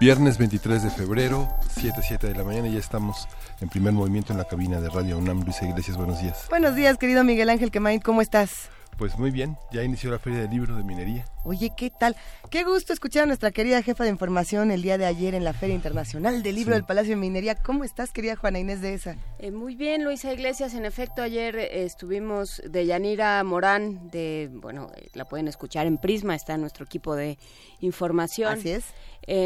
Viernes 23 de febrero, 7, 7 de la mañana, y ya estamos en primer movimiento en la cabina de Radio UNAM. Luisa Iglesias, buenos días. Buenos días, querido Miguel Ángel Quemain, ¿cómo estás? Pues muy bien, ya inició la Feria del Libro de Minería. Oye, ¿qué tal? Qué gusto escuchar a nuestra querida jefa de información el día de ayer en la Feria Internacional del Libro del Palacio de Minería. ¿Cómo estás, querida Juana Inés de esa? Eh, muy bien, Luisa Iglesias. En efecto, ayer eh, estuvimos de Yanira Morán, de, bueno, eh, la pueden escuchar en Prisma, está en nuestro equipo de información. Así es.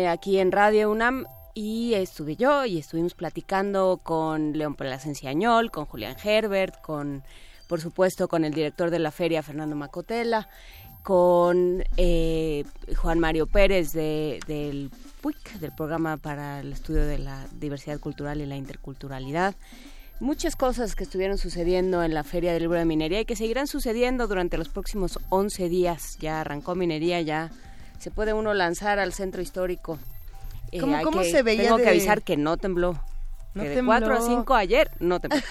aquí en Radio UNAM y estuve yo y estuvimos platicando con León Plasencia Añol, con Julián Herbert, con por supuesto con el director de la feria, Fernando Macotela, con eh, Juan Mario Pérez de, del PUIC, del Programa para el Estudio de la Diversidad Cultural y la Interculturalidad. Muchas cosas que estuvieron sucediendo en la Feria del Libro de Minería y que seguirán sucediendo durante los próximos 11 días. Ya arrancó minería, ya se puede uno lanzar al centro histórico. Eh, ¿Cómo, se veía? Tengo que avisar que no tembló. No que de 4 a 5 ayer no tembló.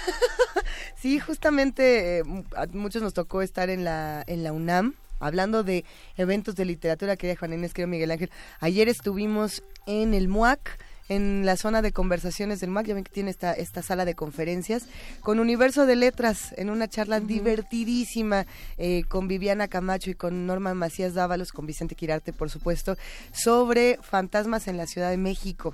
Sí, justamente eh, a muchos nos tocó estar en la, en la UNAM hablando de eventos de literatura, querida Juan Inés, querido Miguel Ángel. Ayer estuvimos en el MUAC, en la zona de conversaciones del MUAC, ya ven que tiene esta, esta sala de conferencias, con Universo de Letras, en una charla divertidísima eh, con Viviana Camacho y con Norma Macías Dávalos, con Vicente Quirarte, por supuesto, sobre fantasmas en la Ciudad de México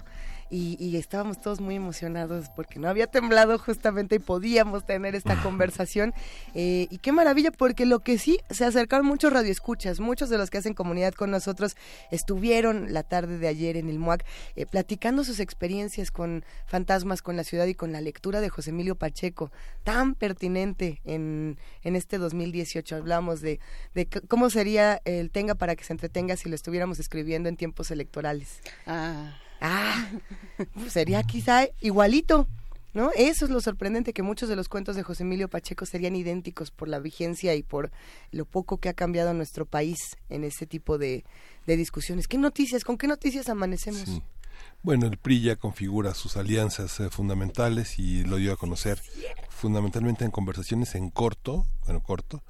y, estábamos todos muy emocionados porque no había temblado justamente y podíamos tener esta conversación. Eh, y qué maravilla, porque lo que sí, se acercaron muchos radioescuchas, muchos de los que hacen comunidad con nosotros estuvieron la tarde de ayer en el MUAC eh, platicando sus experiencias con fantasmas, con la ciudad y con la lectura de José Emilio Pacheco, tan pertinente en, en este 2018. Hablamos de, de cómo sería el tenga para que se entretenga si lo estuviéramos escribiendo en tiempos electorales. Ah. Ah, sería quizá igualito. ¿No? Eso es lo sorprendente, que muchos de los cuentos de José Emilio Pacheco serían idénticos por la vigencia y por lo poco que ha cambiado nuestro país en ese tipo de, discusiones. ¿Qué noticias? ¿Con qué noticias amanecemos? Bueno, el PRI ya configura sus alianzas eh, fundamentales y lo dio a conocer fundamentalmente en conversaciones en corto, bueno, corto,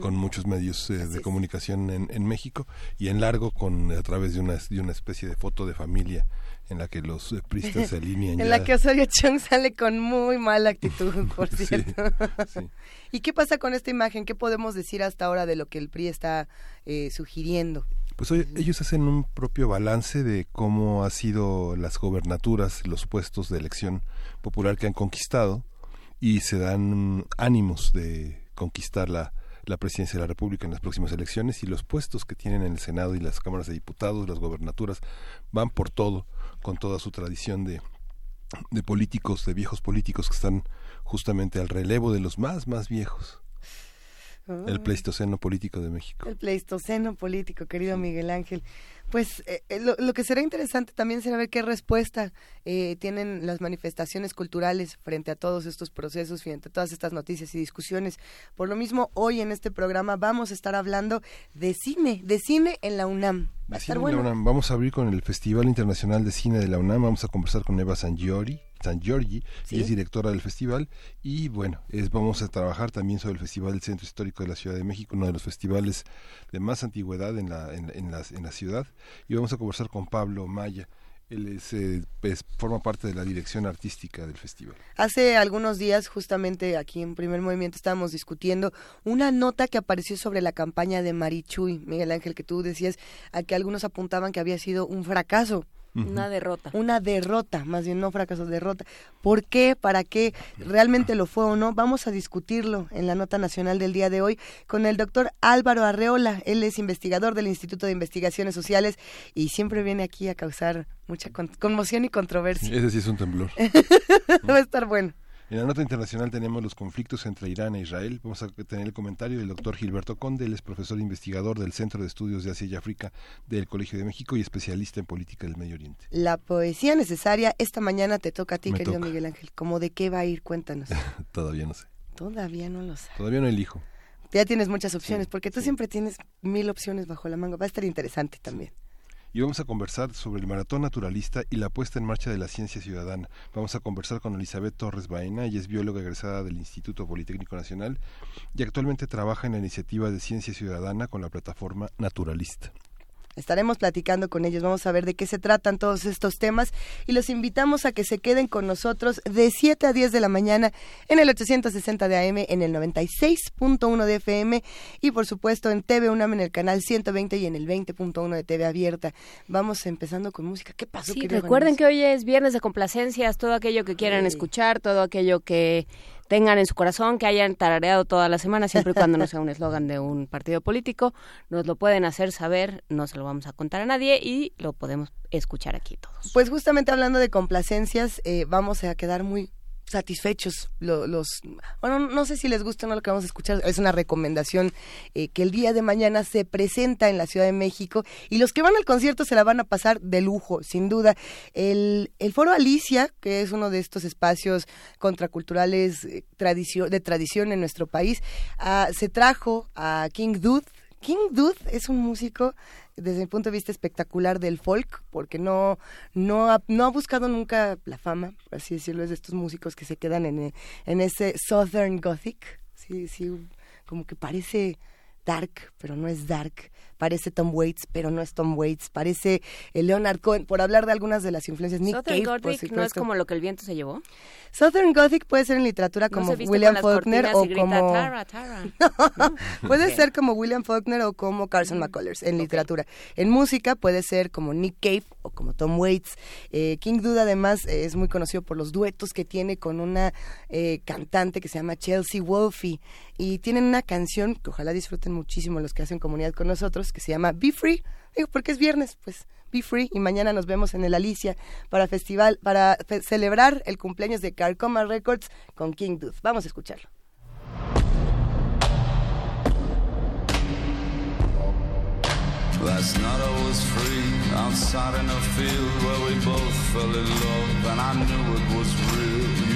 con muchos medios eh, de comunicación en, en, México y en largo con a través de una, de una especie de foto de familia en la que los eh, pristas se alinean. en la que Osorio Chong sale con muy mala actitud, por cierto. ¿Y qué pasa con esta imagen? ¿Qué podemos decir hasta ahora de lo que el PRI está eh, sugiriendo? Pues ellos hacen un propio balance de cómo han sido las gobernaturas, los puestos de elección popular que han conquistado y se dan ánimos de conquistar la, la presidencia de la República en las próximas elecciones y los puestos que tienen en el Senado y las cámaras de diputados, las gobernaturas, van por todo, con toda su tradición de, de políticos, de viejos políticos que están justamente al relevo de los más, más viejos. El. Pleistoceno político de México. El Pleistoceno político, querido Miguel Ángel. Pues eh, eh, lo, que será interesante también será ver qué respuesta eh, tienen las manifestaciones culturales frente a todos estos procesos, frente a todas estas noticias y discusiones. Por lo mismo, hoy en este programa vamos a estar hablando de cine, de cine en la UNAM. Vamos a abrir con el Festival Internacional de Cine de la UNAM. Vamos a conversar con Eva Sangiori, San Giorgi, es directora del festival y bueno, es, vamos a trabajar también sobre el Festival del Centro Histórico de la Ciudad de México, uno de los festivales de más antigüedad en la, en, en la, en la ciudad y vamos a conversar con Pablo Maya. Él es, eh, pues, forma parte de la dirección artística del festival. Hace algunos días, justamente aquí en Primer Movimiento, estábamos discutiendo una nota que apareció sobre la campaña de Marichuy, Miguel Ángel, que tú decías a que algunos apuntaban que había sido un fracaso Una derrota. Una derrota, más bien no fracaso, derrota. ¿Por qué? ¿Para qué? ¿Realmente lo fue o no? Vamos a discutirlo en la nota nacional del día de hoy con el doctor Álvaro Arreola. Él es investigador del Instituto de Investigaciones Sociales y siempre viene aquí a causar mucha conmoción y controversia. Ese sí es un temblor. Va a estar bueno. En la nota internacional tenemos los conflictos entre Irán e Israel. Vamos a tener el comentario del doctor Gilberto Conde, él es profesor investigador del Centro de Estudios de Asia y África del Colegio de México y especialista en política del Medio Oriente. La poesía necesaria esta mañana te toca a ti, querido Miguel Ángel. ¿Cómo de qué va a ir? Cuéntanos. Todavía no sé. Todavía no lo sé. Todavía no elijo. Ya tienes muchas opciones, porque tú siempre tienes mil opciones bajo la manga. Va a estar interesante también y vamos a conversar sobre el maratón naturalista y la puesta en marcha de la ciencia ciudadana. Vamos a conversar con Elizabeth Torres Baena, ella es bióloga egresada del Instituto Politécnico Nacional y actualmente trabaja en la iniciativa de ciencia ciudadana con la plataforma Naturalista. Estaremos platicando con ellos, vamos a ver de qué se tratan todos estos temas y los invitamos a que se queden con nosotros de 7 a 10 de la mañana en el 860 de AM, en el 96.1 de FM y por supuesto en TV UNAM en el canal 120 y en el 20.1 de TV abierta. Vamos empezando con música. ¿Qué pasó? Sí, recuerden que hoy es viernes de complacencias, todo aquello que quieran escuchar, todo aquello que tengan en su corazón, que hayan tarareado toda la semana, siempre y cuando no sea un eslogan de un partido político, nos lo pueden hacer saber, no se lo vamos a contar a nadie y lo podemos escuchar aquí todos. Pues justamente hablando de complacencias, eh, vamos a quedar muy satisfechos los, bueno no sé si les gusta o no lo que vamos a escuchar es una recomendación eh, que el día de mañana se presenta en la Ciudad de México y los que van al concierto se la van a pasar de lujo sin duda. El, el foro Alicia que es uno de estos espacios contraculturales eh, de tradición en nuestro país ah, se trajo a King Dude. King Dude es un músico desde mi punto de vista espectacular del folk, porque no, no, ha, no ha buscado nunca la fama, por así decirlo, es de estos músicos que se quedan en, en ese Southern Gothic, sí, sí, como que parece dark, pero no es dark parece Tom Waits, pero no es Tom Waits, parece eh, Leonard Cohen, por hablar de algunas de las influencias. Nick Southern Cave, Gothic no es como lo que el viento se llevó. Southern Gothic puede ser en literatura como William Faulkner o como puede ser como William Faulkner o como Carson McCullers en literatura. En música puede ser como Nick Cave o como Tom Waits. Eh, King Dude además es muy conocido por los duetos que tiene con una eh, cantante que se llama Chelsea Wolfe y tienen una canción que ojalá disfruten muchísimo los que hacen comunidad con nosotros que se llama Be Free. Digo, porque es viernes, pues Be Free y mañana nos vemos en el Alicia para festival para celebrar el cumpleaños de Carcoma Records con King Dude. Vamos a escucharlo. Last night I was free outside in a field where we both fell in love and I knew it was real.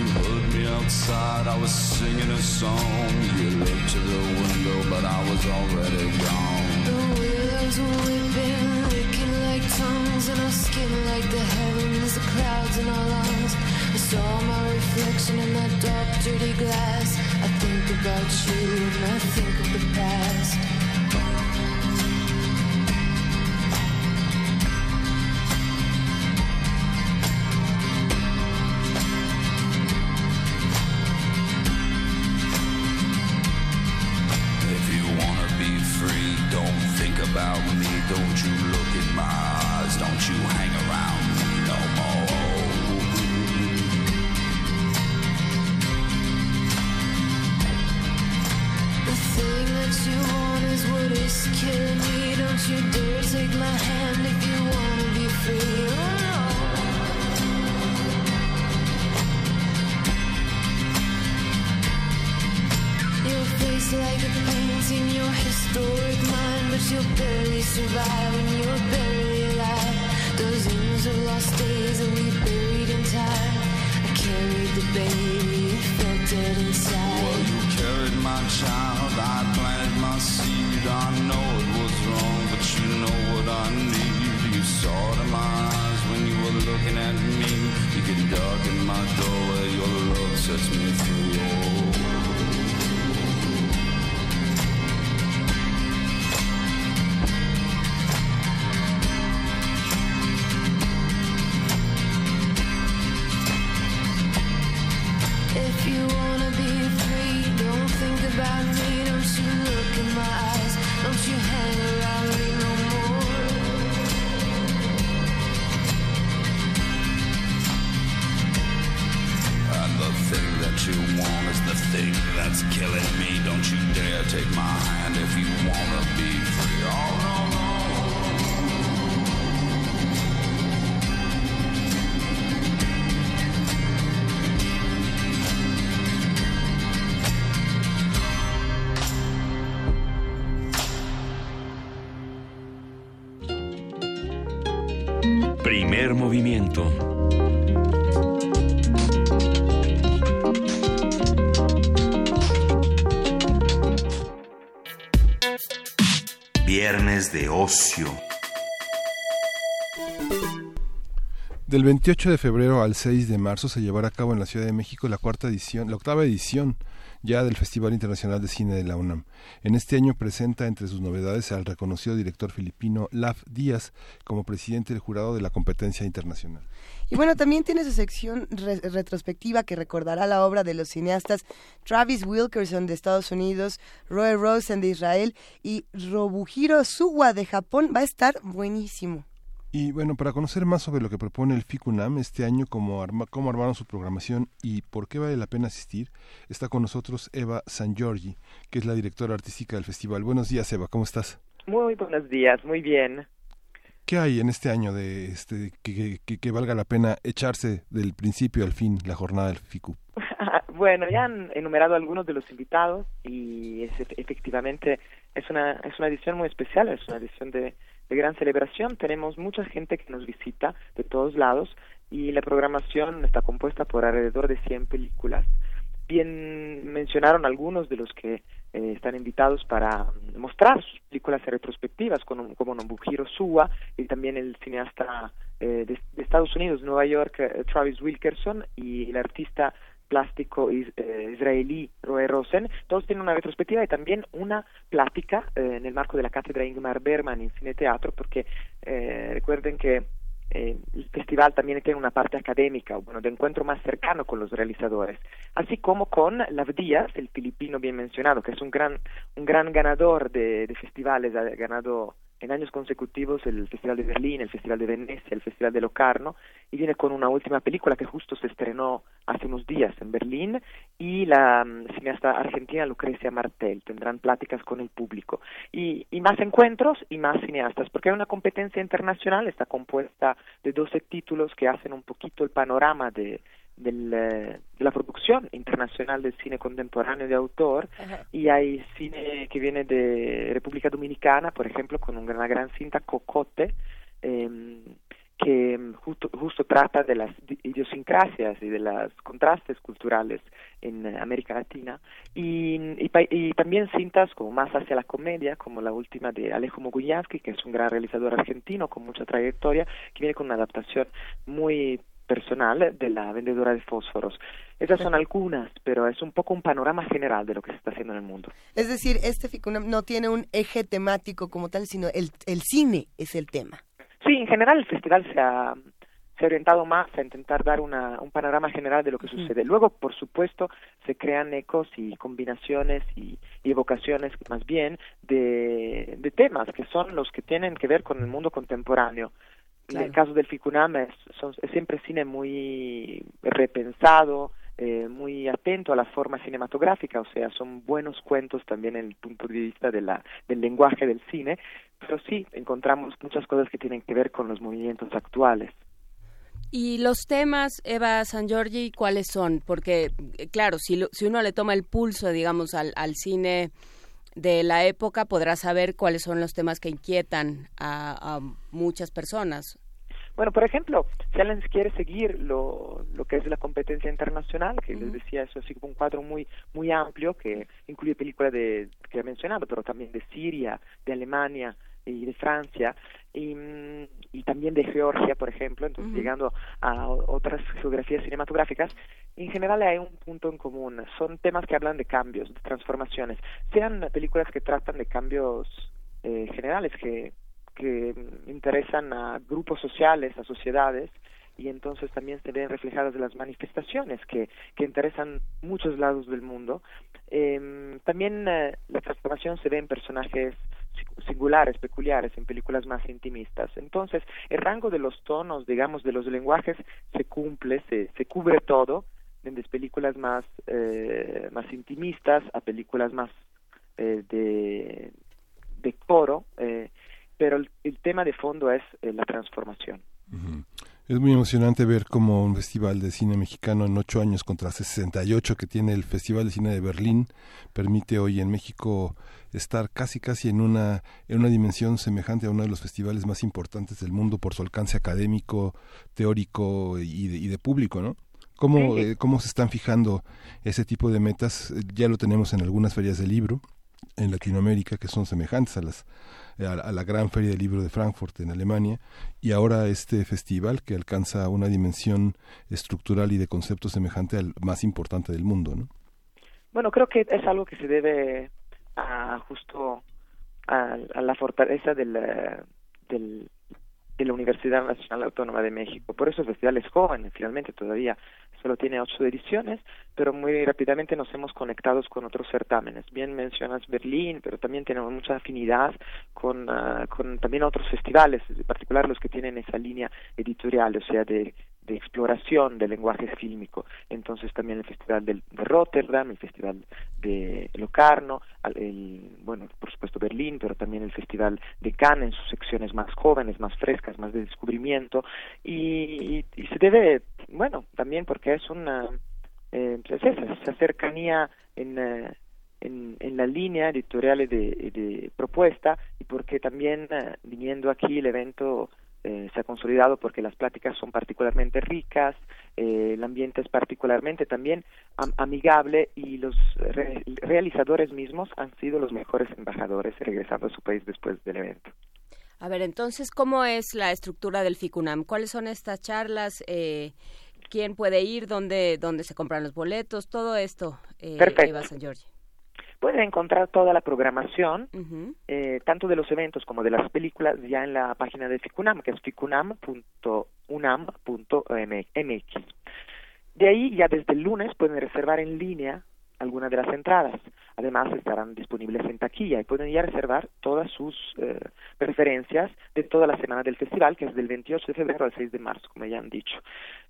outside, I was singing a song. You looked to the window, but I was already gone. Were weeping, licking like tongues, and our skin like the heavens, the clouds in our lungs. I saw my reflection in that dark, dirty glass. I think about you, and I think of the past. Ocio. Del 28 de febrero al 6 de marzo se llevará a cabo en la Ciudad de México la cuarta edición, la octava edición ya del Festival Internacional de Cine de la UNAM. En este año presenta entre sus novedades al reconocido director filipino Laf Díaz como presidente del jurado de la competencia internacional. Y bueno, también tiene su sección retrospectiva que recordará la obra de los cineastas Travis Wilkerson de Estados Unidos, Roy Rosen de Israel y Robuhiro Suwa de Japón. Va a estar buenísimo. Y bueno, para conocer más sobre lo que propone el FICUNAM este año, cómo, cómo armaron su programación y por qué vale la pena asistir, está con nosotros Eva San Giorgi, que es la directora artística del festival. Buenos días, Eva, ¿cómo estás? Muy buenos días, muy bien. ¿Qué hay en este año de este que, valga la pena echarse del principio al fin la jornada del FICU? bueno, ya han enumerado algunos de los invitados y es, efectivamente es una es una edición muy especial, es una edición de de gran celebración. Tenemos mucha gente que nos visita de todos lados y la programación está compuesta por alrededor de 100 películas. Bien mencionaron algunos de los que eh, están invitados para mostrar sus películas retrospectivas, como, como Nobuhiro Suwa y también el cineasta eh, de, Estados Unidos, Nueva York, eh, Travis Wilkerson y el artista plástico eh, israelí Roe Rosen, todos tienen una retrospectiva y también una plática eh, en el marco de la cátedra Ingmar Bergman en cine teatro, porque recuerden que el festival también tiene una parte académica, bueno, de encuentro más cercano con los realizadores, así como con Lav Díaz, el filipino bien mencionado, que es un gran, un gran ganador de, de festivales, ha ganado en años consecutivos el Festival de Berlín, el Festival de Venecia, el Festival de Locarno, y viene con una última película que justo se estrenó hace unos días en Berlín, y la mm, cineasta argentina Lucrecia Martel. Tendrán pláticas con el público. Y, y más encuentros y más cineastas, porque hay una competencia internacional, está compuesta de 12 títulos que hacen un poquito el panorama de del, eh, de la producción internacional del cine contemporáneo de autor y hay cine que viene de República Dominicana, por ejemplo, con una gran cinta Cocote, eh, que justo, justo trata de las idiosincrasias y de los contrastes culturales en América Latina. Y, y, y, también cintas como más hacia la comedia como la última de Alejo Moguliansky que es un gran realizador argentino con mucha trayectoria que viene con una adaptación muy personal de la vendedora de fósforos. Esas son algunas, pero es un poco un panorama general de lo que se está haciendo en el mundo. Es decir, este FICUNAM no tiene un eje temático como tal, sino el, el cine es el tema. Sí, en general el festival se ha, se ha orientado más a intentar dar una, un panorama general de lo que sucede. Luego, por supuesto, se crean ecos y combinaciones y, y evocaciones más bien de, de temas que son los que tienen que ver con el mundo contemporáneo en el caso del Ficunam es, siempre cine muy repensado, eh, muy atento a la forma cinematográfica, o sea, son buenos cuentos también en el punto de vista de la, del lenguaje del cine, pero sí encontramos muchas cosas que tienen que ver con los movimientos actuales. ¿Y los temas, Eva San Giorgi, cuáles son? Porque, eh, claro, si, si uno le toma el pulso, digamos, al, al cine de la época podrá saber cuáles son los temas que inquietan a, muchas personas. Bueno, por ejemplo, si alguien quiere seguir lo, lo que es la competencia internacional, que les decía, eso así como un cuadro muy muy amplio que incluye películas de, que he mencionado, pero también de Siria, de Alemania y de Francia, y, y también de Georgia, por ejemplo, entonces llegando a otras geografías cinematográficas, en general hay un punto en común, son temas que hablan de cambios, de transformaciones, sean películas que tratan de cambios eh, generales que, que interesan a grupos sociales, a sociedades, y entonces también se ven reflejadas las manifestaciones que, que interesan muchos lados del mundo. Eh, también eh, la transformación se ve en personajes singulares, peculiares, en películas más intimistas. Entonces, el rango de los tonos, digamos, de los lenguajes se cumple, se, se cubre todo, desde películas más, eh, más intimistas a películas más eh, de, de coro, eh, pero el, tema de fondo es eh, la transformación. Es muy emocionante ver cómo un festival de cine mexicano en ocho años contra 68 que tiene el Festival de Cine de Berlín permite hoy en México estar casi casi en una en una dimensión semejante a uno de los festivales más importantes del mundo por su alcance académico, teórico y de, y de público, ¿no? ¿Cómo, eh, ¿Cómo se están fijando ese tipo de metas? Ya lo tenemos en algunas ferias del libro en Latinoamérica que son semejantes a las a la gran feria del libro de Frankfurt en Alemania y ahora este festival que alcanza una dimensión estructural y de concepto semejante al más importante del mundo, ¿no? Bueno, creo que es algo que se debe a justo a, a la fortaleza del, eh, del, de la Universidad Nacional Autónoma de México. Por eso el festival es joven, finalmente todavía solo tiene ocho ediciones, pero muy rápidamente nos hemos conectado con otros certámenes. Bien mencionas Berlín, pero también tenemos mucha afinidad con, ah, con también otros festivales, en particular los que tienen esa línea editorial, o sea, de, de exploración del lenguaje fílmico. Entonces también el Festival del- de Rotterdam, el Festival de Locarno, al- el, bueno, por supuesto Berlín, pero también el Festival de Cannes en sus secciones más jóvenes, más frescas, más de descubrimiento. Y, se debe, bueno, también porque es una, eh, es esa, cercanía en... eh, en, en la línea editorial de, de propuesta y porque también eh, viniendo aquí el evento eh, se ha consolidado porque las pláticas son particularmente ricas, eh, el ambiente es particularmente también am- amigable y los re- realizadores mismos han sido los mejores embajadores regresando a su país después del evento. A ver, entonces, ¿cómo es la estructura del FICUNAM? ¿Cuáles son estas charlas? Eh, ¿Quién puede ir? ¿Dónde, ¿Dónde se compran los boletos? Todo esto, eh. Eva San Giorgi. Pueden encontrar toda la programación eh, tanto de los eventos como de las películas ya en la página de FICUNAM, que es ficunam.unam.mx. De ahí ya desde el lunes pueden reservar en línea algunas de las entradas. Además estarán disponibles en taquilla y pueden ya reservar todas sus eh, preferencias de toda la semana del festival, que es del 28 de febrero al 6 de marzo, como ya han dicho.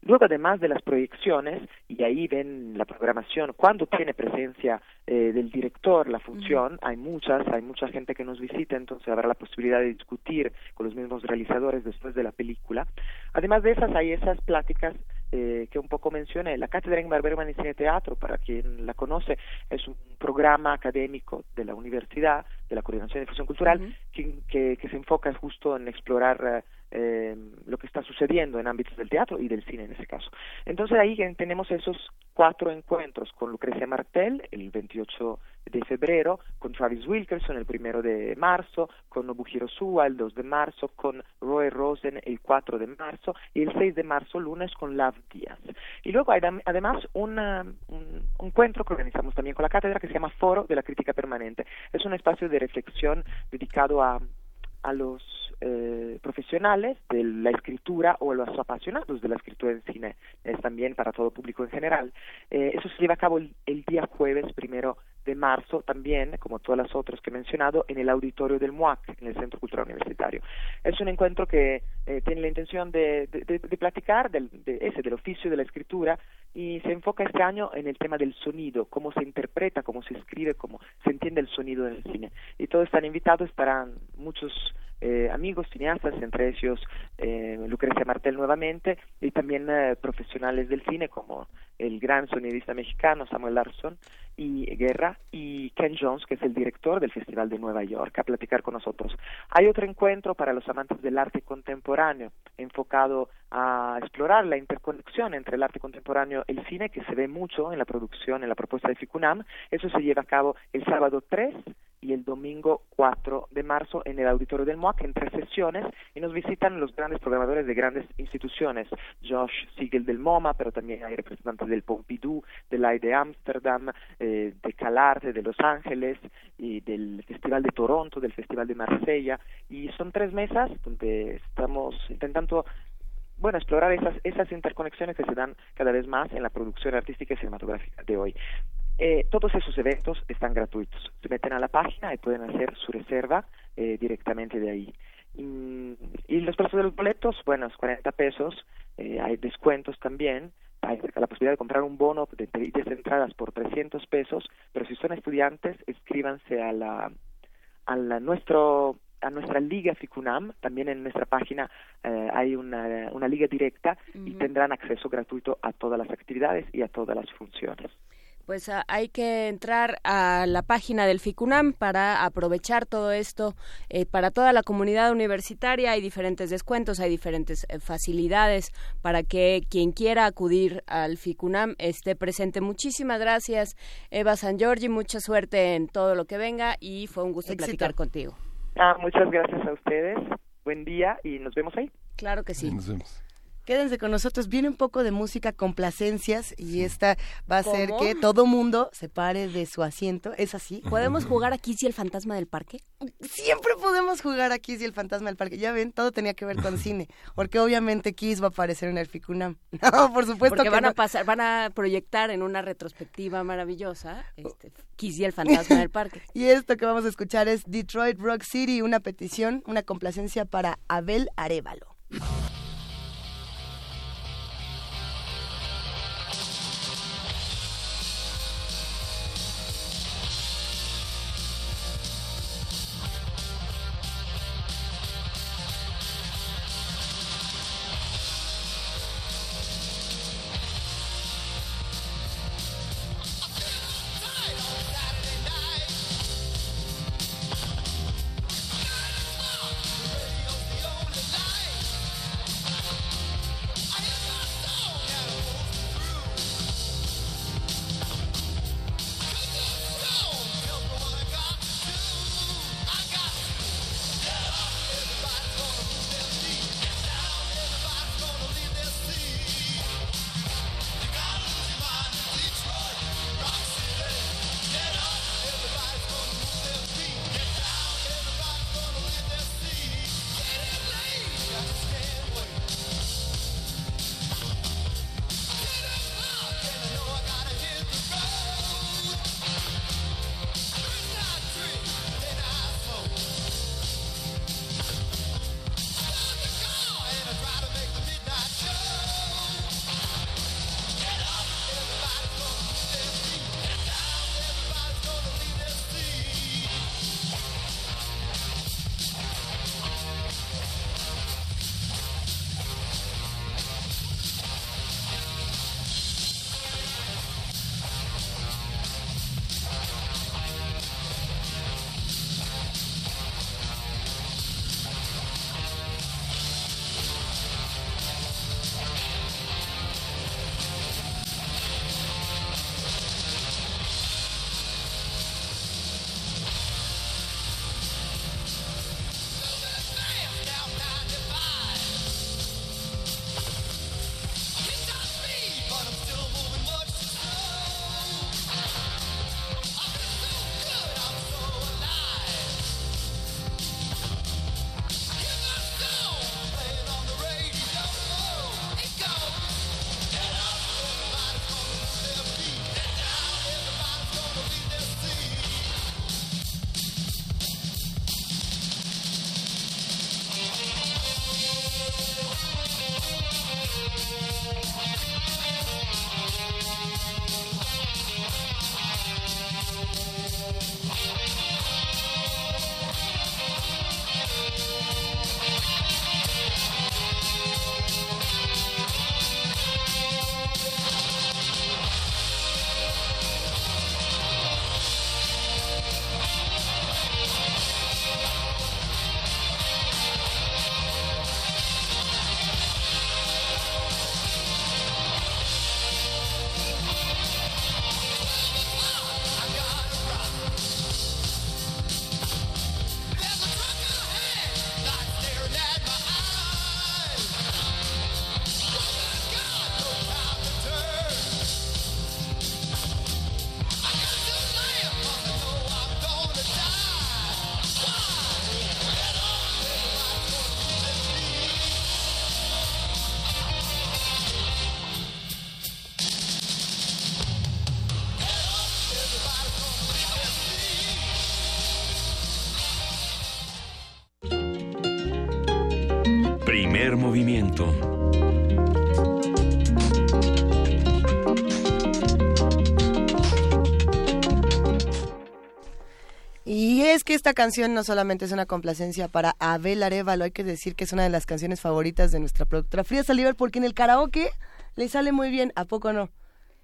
Luego, además de las proyecciones, y ahí ven la programación, cuando tiene presencia eh, del director la función, hay muchas, hay mucha gente que nos visita, entonces habrá la posibilidad de discutir con los mismos realizadores después de la película. Además de esas, hay esas pláticas eh, que un poco mencioné. La Cátedra Ingmar Bergman en Cine Teatro, para quien la conoce, es un programa académico de la universidad, de la Coordinación de Difusión Cultural, que, que, que se enfoca justo en explorar eh, lo que está sucediendo en ámbitos del teatro y del cine en ese caso. Entonces ahí tenemos esos cuatro encuentros con Lucrecia Martel el 28 de febrero, con Travis Wilkerson el primero de marzo, con Nobuhiro Suwa el 2 de marzo, con Roy Rosen el 4 de marzo y el 6 de marzo lunes con Love Díaz. Y luego hay además un encuentro que organizamos también con la cátedra que se llama Foro de la Crítica Permanente. Es un espacio de reflexión dedicado a a los eh, profesionales de la escritura o los apasionados de la escritura en cine, es también para todo público en general. Eh, eso se lleva a cabo el, el día jueves primero de marzo, también, como todas las otras que he mencionado, en el auditorio del MUAC, en el Centro Cultural Universitario. Es un encuentro que eh, tiene la intención de, de, de- de platicar del, de ese, del oficio de la escritura y se enfoca este año en el tema del sonido, cómo se interpreta, cómo se escribe, cómo se entiende el sonido en el cine. Y todos están invitados, estarán muchos eh, amigos cineastas, entre ellos eh, Lucrecia Martel nuevamente, y también eh, profesionales del cine como el gran sonidista mexicano Samuel Larson y Guerra y Ken Jones, que es el director del Festival de Nueva York, a platicar con nosotros. Hay otro encuentro para los amantes del arte contemporáneo, enfocado a explorar la interconexión entre el arte contemporáneo y el cine, que se ve mucho en la producción, en la propuesta de FICUNAM. Eso se lleva a cabo el sábado 3 y el domingo 4 de marzo en el auditorio del MOAC en tres sesiones y nos visitan los grandes programadores de grandes instituciones, Josh Siegel del MoMA, pero también hay representantes del Pompidou, del AI de Ámsterdam, eh, de Calarte, de Los Ángeles y del Festival de Toronto, del Festival de Marsella y son tres mesas donde estamos intentando bueno, explorar esas, esas interconexiones que se dan cada vez más en la producción artística y cinematográfica de hoy. Eh, todos esos eventos están gratuitos. Se meten a la página y pueden hacer su reserva eh, directamente de ahí. Y, y los precios de los boletos, bueno, es 40 pesos. eh, hay descuentos también. hay la posibilidad de comprar un bono de 10 entradas por 300 pesos, pero si son estudiantes, escríbanse a la a la, nuestro a nuestra liga FICUNAM, también en nuestra página eh, hay una, una liga directa y tendrán acceso gratuito a todas las actividades y a todas las funciones. Pues ah, hay que entrar a la página del FICUNAM para aprovechar todo esto eh, para toda la comunidad universitaria. Hay diferentes descuentos, hay diferentes eh, facilidades para que quien quiera acudir al FICUNAM esté presente. Muchísimas gracias, Eva San Giorgi. Mucha suerte en todo lo que venga y fue un gusto platicar contigo. Ah, muchas gracias a ustedes. Buen día y nos vemos ahí. Claro que sí. Nos vemos. Quédense con nosotros, viene un poco de música complacencias y esta va a ser que todo mundo se pare de su asiento, ¿es así? ¿Podemos jugar aquí si el fantasma del parque? Siempre podemos jugar aquí si el fantasma del parque. Ya ven, todo tenía que ver con cine, porque obviamente Kiss va a aparecer en el Ficunam. No, por supuesto porque que van a pasar, van a proyectar en una retrospectiva maravillosa este, Kiss y el fantasma del parque. y esto que vamos a escuchar es Detroit Rock City, una petición, una complacencia para Abel Arevalo. Esta canción no solamente es una complacencia para Abel Arevalo, hay que decir que es una de las canciones favoritas de nuestra productora Frida Saliver, porque en el karaoke le sale muy bien, ¿a poco no?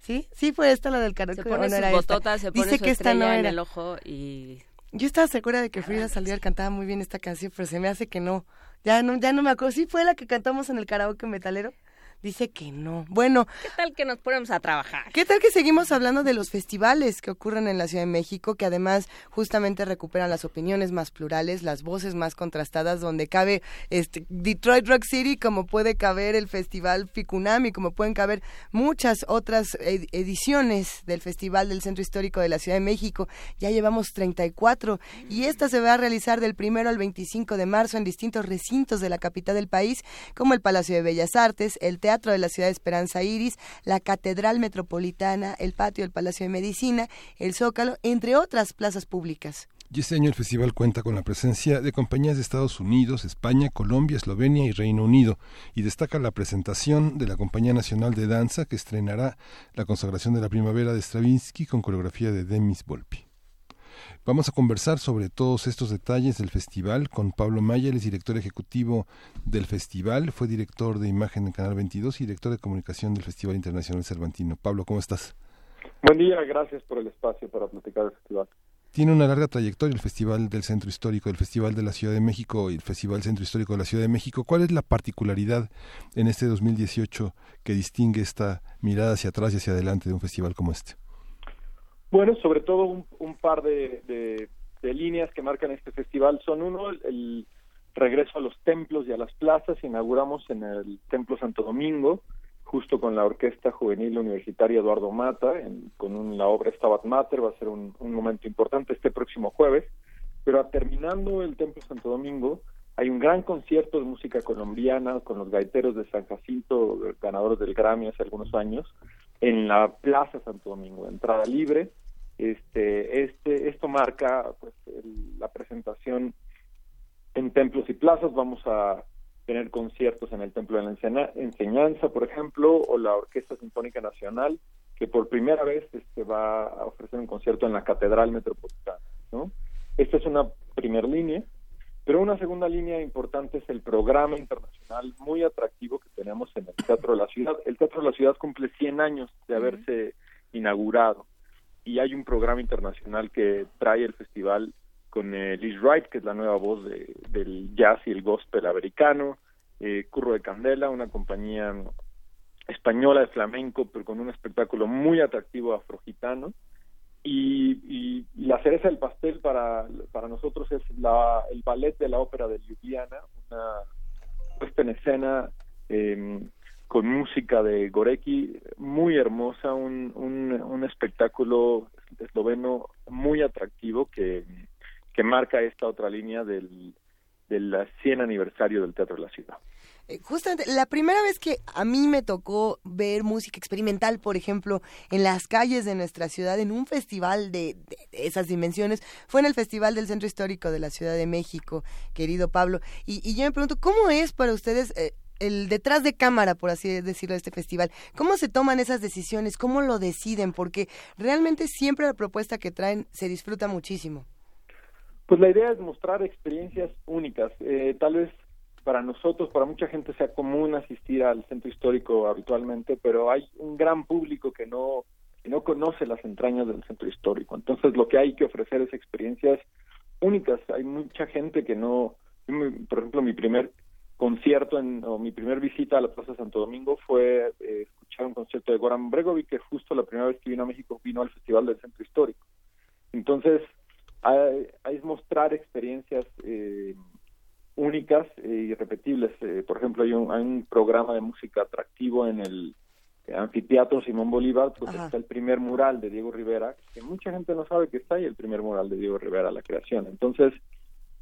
¿Sí? ¿Sí fue esta la del karaoke? Se pone ¿o no sus bototas, se pone Dice su que esta no en era. el ojo y... Yo estaba segura de que Frida Saliver cantaba muy bien esta canción, pero se me hace que no. Ya no, ya no me acuerdo. ¿Sí fue la que cantamos en el karaoke metalero? Dice que no. Bueno, ¿Qué tal que nos ponemos a trabajar? ¿Qué tal que seguimos hablando de los festivales que ocurren en la Ciudad de México, que además justamente recuperan las opiniones más plurales, las voces más contrastadas, donde cabe este Detroit Rock City, como puede caber el Festival Ficunami, como pueden caber muchas otras ed- ediciones del Festival del Centro Histórico de la Ciudad de México. Ya llevamos 34 y esta se va a realizar del primero al 25 de marzo en distintos recintos de la capital del país, como el Palacio de Bellas Artes, el Teatro de la Ciudad de Esperanza Iris, la Catedral Metropolitana, el Patio del Palacio de Medicina, el Zócalo, entre otras plazas públicas. Y este año el festival cuenta con la presencia de compañías de Estados Unidos, España, Colombia, Eslovenia y Reino Unido, y destaca la presentación de la Compañía Nacional de Danza que estrenará la consagración de la primavera de Stravinsky con coreografía de Demis Volpi. Vamos a conversar sobre todos estos detalles del festival con Pablo Maya, él es director ejecutivo del festival, fue director de imagen en Canal 22 y director de comunicación del Festival Internacional Cervantino. Pablo, ¿cómo estás? Buen día, gracias por el espacio para platicar del festival. Tiene una larga trayectoria el Festival del Centro Histórico, el Festival de la Ciudad de México y el Festival Centro Histórico de la Ciudad de México. ¿Cuál es la particularidad en este 2018 que distingue esta mirada hacia atrás y hacia adelante de un festival como este? Bueno, sobre todo un, par de, de- líneas que marcan este festival son uno, el, el regreso a los templos y a las plazas. Inauguramos en el Templo Santo Domingo, justo con la Orquesta Juvenil Universitaria Eduardo Mata, en- con un- la obra Stabat Mater, va a ser un, un momento importante este próximo jueves. Pero terminando el Templo Santo Domingo, hay un gran concierto de música colombiana con los gaiteros de San Jacinto, ganadores del Grammy hace algunos años, en la Plaza Santo Domingo, entrada libre. Este, este, esto marca pues, el- la presentación en templos y plazas. Vamos a tener conciertos en el Templo de la Enseña- Enseñanza, por ejemplo, o la Orquesta Sinfónica Nacional, que por primera vez este, va a ofrecer un concierto en la Catedral Metropolitana. ¿no? Esta es una primera línea. Pero una segunda línea importante es el programa internacional muy atractivo que tenemos en el Teatro de la Ciudad. El Teatro de la Ciudad cumple 100 años de haberse inaugurado y hay un programa internacional que trae el festival con eh, Liz Wright, que es la nueva voz de- del jazz y el gospel americano, eh, Curro de Candela, una compañía española de flamenco, pero con un espectáculo muy atractivo afrogitano. Y, y la cereza del pastel para, para nosotros es la, el ballet de la ópera de Ljubljana, una puesta en escena eh, con música de Gorecki muy hermosa, un, un, espectáculo esloveno muy atractivo que, que marca esta otra línea del, del 100 aniversario del Teatro de la Ciudad. Eh, Justamente, la primera vez que a mí me tocó ver música experimental, por ejemplo, en las calles de nuestra ciudad, en un festival de, de- de esas dimensiones, fue en el Festival del Centro Histórico de la Ciudad de México, querido Pablo. Y, y yo me pregunto, ¿cómo es para ustedes eh, el detrás de cámara, por así decirlo, de este festival? ¿Cómo se toman esas decisiones? ¿Cómo lo deciden? Porque realmente siempre la propuesta que traen se disfruta muchísimo. Pues la idea es mostrar experiencias únicas. Eh, tal vez para nosotros, para mucha gente sea común asistir al centro histórico habitualmente, pero hay un gran público que no que no conoce las entrañas del centro histórico. Entonces lo que hay que ofrecer es experiencias únicas. Hay mucha gente que no, por ejemplo, mi primer concierto en, o mi primer visita a la Plaza Santo Domingo fue eh, escuchar un concierto de Goran Bregovic, que justo la primera vez que vino a México vino al Festival del Centro Histórico. Entonces, hay, hay mostrar experiencias eh, únicas e irrepetibles. Eh, por ejemplo, hay un, hay un programa de música atractivo en el anfiteatro Simón Bolívar, Ajá. está el primer mural de Diego Rivera, que mucha gente no sabe que está ahí el primer mural de Diego Rivera, la creación. Entonces,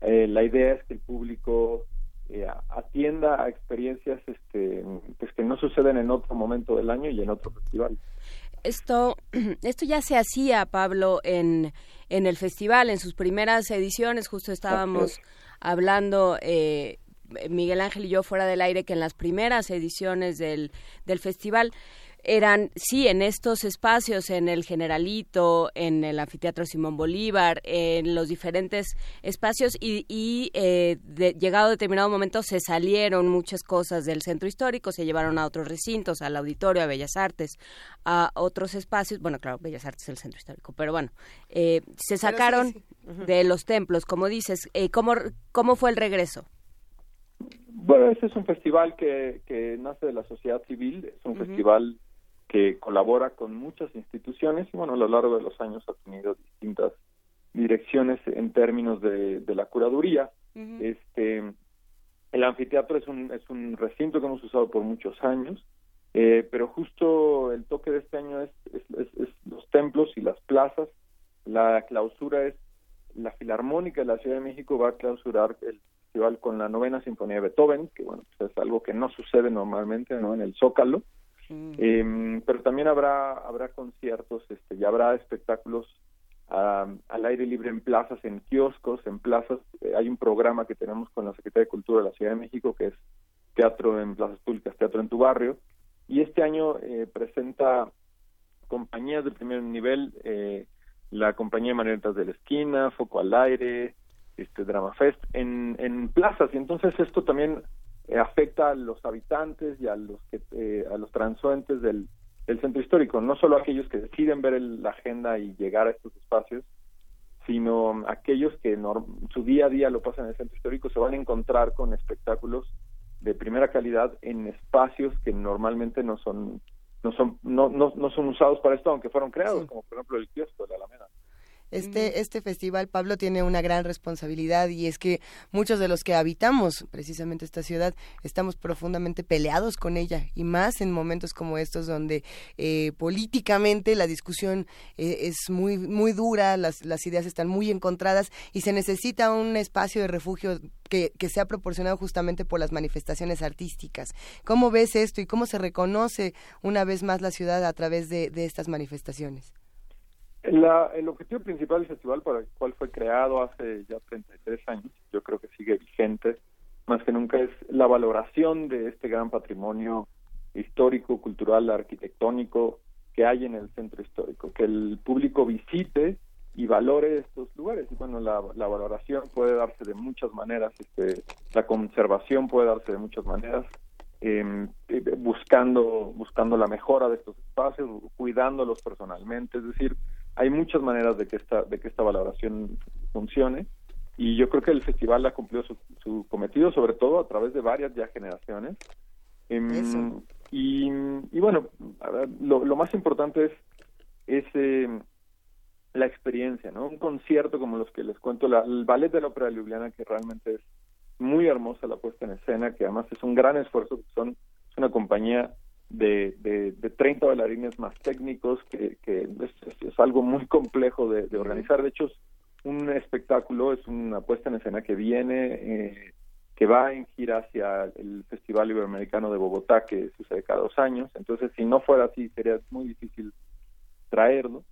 eh, la idea es que el público eh, atienda a experiencias este, pues que no suceden en otro momento del año y en otro festival. Esto, esto ya se hacía, Pablo, en, en el festival, en sus primeras ediciones, justo estábamos hablando, eh, Miguel Ángel y yo fuera del aire, que en las primeras ediciones del, del festival eran, sí, en estos espacios, en el Generalito, en el Anfiteatro Simón Bolívar, en los diferentes espacios y, eh, llegado a determinado momento se salieron muchas cosas del centro histórico, se llevaron a otros recintos, al auditorio, a Bellas Artes, a otros espacios, bueno, claro, Bellas Artes es el centro histórico, pero bueno, eh, se sacaron de los templos, como dices, eh, ¿cómo, ¿cómo fue el regreso? Bueno, este es un festival que, que nace de la sociedad civil, es un festival que colabora con muchas instituciones y bueno, a lo largo de los años ha tenido distintas direcciones en términos de, de la curaduría. Este, el anfiteatro es un, es un recinto que hemos usado por muchos años, eh, pero justo el toque de este año es, es, los templos y las plazas. La clausura es la Filarmónica de la Ciudad de México va a clausurar el festival con la novena sinfonía de Beethoven, que bueno, pues es algo que no sucede normalmente ¿no? en el Zócalo. Em, pero también habrá habrá conciertos este y habrá espectáculos al aire libre en plazas en kioscos en plazas. Eh, hay un programa que tenemos con la Secretaría de Cultura de la Ciudad de México que es teatro en plazas públicas teatro en tu barrio. Y este año eh, presenta compañías de primer nivel eh, la compañía Manetas de la Esquina Foco al Aire este Drama Fest en, en plazas. Y entonces esto también eh, afecta a los habitantes y a los que eh, a los transuentes del, centro histórico, no solo aquellos que deciden ver la agenda y llegar a estos espacios, sino aquellos que su día a día lo pasan en el centro histórico se van a encontrar con espectáculos de primera calidad en espacios que normalmente no son no son no, no, no son usados para esto aunque fueron creados como por ejemplo el kiosco de la Alameda este, este festival, Pablo, tiene una gran responsabilidad y es que muchos de los que habitamos precisamente esta ciudad estamos profundamente peleados con ella y más en momentos como estos donde eh, políticamente la discusión eh, es muy, muy dura, las, las ideas están muy encontradas y se necesita un espacio de refugio que, que, sea proporcionado justamente por las manifestaciones artísticas. ¿Cómo ves esto y cómo se reconoce una vez más la ciudad a través de estas manifestaciones? El objetivo principal del festival, para el cual fue creado hace ya 33 años, yo creo que sigue vigente, más que nunca es la valoración de este gran patrimonio histórico, cultural, arquitectónico que hay en el centro histórico, que el público visite y valore estos lugares. Y bueno, la, valoración puede darse de muchas maneras, este, la conservación puede darse de muchas maneras, em, eh, buscando buscando la mejora de estos espacios, cuidándolos personalmente, es decir, hay muchas maneras de que esta de que esta valoración funcione y yo creo que el festival ha cumplido su, cometido sobre todo a través de varias ya generaciones. Em, y, y, bueno lo, lo, más importante es es em, la experiencia no un concierto como los que les cuento la, el ballet de la ópera de Ljubljana que realmente es muy hermosa la puesta en escena que además es un gran esfuerzo son es una compañía de, de, de 30 bailarines más técnicos, que, que es, algo muy complejo de, organizar. De hecho, es un espectáculo, es una puesta en escena que viene, eh, que va en gira hacia el Festival Iberoamericano de Bogotá, que sucede cada dos años. Entonces, si no fuera así, sería muy difícil traerlo.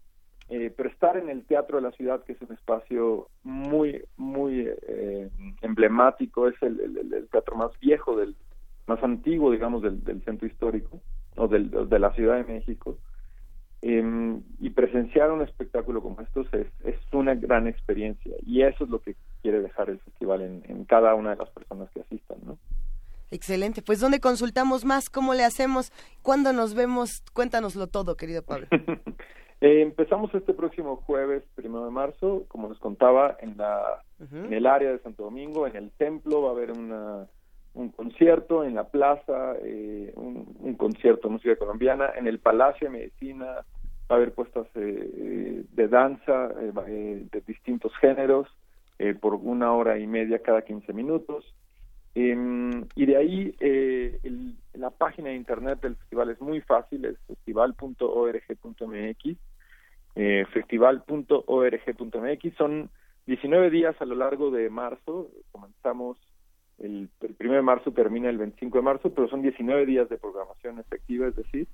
Eh, pero estar en el Teatro de la Ciudad, que es un espacio muy, muy eh, emblemático, es el, el, teatro más viejo del, más antiguo, digamos, del, centro histórico o del, de la Ciudad de México. Em, y presenciar un espectáculo como estos es, es una gran experiencia y eso es lo que quiere dejar el festival en, cada una de las personas que asistan, ¿no? Excelente. Pues ¿dónde consultamos más? ¿Cómo le hacemos? ¿Cuándo nos vemos? Cuéntanoslo todo, querido Pablo. Eh, empezamos este próximo jueves, primero de marzo, como les contaba, en, la, en el área de Santo Domingo, en el templo va a haber una un concierto en la plaza, eh, un, concierto de música colombiana, en el Palacio de Medicina va a haber puestas eh, de danza eh, de distintos géneros por una hora y media cada 15 minutos. Em, y de ahí la página de internet del festival es muy fácil, es festival.org.mx, festival.org.mx, son 19 días a lo largo de marzo, comenzamos el, el 1 de marzo termina el 25 de marzo, pero son 19 días de programación efectiva, es decir,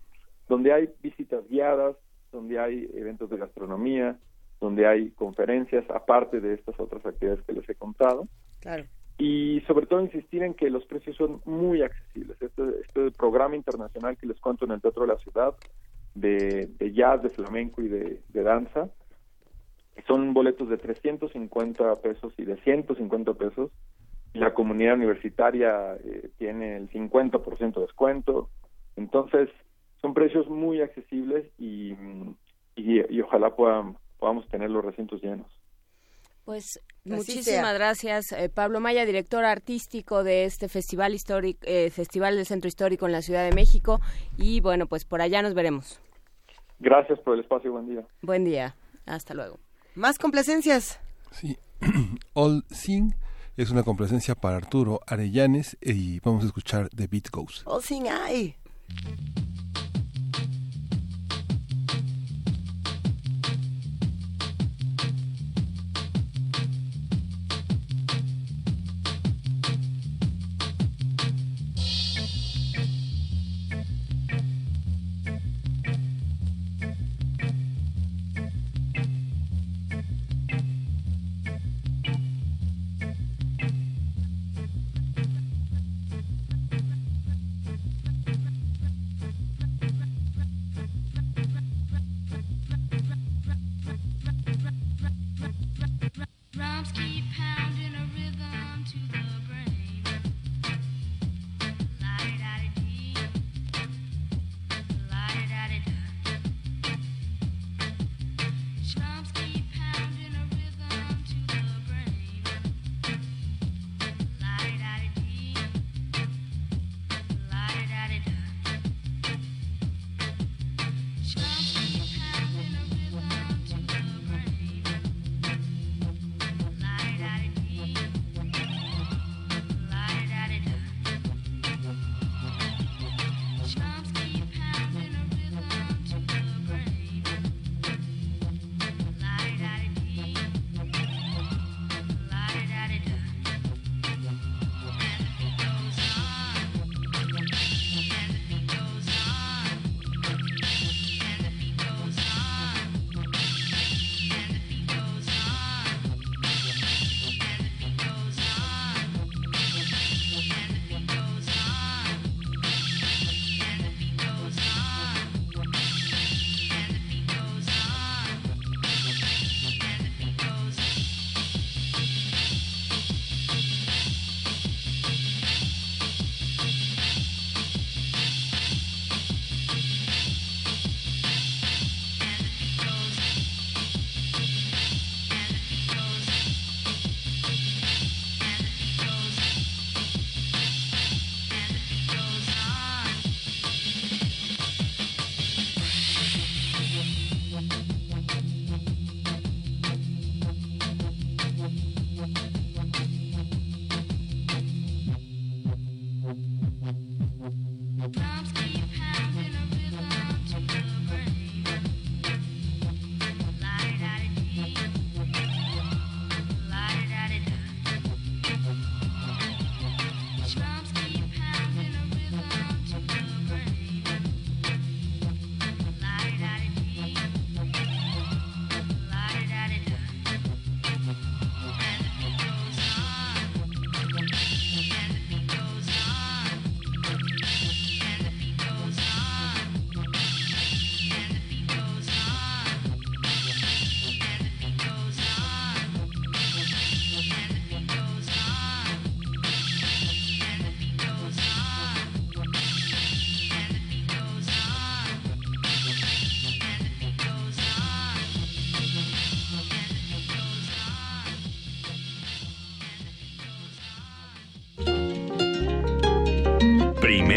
donde hay visitas guiadas, donde hay eventos de gastronomía, donde hay conferencias, aparte de estas otras actividades que les he contado. Claro. y sobre todo insistir en que los precios son muy accesibles. Este, este programa internacional que les cuento en el Teatro de la Ciudad de, de jazz, de flamenco y de, de danza, son boletos de 350 pesos y de 150 pesos. La comunidad universitaria eh, tiene el 50% de descuento. Entonces, son precios muy accesibles y, y, y ojalá puedan, podamos tener los recintos llenos. Pues muchísimas gracias, eh, Pablo Maya, director artístico de este festival histórico, eh, Festival del Centro Histórico en la Ciudad de México. Y bueno, pues por allá nos veremos. Gracias por el espacio, buen día. Buen día, hasta luego. Más complacencias. Sí, All Sing es una complacencia para Arturo Arellanes y vamos a escuchar The Beat Goes. All Sing I.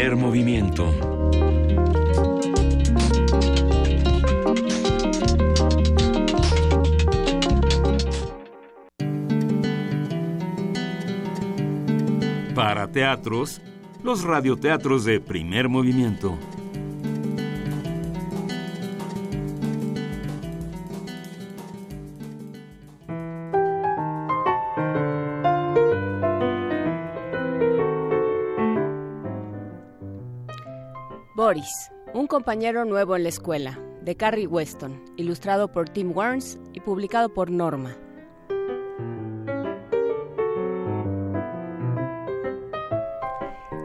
Primer movimiento. Para teatros, los radioteatros de primer movimiento. Compañero nuevo en la escuela, de Carrie Weston, ilustrado por Tim Warnes y publicado por Norma.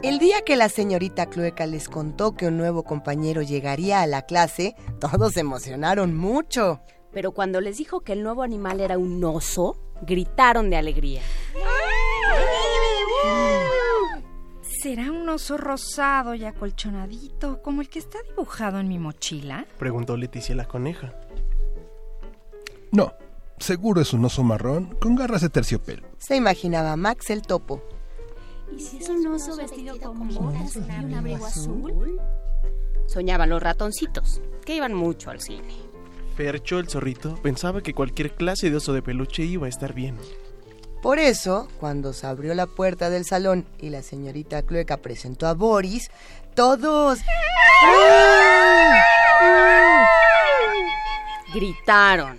El día que la señorita Clueca les contó que un nuevo compañero llegaría a la clase, todos se emocionaron mucho. Pero cuando les dijo que el nuevo animal era un oso, gritaron de alegría. ¿Será un oso rosado y acolchonadito como el que está dibujado en mi mochila? Preguntó Leticia la coneja. No, seguro es un oso marrón con garras de terciopelo. Se imaginaba Max el topo. ¿Y si es un oso vestido con botas y un abrigo azul? Soñaban los ratoncitos, que iban mucho al cine. Fercho, el zorrito, pensaba que cualquier clase de oso de peluche iba a estar bien. Por eso, cuando se abrió la puerta del salón y la señorita Clueca presentó a Boris, todos... Gritaron.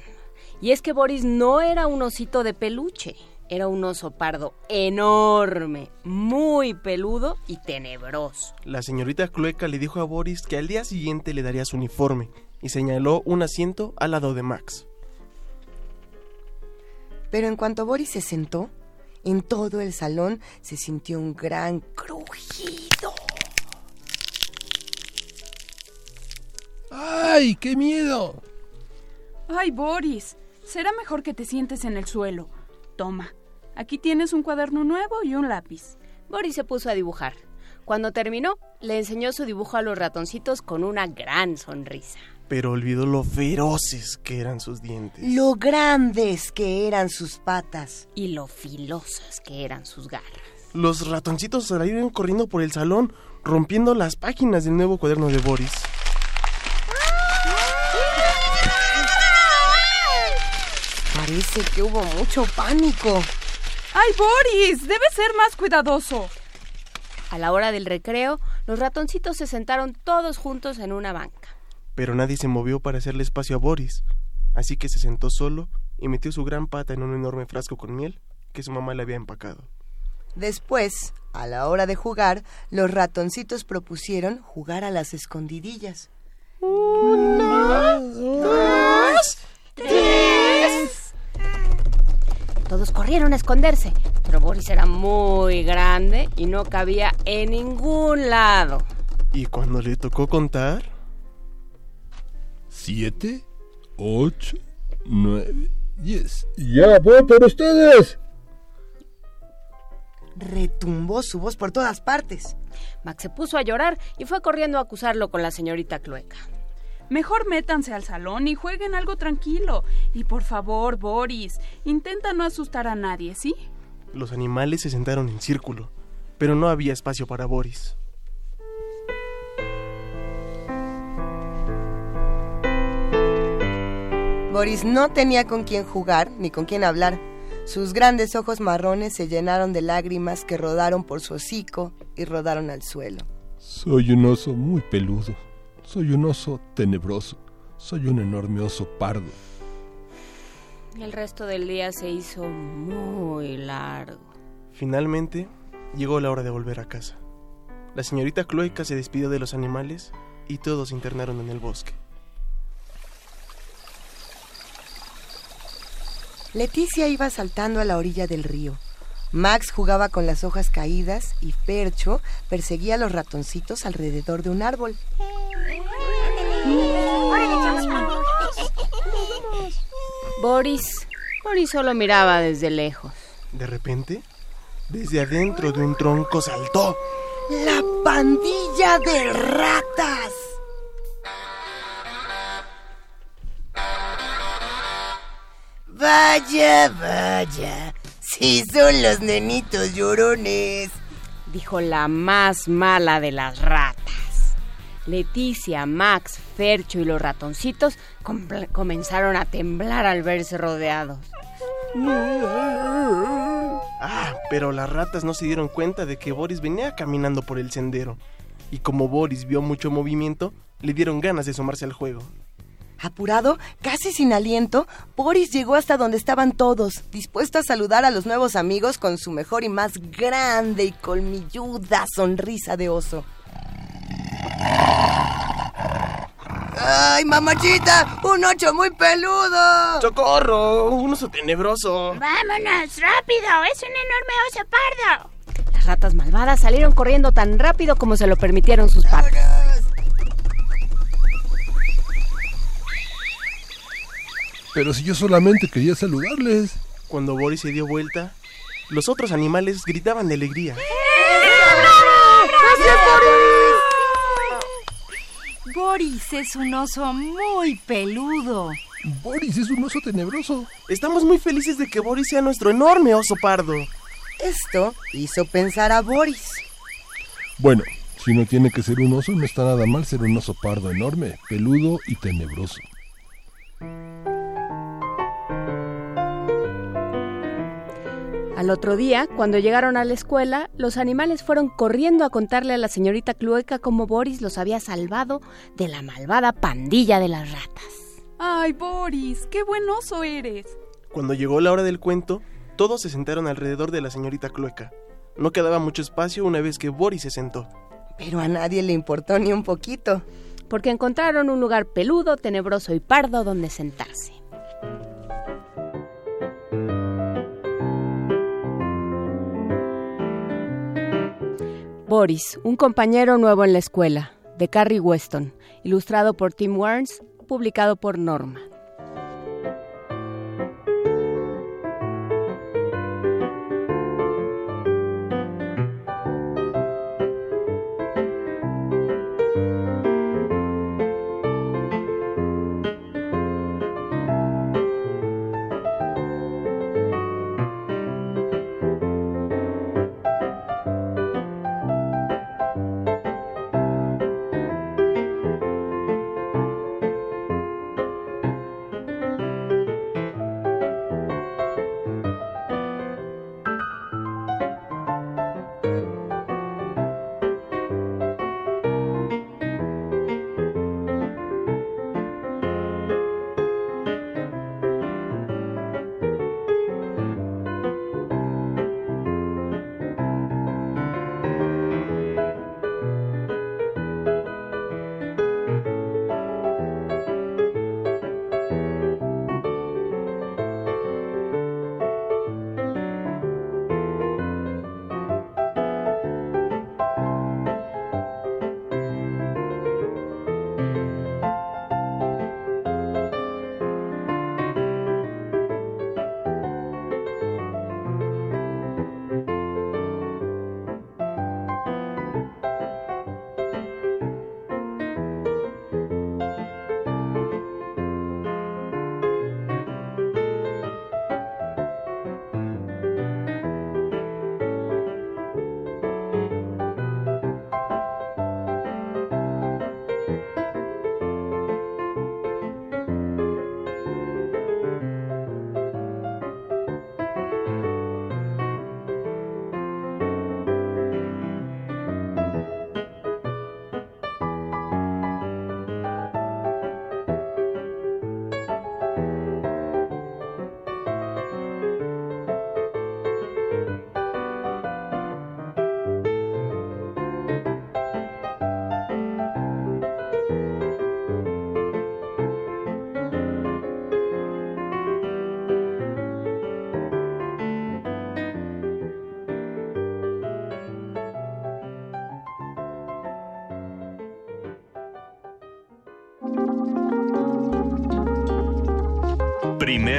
Y es que Boris no era un osito de peluche, era un oso pardo enorme, muy peludo y tenebroso. La señorita Clueca le dijo a Boris que al día siguiente le daría su uniforme y señaló un asiento al lado de Max. Pero en cuanto Boris se sentó, en todo el salón se sintió un gran crujido. ¡Ay, qué miedo! Ay, Boris, será mejor que te sientes en el suelo. Toma, aquí tienes un cuaderno nuevo y un lápiz. Boris se puso a dibujar. Cuando terminó, le enseñó su dibujo a los ratoncitos con una gran sonrisa. Pero olvidó lo feroces que eran sus dientes. Lo grandes que eran sus patas. Y lo filosas que eran sus garras. Los ratoncitos salieron corriendo por el salón, rompiendo las páginas del nuevo cuaderno de Boris. Parece que hubo mucho pánico. ¡Ay, Boris! Debes ser más cuidadoso. A la hora del recreo, los ratoncitos se sentaron todos juntos en una banca. Pero nadie se movió para hacerle espacio a Boris, así que se sentó solo y metió su gran pata en un enorme frasco con miel que su mamá le había empacado. Después, a la hora de jugar, los ratoncitos propusieron jugar a las escondidillas. Uno, dos, tres. Todos corrieron a esconderse, pero Boris era muy grande y no cabía en ningún lado. Y cuando le tocó contar... Siete, ocho, nueve, diez. ¡Ya voy por ustedes! Retumbó su voz por todas partes. Max se puso a llorar y fue corriendo a acusarlo con la señorita Clueca. Mejor métanse al salón y jueguen algo tranquilo. Y por favor, Boris, intenta no asustar a nadie, ¿sí? Los animales se sentaron en círculo, pero no había espacio para Boris. Boris no tenía con quién jugar ni con quién hablar. Sus grandes ojos marrones se llenaron de lágrimas que rodaron por su hocico y rodaron al suelo. Soy un oso muy peludo. Soy un oso tenebroso. Soy un enorme oso pardo. El resto del día se hizo muy largo. Finalmente, llegó la hora de volver a casa. La señorita Cloica se despidió de los animales y todos se internaron en el bosque. Leticia iba saltando a la orilla del río. Max jugaba con las hojas caídas y Percho perseguía a los ratoncitos alrededor de un árbol. Boris, Boris solo miraba desde lejos. De repente, desde adentro de un tronco saltó. ¡La pandilla de ratas! Vaya, vaya. Sí, son los nenitos llorones. Dijo la más mala de las ratas. Leticia, Max, Fercho y los ratoncitos comenzaron a temblar al verse rodeados. Ah, pero las ratas no se dieron cuenta de que Boris venía caminando por el sendero. Y como Boris vio mucho movimiento, le dieron ganas de sumarse al juego. Apurado, casi sin aliento, Boris llegó hasta donde estaban todos, dispuesto a saludar a los nuevos amigos con su mejor y más grande y colmilluda sonrisa de oso. ¡Ay, mamachita! ¡Un ocho muy peludo! ¡Socorro! ¡Un oso tenebroso! ¡Vámonos, rápido! ¡Es un enorme oso pardo! Las ratas malvadas salieron corriendo tan rápido como se lo permitieron sus patas. Pero si yo solamente quería saludarles. Cuando Boris se dio vuelta, los otros animales gritaban de alegría. ¡Gracias, Boris! Boris es un oso muy peludo. Boris es un oso tenebroso. Estamos muy felices de que Boris sea nuestro enorme oso pardo. Esto hizo pensar a Boris. Bueno, si no tiene que ser un oso, no está nada mal ser un oso pardo enorme, peludo y tenebroso. Al otro día, cuando llegaron a la escuela, los animales fueron corriendo a contarle a la señorita Clueca cómo Boris los había salvado de la malvada pandilla de las ratas. Ay, Boris, qué buen oso eres. Cuando llegó la hora del cuento, todos se sentaron alrededor de la señorita Clueca. No quedaba mucho espacio una vez que Boris se sentó. Pero a nadie le importó ni un poquito. Porque encontraron un lugar peludo, tenebroso y pardo donde sentarse. Boris, un compañero nuevo en la escuela, de Carrie Weston, ilustrado por Tim Warnes, publicado por Norma.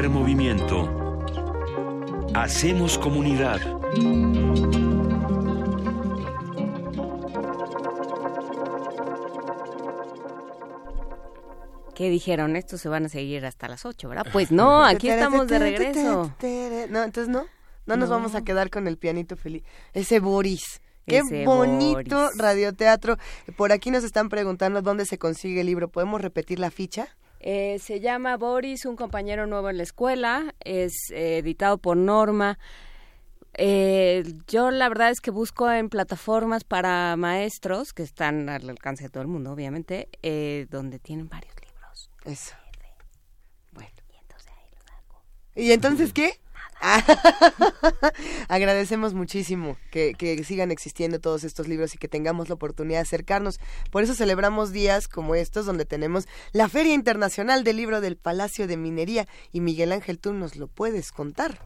Primer movimiento. Hacemos comunidad. ¿Qué dijeron? Estos se van a seguir hasta las 8, ¿verdad? Pues no, aquí estamos de regreso. No, entonces no. No nos No. vamos a quedar con el pianito feliz. Ese Boris. Qué Ese bonito Boris. radioteatro. Por aquí nos están preguntando dónde se consigue el libro. ¿Podemos repetir la ficha? Eh, se llama Boris, un compañero nuevo en la escuela. Es eh, editado por Norma. Eh, yo la verdad es que busco en plataformas para maestros que están al alcance de todo el mundo, obviamente, eh, donde tienen varios libros. Eso. Bueno. ¿Y entonces qué? Agradecemos muchísimo que, que sigan existiendo todos estos libros y que tengamos la oportunidad de acercarnos. Por eso celebramos días como estos donde tenemos la Feria Internacional del Libro del Palacio de Minería y Miguel Ángel, tú nos lo puedes contar.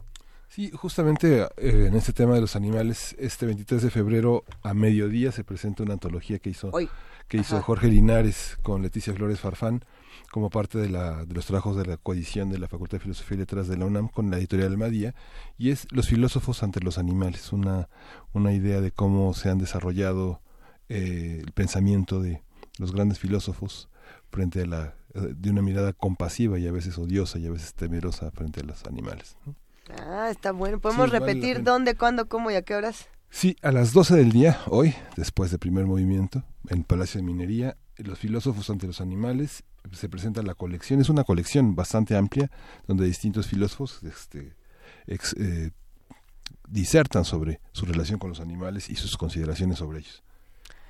Sí, justamente eh, en este tema de los animales, este 23 de febrero a mediodía se presenta una antología que hizo, Hoy. que hizo Ajá. Jorge Linares con Leticia Flores Farfán como parte de, la, de los trabajos de la coedición de la Facultad de Filosofía y Letras de la UNAM con la editorial Almadía y es Los filósofos ante los animales, una, una idea de cómo se han desarrollado eh, el pensamiento de los grandes filósofos frente a la de una mirada compasiva y a veces odiosa y a veces temerosa frente a los animales. ¿no? Ah, está bueno. ¿Podemos Sí, repetir dónde, cuándo, cómo y a qué horas? Sí, a las 12 del día, hoy, después del primer movimiento, en Palacio de Minería, los filósofos ante los animales, se presenta la colección, es una colección bastante amplia, donde distintos filósofos este, eh, disertan sobre su relación con los animales y sus consideraciones sobre ellos.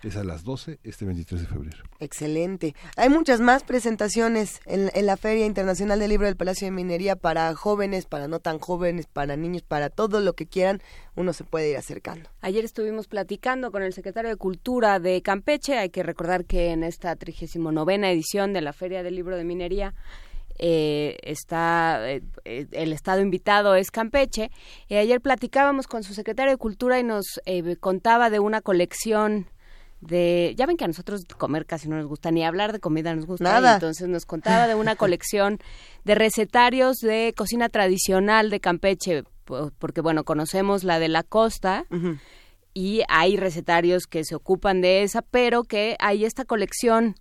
Es a las 12, este 23 de febrero. Excelente. Hay muchas más presentaciones en, en la Feria Internacional del Libro del Palacio de Minería para jóvenes, para no tan jóvenes, para niños, para todo lo que quieran. Uno se puede ir acercando. Ayer estuvimos platicando con el secretario de Cultura de Campeche. Hay que recordar que en esta 39 edición de la Feria del Libro de Minería eh, está eh, eh, el estado invitado es Campeche. Y ayer platicábamos con su secretario de Cultura y nos eh, contaba de una colección de ya ven que a nosotros comer casi no nos gusta ni hablar de comida nos gusta Nada. entonces nos contaba de una colección de recetarios de cocina tradicional de Campeche po- porque bueno conocemos la de la costa y hay recetarios que se ocupan de esa pero que hay esta colección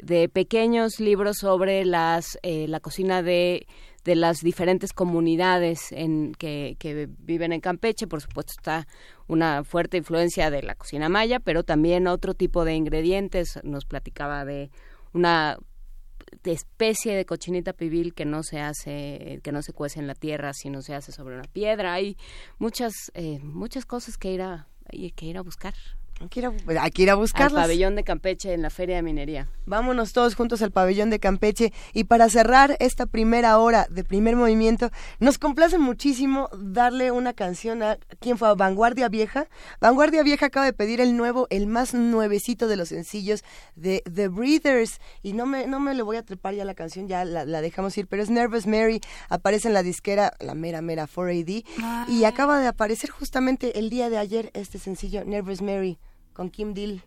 de pequeños libros sobre las eh, la cocina de de las diferentes comunidades en que, que viven en Campeche. Por supuesto está una fuerte influencia de la cocina maya pero también otro tipo de ingredientes. Nos platicaba de una especie de cochinita pibil que no se hace que no se cuece en la tierra sino se hace sobre una piedra. Hay muchas eh, muchas cosas que ir a que ir a buscar hay que ir a, hay que ir a al buscarlas. pabellón de Campeche en la feria de minería. Vámonos todos juntos al pabellón de Campeche. Y para cerrar esta primera hora de primer movimiento, nos complace muchísimo darle una canción a quién fue a Vanguardia Vieja. Vanguardia Vieja acaba de pedir el nuevo, el más nuevecito de los sencillos de The Breathers y no me no me le voy a trepar ya la canción, ya la, la dejamos ir, pero es Nervous Mary, aparece en la disquera la mera mera 4AD y acaba de aparecer justamente el día de ayer este sencillo Nervous Mary con Kim Deal.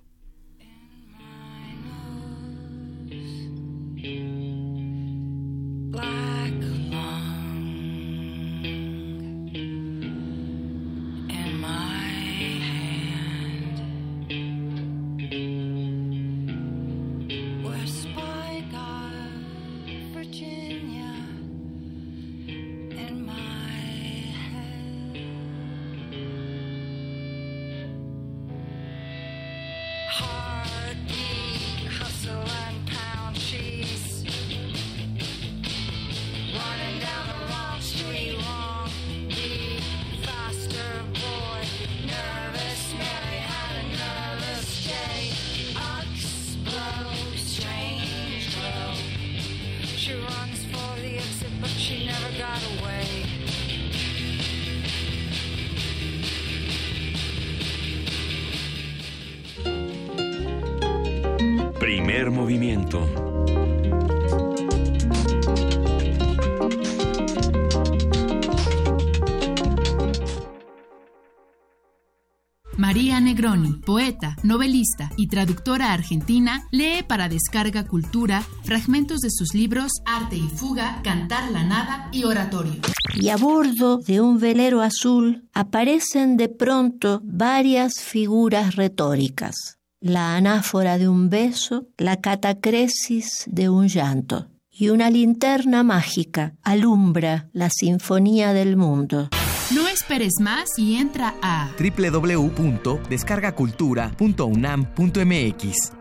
Y traductora argentina, lee para Descarga Cultura fragmentos de sus libros Arte y Fuga, Cantar la Nada y Oratorio. Y a bordo de un velero azul aparecen de pronto varias figuras retóricas. La anáfora de un beso, la catacresis de un llanto. Y una linterna mágica alumbra la sinfonía del mundo. No esperes más y entra a www.descargacultura.unam.mx.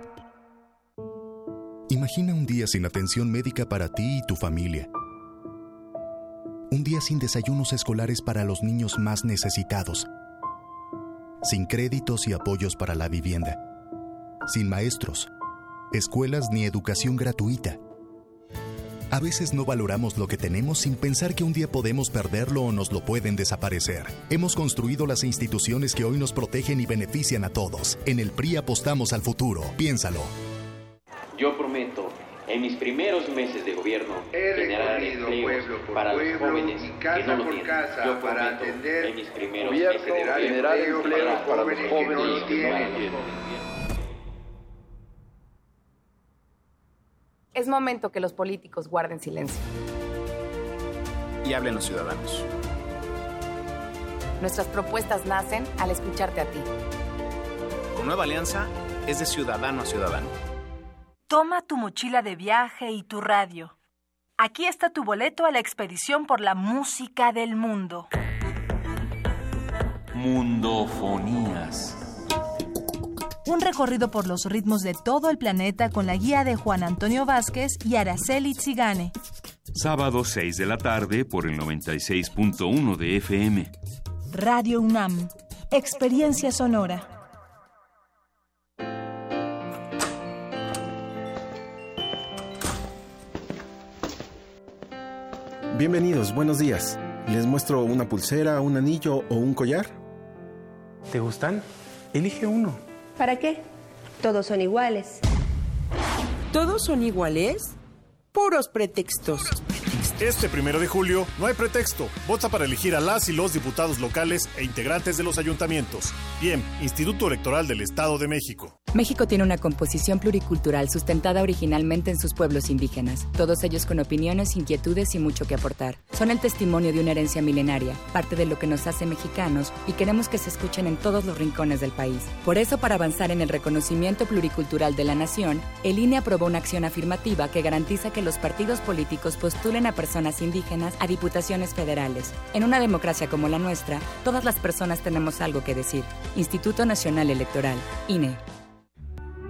Imagina un día sin atención médica para ti y tu familia. Un día sin desayunos escolares para los niños más necesitados. Sin créditos y apoyos para la vivienda. Sin maestros, escuelas ni educación gratuita. A veces no valoramos lo que tenemos sin pensar que un día podemos perderlo o nos lo pueden desaparecer. Hemos construido las instituciones que hoy nos protegen y benefician a todos. En el PRI apostamos al futuro. Piénsalo. Yo prometo En mis primeros meses de gobierno, He generar empleos pueblo por para los jóvenes y que casa no lo por tienen. casa Yo para prometo, atender en mis primeros meses de generar gobierno, empleos para los jóvenes que no lo jóvenes tienen. Es momento que los políticos guarden silencio. Y hablen los ciudadanos. Nuestras propuestas nacen al escucharte a ti. Con Nueva Alianza es de ciudadano a ciudadano. Toma tu mochila de viaje y tu radio. Aquí está tu boleto a la expedición por la música del mundo. Mundofonías. Un recorrido por los ritmos de todo el planeta con la guía de Juan Antonio Vázquez y Araceli Zigane. Sábado 6 de la tarde por el 96.1 de FM. Radio UNAM. Experiencia sonora. Bienvenidos, buenos días. ¿Les muestro una pulsera, un anillo o un collar? ¿Te gustan? Elige uno. ¿Para qué? Todos son iguales. ¿Todos son iguales? Puros pretextos. Este primero de julio no hay pretexto. Vota para elegir a las y los diputados locales e integrantes de los ayuntamientos. Bien, Instituto Electoral del Estado de México. México tiene una composición pluricultural sustentada originalmente en sus pueblos indígenas, todos ellos con opiniones, inquietudes y mucho que aportar. Son el testimonio de una herencia milenaria, parte de lo que nos hace mexicanos y queremos que se escuchen en todos los rincones del país. Por eso, para avanzar en el reconocimiento pluricultural de la nación, el INE aprobó una acción afirmativa que garantiza que los partidos políticos postulen a personas indígenas a diputaciones federales. En una democracia como la nuestra, todas las personas tenemos algo que decir. Instituto Nacional Electoral, INE.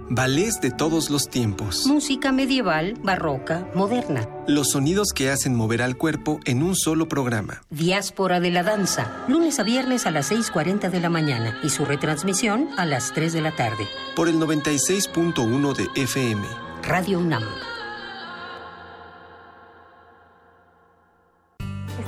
Ballets de todos los tiempos. Música medieval, barroca, moderna. Los sonidos que hacen mover al cuerpo en un solo programa. Diáspora de la danza. Lunes a viernes a las 6.40 de la mañana y su retransmisión a las 3 de la tarde. Por el 96.1 de FM. Radio UNAM.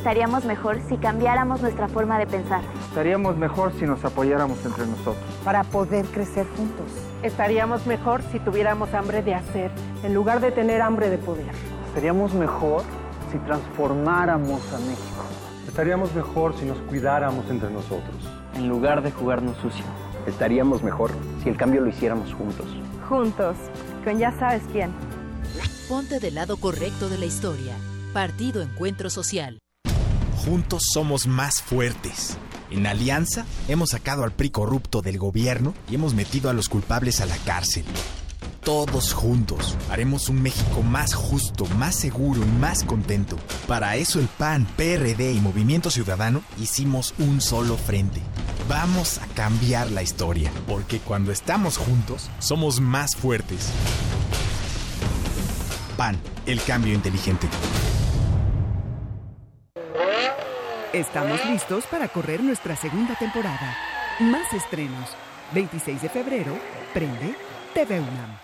Estaríamos mejor si cambiáramos nuestra forma de pensar. Estaríamos mejor si nos apoyáramos entre nosotros. Para poder crecer juntos. Estaríamos mejor si tuviéramos hambre de hacer, en lugar de tener hambre de poder. Estaríamos mejor si transformáramos a México. Estaríamos mejor si nos cuidáramos entre nosotros. En lugar de jugarnos sucio. Estaríamos mejor si el cambio lo hiciéramos juntos. Juntos, con ya sabes quién. Ponte del lado correcto de la historia. Partido Encuentro Social. Juntos somos más fuertes. En Alianza hemos sacado al PRI corrupto del gobierno y hemos metido a los culpables a la cárcel. Todos juntos haremos un México más justo, más seguro y más contento. Para eso el PAN, PRD y Movimiento Ciudadano hicimos un solo frente. Vamos a cambiar la historia, porque cuando estamos juntos somos más fuertes. PAN, el cambio inteligente. Estamos listos para correr nuestra segunda temporada. Más estrenos. 26 de febrero, Prende TV UNAM.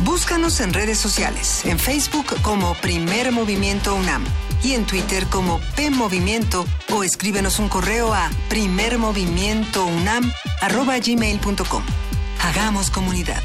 Búscanos en redes sociales, en Facebook como Primer Movimiento UNAM y en Twitter como P Movimiento o escríbenos un correo a primermovimientounam@gmail.com. Hagamos comunidad.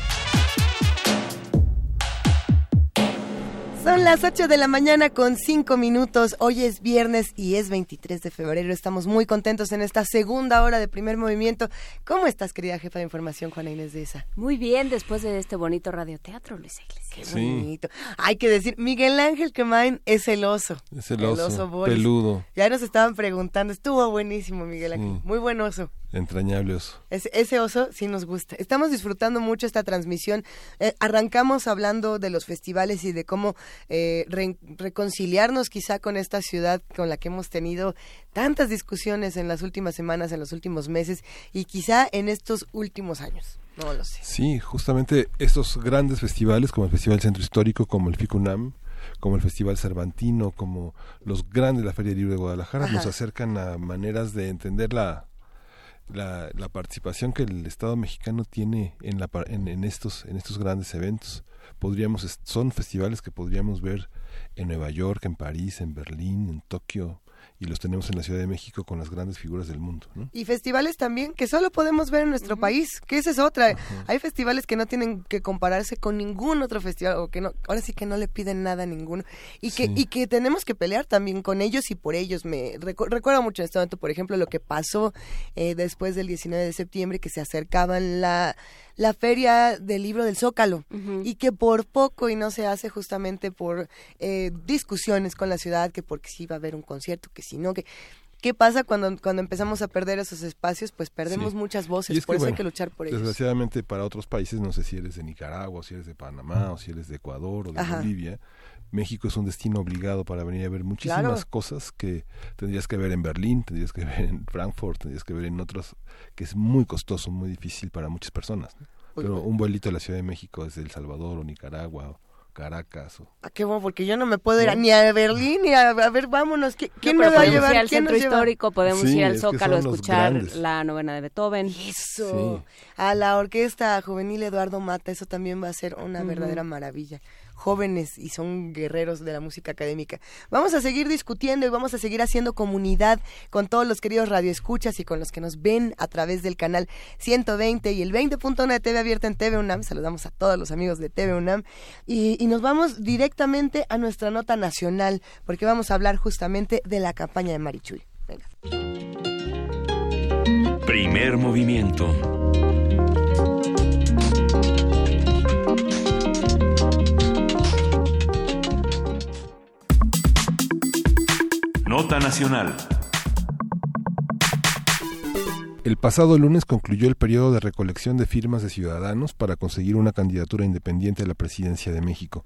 Son las 8 de la mañana con 5 minutos. Hoy es viernes y es 23 de febrero. Estamos muy contentos en esta segunda hora de primer movimiento. ¿Cómo estás, querida jefa de información, Juana Inés de esa? Muy bien, después de este bonito radioteatro, Luis Iglesias. Qué bonito. Hay que decir, Miguel Ángel Quemain es el oso. Es el oso, Boris. peludo. Ya nos estaban preguntando. Estuvo buenísimo, Miguel Ángel. Sí. Muy buen oso. Entrañable oso. Ese, ese oso sí nos gusta. Estamos disfrutando mucho esta transmisión. Eh, arrancamos hablando de los festivales y de cómo eh, re- reconciliarnos quizá con esta ciudad con la que hemos tenido tantas discusiones en las últimas semanas, en los últimos meses y quizá en estos últimos años. No lo sé. Sí, justamente estos grandes festivales como el Festival Centro Histórico, como el FICUNAM, como el Festival Cervantino, como los grandes de la Feria Libre de Guadalajara, Ajá. nos acercan a maneras de entender la, la, la participación que el Estado mexicano tiene en, la, en, en estos, en estos grandes eventos. Podríamos, son festivales que podríamos ver en Nueva York, en París, en Berlín, en Tokio, y los tenemos en la Ciudad de México con las grandes figuras del mundo. Y festivales también que solo podemos ver en nuestro país, que esa es otra. Hay festivales que no tienen que compararse con ningún otro festival, o que no, ahora sí que no le piden nada a ninguno, y que, y que tenemos que pelear también con ellos y por ellos. Me recuerdo mucho en este momento, por ejemplo, lo que pasó eh, después del 19 de septiembre, que se acercaban la la feria del libro del Zócalo y que por poco y no se hace justamente por eh, discusiones con la ciudad, que porque sí va a haber un concierto, que si no, que... ¿Qué pasa cuando, cuando empezamos a perder esos espacios? Pues perdemos muchas voces, por eso hay que luchar por ellos. Desgraciadamente para otros países, no sé si eres de Nicaragua, o si eres de Panamá, o si eres de Ecuador o de Bolivia, México es un destino obligado para venir a ver muchísimas cosas que tendrías que ver en Berlín, tendrías que ver en Frankfurt, tendrías que ver en otros, que es muy costoso, muy difícil para muchas personas. Pero un vuelito a la Ciudad de México desde El Salvador o Nicaragua Caracas. O... Ah, qué bueno, porque yo no me puedo ir ni a Berlín ni a, ver, vámonos. ¿Quién me va a llevar? al centro histórico, podemos ir al Zócalo a escuchar la novena de Beethoven. Eso. A la orquesta juvenil Eduardo Mata, eso también va a ser una verdadera maravilla jóvenes y son guerreros de la música académica. Vamos a seguir discutiendo y vamos a seguir haciendo comunidad con todos los queridos radioescuchas y con los que nos ven a través del canal 120 y el 20.1 de TV abierta en TV UNAM. Saludamos a todos los amigos de TV UNAM y, y nos vamos directamente a nuestra nota nacional porque vamos a hablar justamente de la campaña de Marichuy. Venga. Primer movimiento. Nota Nacional. El pasado lunes concluyó el periodo de recolección de firmas de ciudadanos para conseguir una candidatura independiente a la presidencia de México.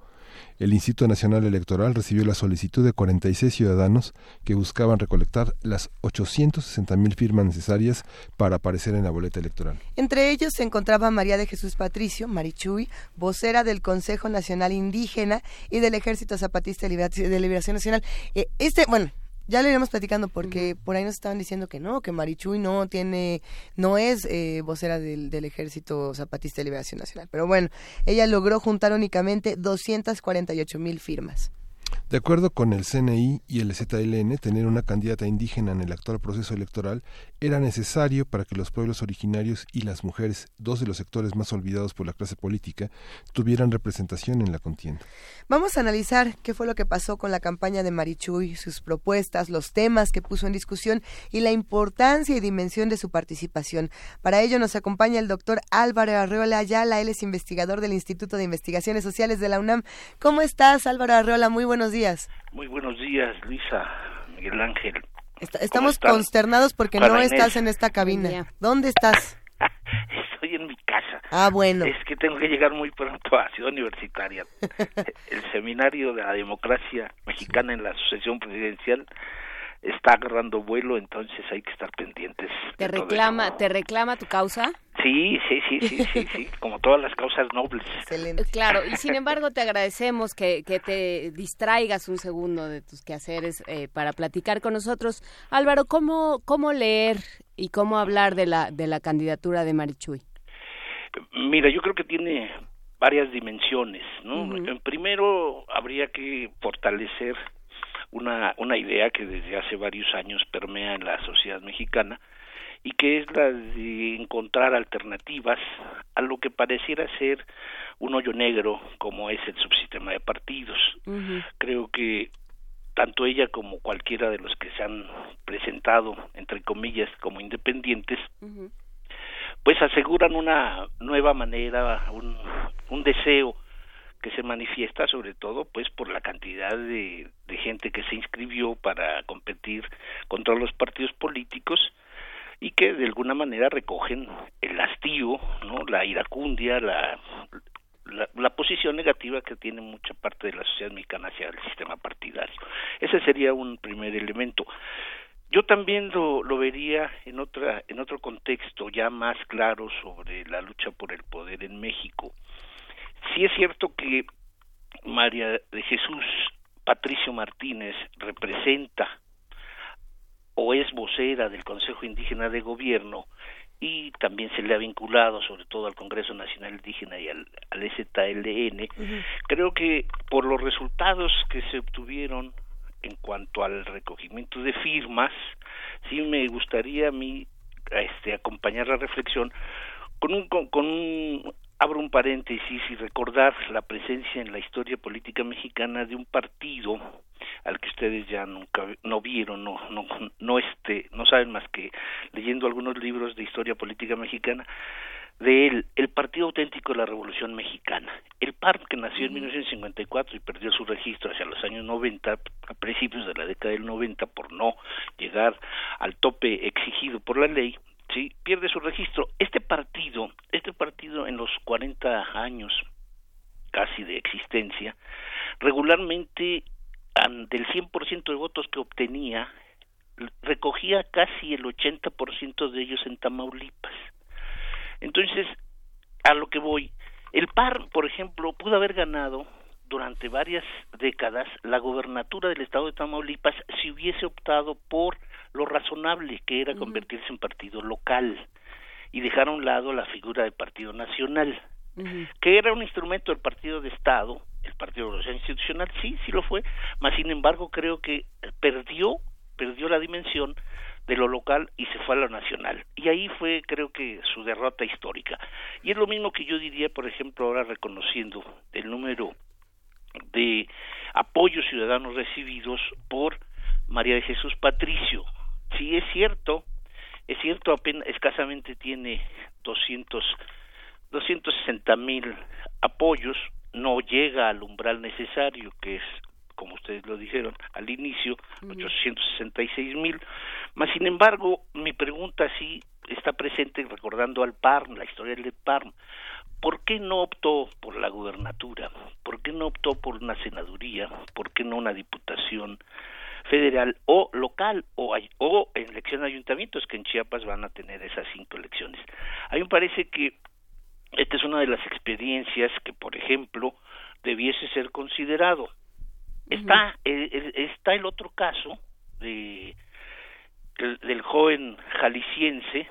El Instituto Nacional Electoral recibió la solicitud de 46 ciudadanos que buscaban recolectar las 860 mil firmas necesarias para aparecer en la boleta electoral. Entre ellos se encontraba María de Jesús Patricio, Marichuy, vocera del Consejo Nacional Indígena y del Ejército Zapatista de Liberación Nacional. Eh, este, bueno, ya lo iremos platicando porque por ahí nos estaban diciendo que no, que Marichuy no tiene, no es eh, vocera del, del, Ejército Zapatista de Liberación Nacional. Pero bueno, ella logró juntar únicamente 248 mil firmas. De acuerdo con el CNI y el ZLN, tener una candidata indígena en el actual proceso electoral era necesario para que los pueblos originarios y las mujeres, dos de los sectores más olvidados por la clase política, tuvieran representación en la contienda. Vamos a analizar qué fue lo que pasó con la campaña de Marichuy, sus propuestas, los temas que puso en discusión y la importancia y dimensión de su participación. Para ello nos acompaña el doctor Álvaro Arreola Ayala, él es investigador del Instituto de Investigaciones Sociales de la UNAM. ¿Cómo estás, Álvaro Arreola? Muy buenos días. Muy buenos días, Luisa, Miguel Ángel. estamos consternados porque no estás en esta cabina. ¿Dónde estás? Estoy en mi casa. Ah, bueno. Es que tengo que llegar muy pronto a Ciudad Universitaria. El seminario de la democracia mexicana en la sucesión presidencial está agarrando vuelo, entonces hay que estar pendientes. ¿Te reclama, ¿te reclama tu causa? Sí, sí, sí, sí, sí, sí, como todas las causas nobles. Excelente. Claro, y sin embargo te agradecemos que, que te distraigas un segundo de tus quehaceres eh, para platicar con nosotros. Álvaro, ¿cómo, ¿cómo leer y cómo hablar de la, de la candidatura de Marichuy? Mira, yo creo que tiene varias dimensiones, ¿no? Primero, habría que fortalecer una, una idea que desde hace varios años permea en la sociedad mexicana y que es la de encontrar alternativas a lo que pareciera ser un hoyo negro como es el subsistema de partidos. Creo que tanto ella como cualquiera de los que se han presentado, entre comillas, como independientes, pues aseguran una nueva manera, un, un deseo que se manifiesta sobre todo pues por la cantidad de, de gente que se inscribió para competir contra los partidos políticos y que de alguna manera recogen el hastío, ¿no? la iracundia, la, la, la, posición negativa que tiene mucha parte de la sociedad mexicana hacia el sistema partidario. Ese sería un primer elemento. Yo también lo, lo vería en otra en otro contexto ya más claro sobre la lucha por el poder en México sí es cierto que María de Jesús Patricio Martínez representa o es vocera del Consejo Indígena de Gobierno y también se le ha vinculado sobre todo al Congreso Nacional Indígena y al, al creo que por los resultados que se obtuvieron en cuanto al recogimiento de firmas, sí me gustaría a mí este, acompañar la reflexión con un, con, un abro un paréntesis y recordar la presencia en la historia política mexicana de un partido al que ustedes ya nunca no vieron no no no este no saben más que leyendo algunos libros de historia política mexicana de él, el Partido Auténtico de la Revolución Mexicana. El PAR, que nació en 1954 y perdió su registro hacia los años 90, a principios de la década del 90, por no llegar al tope exigido por la ley, sí pierde su registro. Este partido este partido en los 40 años casi de existencia regularmente del 100% de votos que obtenía recogía casi el 80% de ellos en Tamaulipas. Entonces a lo que voy el PAR por ejemplo pudo haber ganado durante varias décadas la gobernatura del estado de Tamaulipas si hubiese optado por lo razonable que era convertirse en partido local y dejar a un lado la figura del partido nacional, que era un instrumento del partido de Estado, el partido de institucional, sí, sí lo fue, mas sin embargo creo que perdió, perdió la dimensión de lo local y se fue a lo nacional. Y ahí fue, creo que, su derrota histórica. Y es lo mismo que yo diría, por ejemplo, ahora reconociendo el número de apoyos ciudadanos recibidos por María de Jesús Patricio, sí es cierto, es cierto, apenas escasamente tiene 200, 260 mil apoyos, no llega al umbral necesario, que es, como ustedes lo dijeron al inicio, 866 mil. Mas, sin embargo, mi pregunta sí está presente recordando al PARM, la historia del PARM. ¿Por qué no optó por la gubernatura? ¿Por qué no optó por una senaduría? ¿Por qué no una diputación? federal o local o, o en elección de ayuntamientos que en Chiapas van a tener esas cinco elecciones. A mí me parece que esta es una de las experiencias que, por ejemplo, debiese ser considerado. Está, el, está el otro caso de, del joven jalisciense,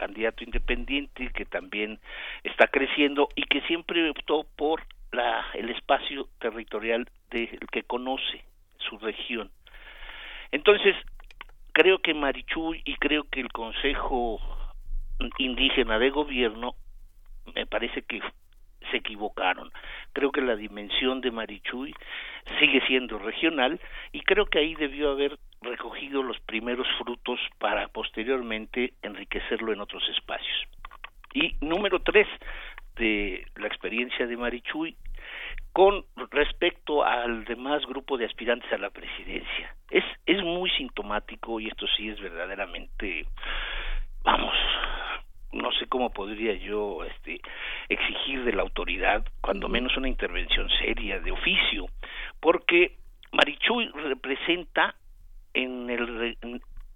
candidato independiente que también está creciendo y que siempre optó por la, el espacio territorial del que conoce su región. Entonces, creo que Marichuy y creo que el Consejo Indígena de Gobierno me parece que se equivocaron. Creo que la dimensión de Marichuy sigue siendo regional y creo que ahí debió haber recogido los primeros frutos para posteriormente enriquecerlo en otros espacios. Y número tres de la experiencia de Marichuy con respecto al demás grupo de aspirantes a la presidencia. Es, es muy sintomático y esto sí es verdaderamente, vamos, no sé cómo podría yo este, exigir de la autoridad, cuando menos una intervención seria, de oficio, porque Marichuy representa en, el,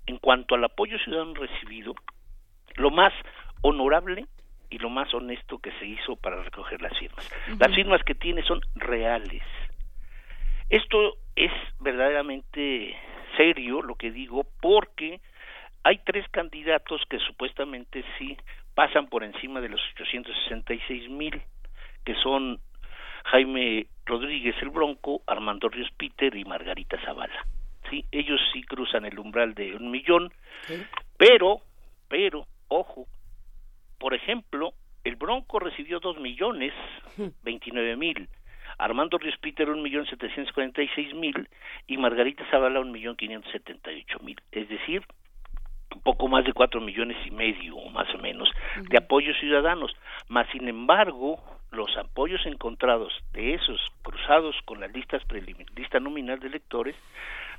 en cuanto al apoyo ciudadano recibido, lo más honorable y lo más honesto que se hizo para recoger las firmas. Las firmas que tiene son reales. Esto es verdaderamente serio lo que digo porque hay tres candidatos que supuestamente sí pasan por encima de los 866 mil, que son Jaime Rodríguez el Bronco, Armando Ríos Peter y Margarita Zavala. Sí, ellos sí cruzan el umbral de un millón, pero, pero, ojo, por ejemplo, el Bronco recibió dos millones veintinueve mil, Armando Ríos Peter un millón setecientos cuarenta y seis mil y Margarita Zavala un millón quinientos setenta y ocho mil, es decir, poco más de cuatro millones y medio o más o menos de apoyos ciudadanos. Mas sin embargo, los apoyos encontrados de esos cruzados con las listas lista nominal de electores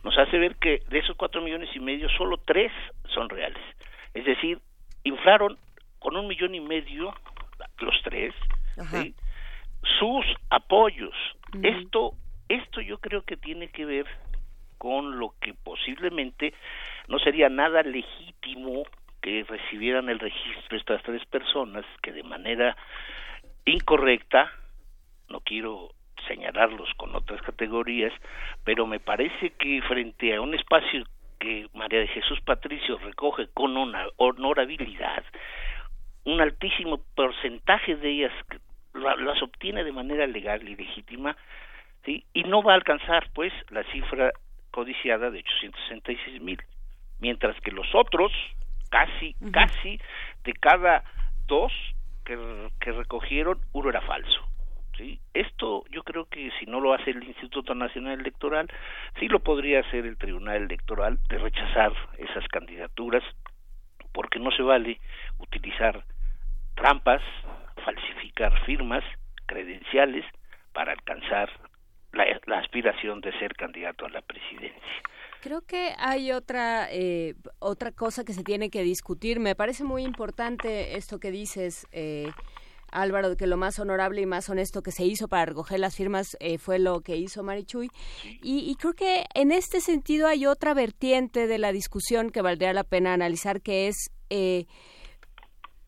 nos hace ver que de esos cuatro millones y medio solo tres son reales. Es decir, inflaron con un millón y medio, los tres, sus apoyos. Esto, esto yo creo que tiene que ver con lo que posiblemente no sería nada legítimo que recibieran el registro estas tres personas que de manera incorrecta, no quiero señalarlos con otras categorías, pero me parece que frente a un espacio que María de Jesús Patricio recoge con una honorabilidad, un altísimo porcentaje de ellas las obtiene de manera legal y legítima ¿sí? y no va a alcanzar pues la cifra codiciada de 866 mil, mientras que los otros, casi, casi de cada dos que, que recogieron, uno era falso. ¿sí? Esto yo creo que si no lo hace el Instituto Nacional Electoral, sí lo podría hacer el Tribunal Electoral de rechazar esas candidaturas, porque no se vale utilizar trampas, falsificar firmas, credenciales para alcanzar la, la aspiración de ser candidato a la presidencia. Creo que hay otra eh, otra cosa que se tiene que discutir. Me parece muy importante esto que dices, eh, Álvaro, que lo más honorable y más honesto que se hizo para recoger las firmas eh, fue lo que hizo Marichuy. Y, y, creo que en este sentido hay otra vertiente de la discusión que valdría la pena analizar, que es eh,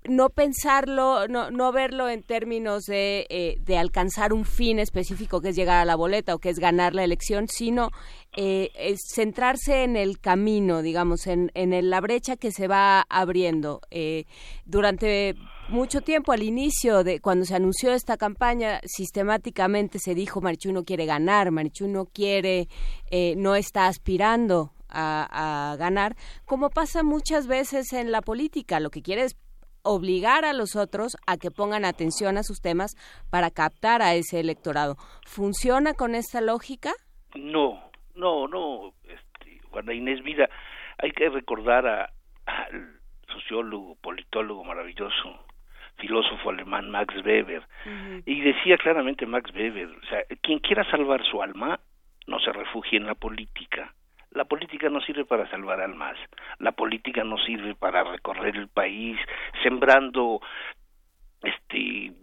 no pensarlo, no, no verlo en términos de, eh, de alcanzar un fin específico que es llegar a la boleta o que es ganar la elección, sino eh, centrarse en el camino, digamos, en, en la brecha que se va abriendo. Eh, durante mucho tiempo, al inicio de cuando se anunció esta campaña, sistemáticamente se dijo Marichu no quiere ganar, Marichu no quiere, eh, no está aspirando a, a, ganar, como pasa muchas veces en la política, lo que quiere es obligar a los otros a que pongan atención a sus temas para captar a ese electorado. ¿Funciona con esta lógica? No, no, no, este, Juana Inés, mira, hay que recordar a, al sociólogo, politólogo maravilloso, filósofo alemán Max Weber, uh -huh. y decía claramente Max Weber, o sea, quien quiera salvar su alma, no se refugie en la política. La política no sirve para salvar almas, la política no sirve para recorrer el país sembrando este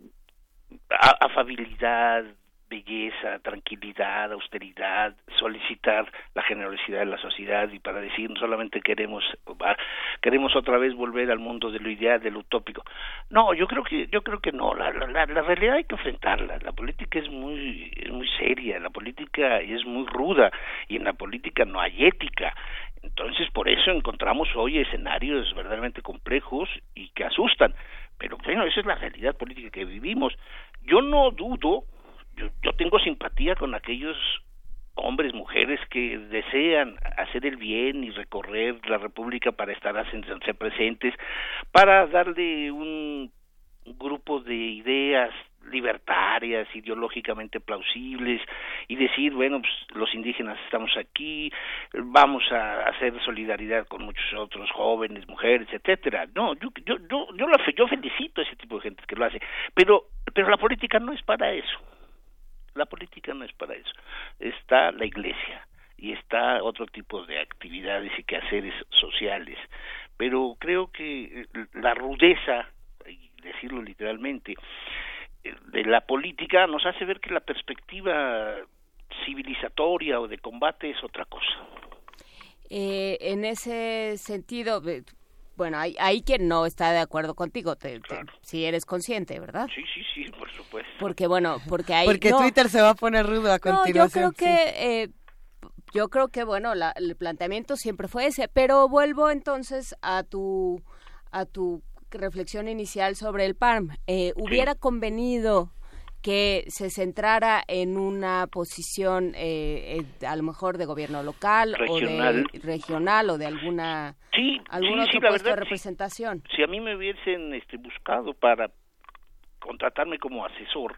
afabilidad, belleza, tranquilidad, austeridad, solicitar la generosidad de la sociedad y para decir no solamente queremos queremos otra vez volver al mundo de lo ideal, de lo utópico. No, yo creo que yo creo que no, la, la, la realidad hay que enfrentarla. La política es muy es muy seria, la política es muy ruda y en la política no hay ética. Entonces, por eso encontramos hoy escenarios verdaderamente complejos y que asustan. Pero bueno, esa es la realidad política que vivimos. Yo no dudo yo, yo tengo simpatía con aquellos hombres, mujeres que desean hacer el bien y recorrer la República para estar presentes, para darle un grupo de ideas libertarias, ideológicamente plausibles y decir, bueno, pues los indígenas estamos aquí, vamos a hacer solidaridad con muchos otros jóvenes, mujeres, etcétera. No, yo yo yo yo, la, yo felicito a ese tipo de gente que lo hace, pero pero la política no es para eso la política no es para eso. Está la iglesia y está otro tipo de actividades y quehaceres sociales. Pero creo que la rudeza, y decirlo literalmente, de la política nos hace ver que la perspectiva civilizatoria o de combate es otra cosa. Eh, en ese sentido, bueno, hay, hay quien no está de acuerdo contigo, te, claro. te, si eres consciente, ¿verdad? Sí, sí, sí, por supuesto. Porque bueno, porque hay... Porque no, Twitter se va a poner rudo a continuación. No, yo creo que... Eh, yo creo que, bueno, la, el planteamiento siempre fue ese, pero vuelvo entonces a tu, a tu reflexión inicial sobre el PARM. Eh, ¿Hubiera sí. convenido que se centrara en una posición eh, eh, a lo mejor de gobierno local regional. o de regional o de alguna sí, algún sí, otro sí, la puesto verdad, de representación. Si, si, a mí me hubiesen este, buscado para contratarme como asesor,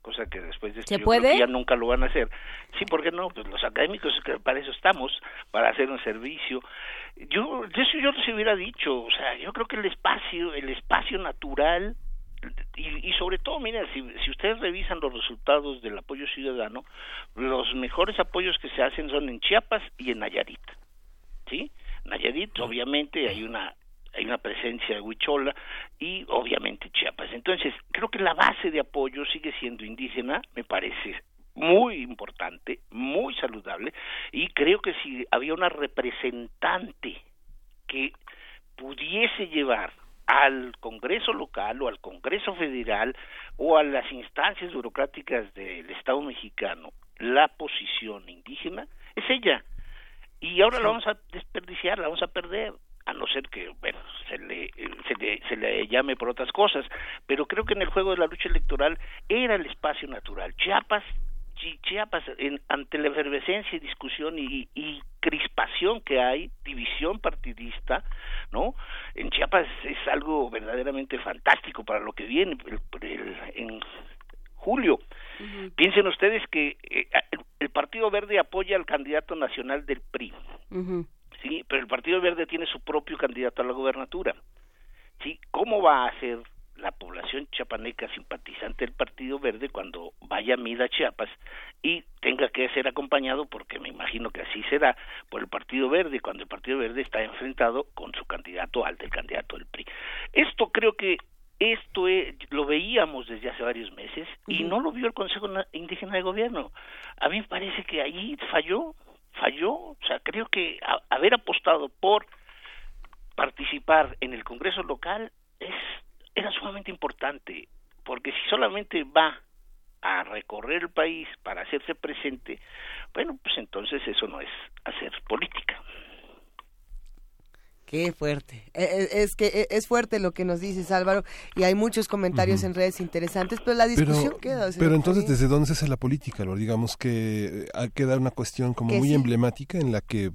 cosa que después de esto ¿Se puede? ya nunca lo van a hacer. Sí, ¿por qué no? Pues los académicos que para eso estamos, para hacer un servicio. Yo, eso yo les hubiera dicho, o sea, yo creo que el espacio, el espacio natural y, y, sobre todo, miren, si, si ustedes revisan los resultados del apoyo ciudadano, los mejores apoyos que se hacen son en Chiapas y en Nayarit, ¿sí? Nayarit, obviamente, hay una hay una presencia de Huichola y obviamente Chiapas. Entonces, creo que la base de apoyo sigue siendo indígena, me parece muy importante, muy saludable, y creo que si había una representante que pudiese llevar al Congreso local o al Congreso federal o a las instancias burocráticas del Estado mexicano la posición indígena, es ella. Y ahora sí. la vamos a desperdiciar, la vamos a perder a no ser que bueno se le, se le se le llame por otras cosas pero creo que en el juego de la lucha electoral era el espacio natural Chiapas Chiapas, ante la efervescencia y discusión y, crispación que hay, división partidista, ¿no? En Chiapas es algo verdaderamente fantástico para lo que viene en julio. Piensen ustedes que eh, el, Partido Verde apoya al candidato nacional del PRI, sí, pero el Partido Verde tiene su propio candidato a la gobernatura, sí. ¿Cómo va a ser la población chiapaneca simpatizante del Partido Verde cuando vaya a Mida Chiapas y tenga que ser acompañado, porque me imagino que así será, por el Partido Verde, cuando el Partido Verde está enfrentado con su candidato al del candidato del PRI. Esto creo que esto lo veíamos desde hace varios meses y no lo vio el Consejo Indígena de Gobierno. A mí me parece que ahí falló, falló, o sea, creo que haber apostado por participar en el Congreso local es era sumamente importante, porque si solamente va a recorrer el país para hacerse presente, bueno, pues entonces eso no es hacer política. Qué fuerte. E, e, es que e, es fuerte lo que nos dices, Álvaro, y hay muchos comentarios en redes interesantes, pero la discusión queda. pero entonces, ¿desde dónde se hace la política? Lo digamos que hay que dar una cuestión como muy emblemática en la que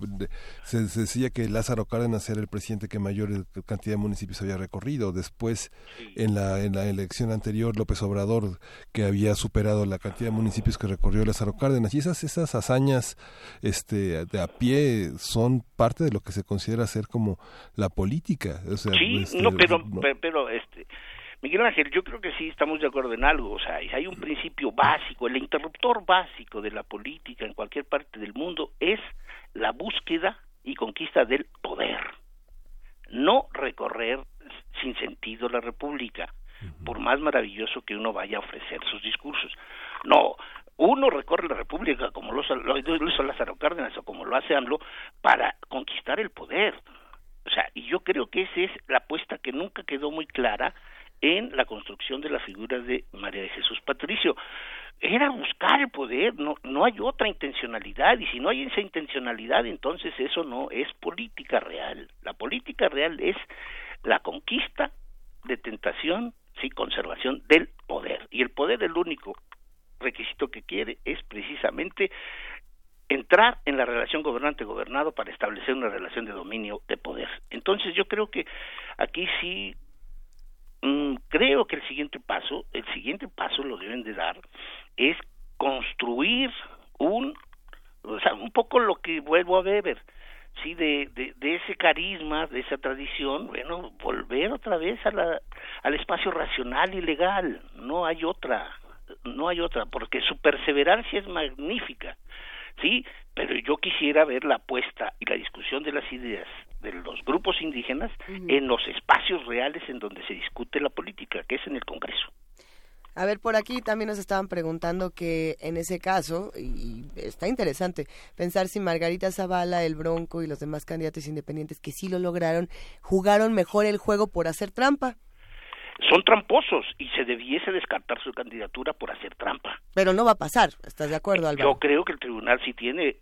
se, decía que Lázaro Cárdenas era el presidente que mayor cantidad de municipios había recorrido. Después, en la, en la elección anterior, López Obrador, que había superado la cantidad de municipios que recorrió Lázaro Cárdenas. Y esas, esas hazañas este, de a pie son parte de lo que se considera ser como la política. sí, este, no, pero, pero, este, Miguel Ángel, yo creo que sí estamos de acuerdo en algo. O sea, hay un principio básico, el interruptor básico de la política en cualquier parte del mundo es la búsqueda y conquista del poder. No recorrer sin sentido la república, por más maravilloso que uno vaya a ofrecer sus discursos. No, uno recorre la república como lo, lo hizo Lázaro Cárdenas o como lo hace AMLO para conquistar el poder o sea, y yo creo que esa es la apuesta que nunca quedó muy clara en la construcción de la figura de María de Jesús Patricio. Era buscar el poder, no, no hay otra intencionalidad, y si no hay esa intencionalidad, entonces eso no es política real. La política real es la conquista, de tentación, sí, conservación del poder. Y el poder, el único requisito que quiere es precisamente entrar en la relación gobernante-gobernado para establecer una relación de dominio de poder. Entonces yo creo que aquí sí mm, creo que el siguiente paso, el siguiente paso lo deben de dar es construir un, o sea, un poco lo que vuelvo a ver, sí, de, de, de ese carisma, de esa tradición, bueno, volver otra vez a la, al espacio racional y legal, no hay otra, no hay otra, porque su perseverancia es magnífica sí, pero yo quisiera ver la apuesta y la discusión de las ideas de los grupos indígenas en los espacios reales en donde se discute la política, que es en el Congreso. A ver, por aquí también nos estaban preguntando que en ese caso, y está interesante, pensar si Margarita Zavala, el Bronco y los demás candidatos independientes que sí lo lograron, jugaron mejor el juego por hacer trampa son tramposos y se debiese descartar su candidatura por hacer trampa. Pero no va a pasar, ¿estás de acuerdo, Álvaro? Yo creo que el tribunal sí tiene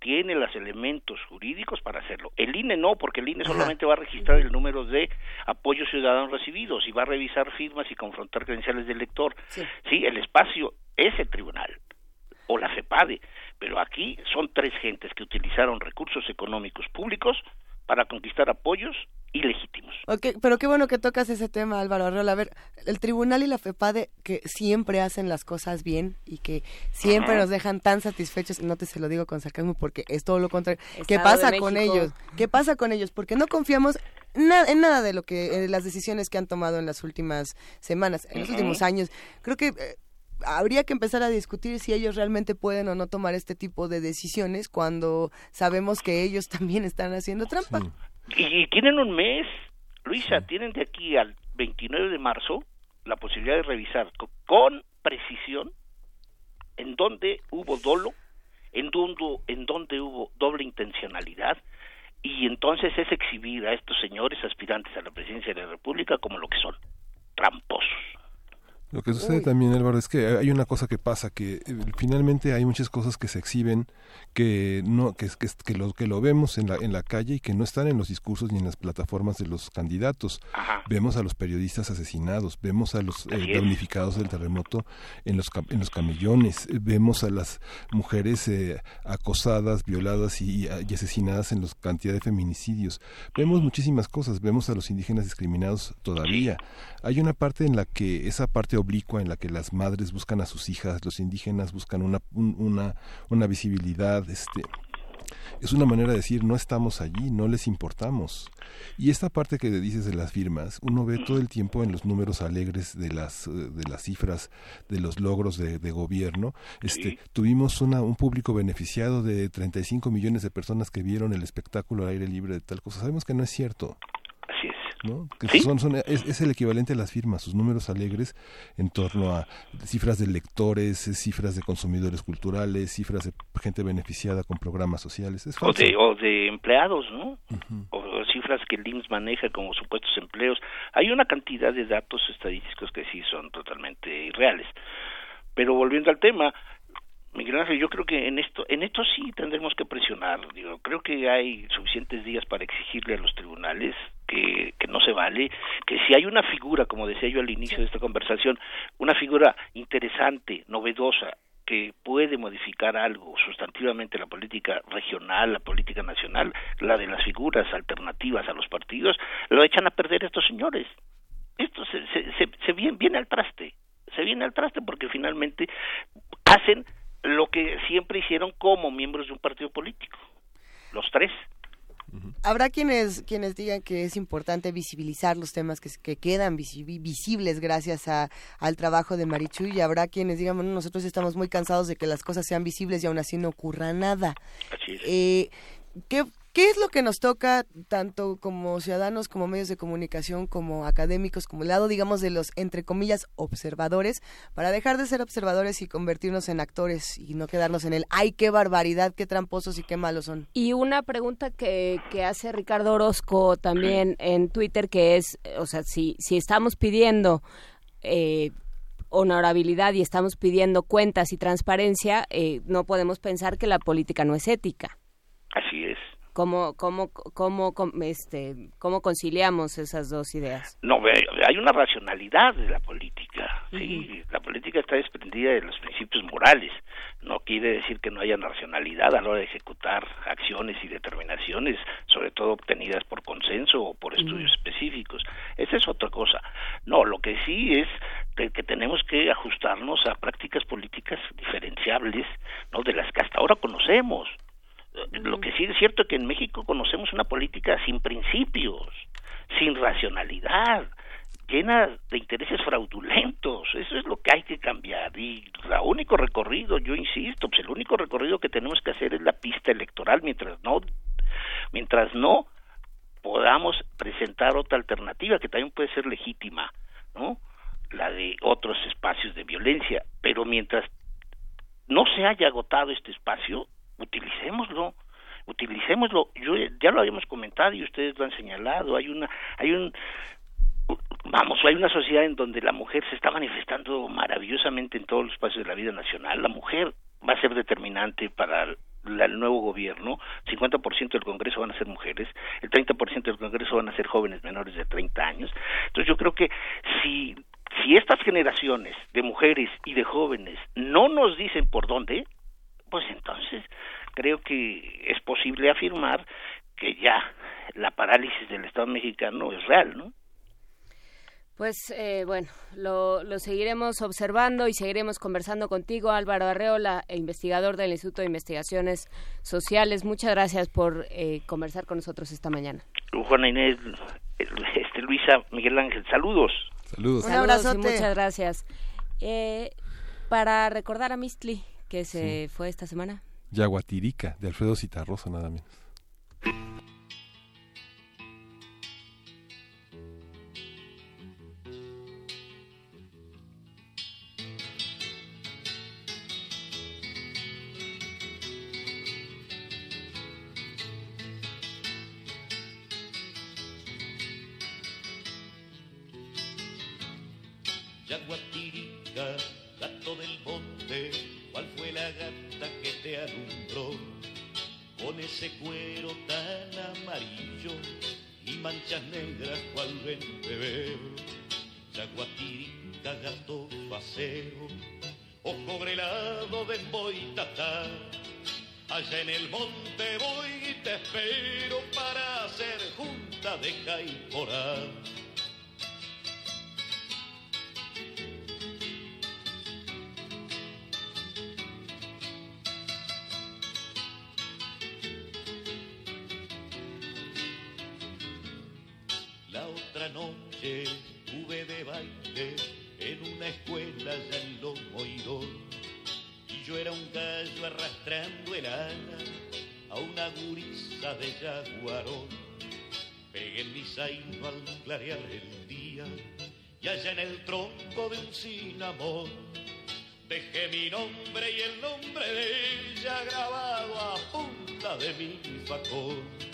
tiene los elementos jurídicos para hacerlo. El INE no, porque el INE solamente va a registrar el número de apoyos ciudadanos recibidos y va a revisar firmas y confrontar credenciales del elector. Sí, sí el espacio es el tribunal o la CEPADE, pero aquí son tres gentes que utilizaron recursos económicos públicos para conquistar apoyos ilegítimos. Okay, pero qué bueno que tocas ese tema, Álvaro Arreola. A ver, el tribunal y la FEPADE que siempre hacen las cosas bien y que siempre nos dejan tan satisfechos, no te se lo digo con sarcasmo porque es todo lo contrario. ¿Qué pasa con ellos? ¿Qué pasa con ellos? Porque no confiamos en nada de lo que las decisiones que han tomado en las últimas semanas, en los últimos años. Creo que eh, habría que empezar a discutir si ellos realmente pueden o no tomar este tipo de decisiones cuando sabemos que ellos también están haciendo trampa. Y, tienen un mes, Luisa, tienen de aquí al 29 de marzo la posibilidad de revisar con, precisión en dónde hubo dolo, en dónde, en dónde hubo doble intencionalidad, y entonces es exhibir a estos señores aspirantes a la presidencia de la República como lo que son, tramposos. Lo que sucede también, Álvaro, es que hay una cosa que pasa, que eh, finalmente hay muchas cosas que se exhiben que no que, que, que, lo, que lo vemos en la, en la calle y que no están en los discursos ni en las plataformas de los candidatos. Vemos a los periodistas asesinados, vemos a los eh, damnificados del terremoto en los, en los camellones, vemos a las mujeres eh, acosadas, violadas y, y, asesinadas en los cantidad de feminicidios. Vemos muchísimas cosas, vemos a los indígenas discriminados todavía. Hay una parte en la que esa parte oblicua en la que las madres buscan a sus hijas, los indígenas buscan una, una, una visibilidad, este, es una manera de decir no estamos allí, no les importamos. Y esta parte que dices de las firmas, uno ve todo el tiempo en los números alegres de las de las cifras de los logros de, gobierno. Este, tuvimos una, un público beneficiado de 35 millones de personas que vieron el espectáculo al aire libre de tal cosa. Sabemos que no es cierto. Que son, son, es, el equivalente a las firmas, sus números alegres en torno a cifras de lectores, cifras de consumidores culturales, cifras de gente beneficiada con programas sociales. o, de, o de empleados, ¿no? o, cifras que el IMSS maneja como supuestos empleos. Hay una cantidad de datos estadísticos que sí son totalmente irreales. Pero volviendo al tema, Miguel Ángel, yo creo que en esto, en esto sí tendremos que presionar. Digo, creo que hay suficientes días para exigirle a los tribunales que, que no se vale, que si hay una figura, como decía yo al inicio de esta conversación, una figura interesante, novedosa, que puede modificar algo sustantivamente la política regional, la política nacional, la de las figuras alternativas a los partidos, lo echan a perder estos señores. Esto se, se, se, se viene, viene al traste, se viene al traste porque finalmente hacen lo que siempre hicieron como miembros de un partido político, los tres. Habrá quienes quienes digan que es importante visibilizar los temas que, que quedan visibles gracias a, al trabajo de Marichu y habrá quienes digan, bueno, nosotros estamos muy cansados de que las cosas sean visibles y aún así no ocurra nada. Así es. Eh, ¿qué, ¿Qué es lo que nos toca tanto como ciudadanos, como medios de comunicación, como académicos, como el lado, digamos, de los, entre comillas, observadores, para dejar de ser observadores y convertirnos en actores y no quedarnos en el, ay, qué barbaridad, qué tramposos y qué malos son? Y una pregunta que, que hace Ricardo Orozco también en Twitter, que es, o sea, si, si estamos pidiendo... Eh, honorabilidad y estamos pidiendo cuentas y transparencia, eh, no podemos pensar que la política no es ética. Así es cómo, cómo, cómo, este, cómo conciliamos esas dos ideas. No, hay una racionalidad de la política, sí, la política está desprendida de los principios morales, no quiere decir que no haya racionalidad a la hora de ejecutar acciones y determinaciones, sobre todo obtenidas por consenso o por estudios específicos. Esa es otra cosa. No, lo que sí es que tenemos que ajustarnos a prácticas políticas diferenciables, no de las que hasta ahora conocemos lo que sí es cierto es que en México conocemos una política sin principios, sin racionalidad, llena de intereses fraudulentos. Eso es lo que hay que cambiar. Y el único recorrido, yo insisto, pues el único recorrido que tenemos que hacer es la pista electoral mientras no, mientras no podamos presentar otra alternativa que también puede ser legítima, ¿no? La de otros espacios de violencia. Pero mientras no se haya agotado este espacio, utilicémoslo utilicémoslo. Yo ya lo habíamos comentado y ustedes lo han señalado. Hay una hay un vamos hay una sociedad en donde la mujer se está manifestando maravillosamente en todos los espacios de la vida nacional. La mujer va a ser determinante para el nuevo gobierno, 50% del Congreso van a ser mujeres, el 30% del Congreso van a ser jóvenes menores de 30 años. Entonces yo creo que si si estas generaciones de mujeres y de jóvenes no nos dicen por dónde, pues entonces creo que es posible afirmar que ya la parálisis del Estado mexicano es real, ¿no? Pues eh, bueno, lo, lo, seguiremos observando y seguiremos conversando contigo, Álvaro Arreola, investigador del Instituto de Investigaciones Sociales. Muchas gracias por eh, conversar con nosotros esta mañana. Juana Inés, este, Luisa, Miguel Ángel, saludos. Saludos. Un abrazo. muchas gracias. Eh, para recordar a Mistli, que se fue esta semana. Yaguatirica, de Alfredo Citarrosa, nada menos. Ese cuero tan amarillo y manchas negras cual ven beber. Yaguatirica, gato paseo, ojo grelado de boitatá. Allá en el monte voy y te espero para hacer junta de caiporá. Clarear el día y allá en el tronco de un cinamón dejé mi nombre y el nombre de ella grabado a punta de mi facón.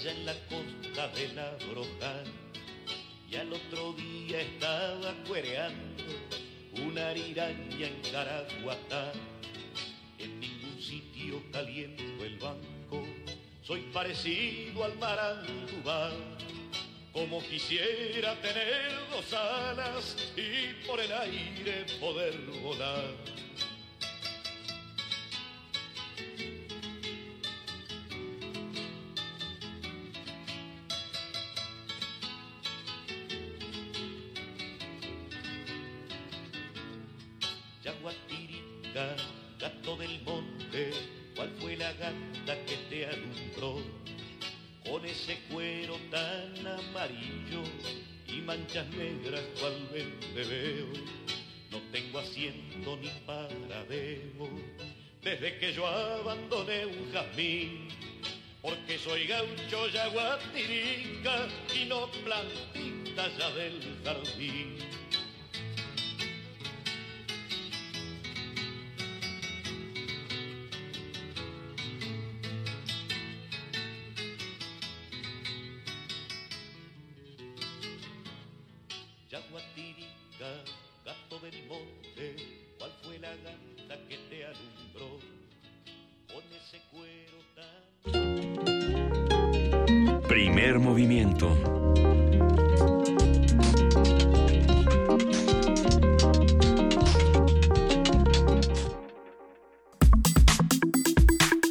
Allá en la costa de la Broja. Y al otro día estaba cuereando una ariraña en Caraguatá. En ningún sitio caliento el banco soy parecido al marandubá. Como quisiera tener dos alas y por el aire poder volar desde que yo abandoné un jazmín. Porque soy gaucho yaguatirica y no plantita ya del jardín. Movimiento.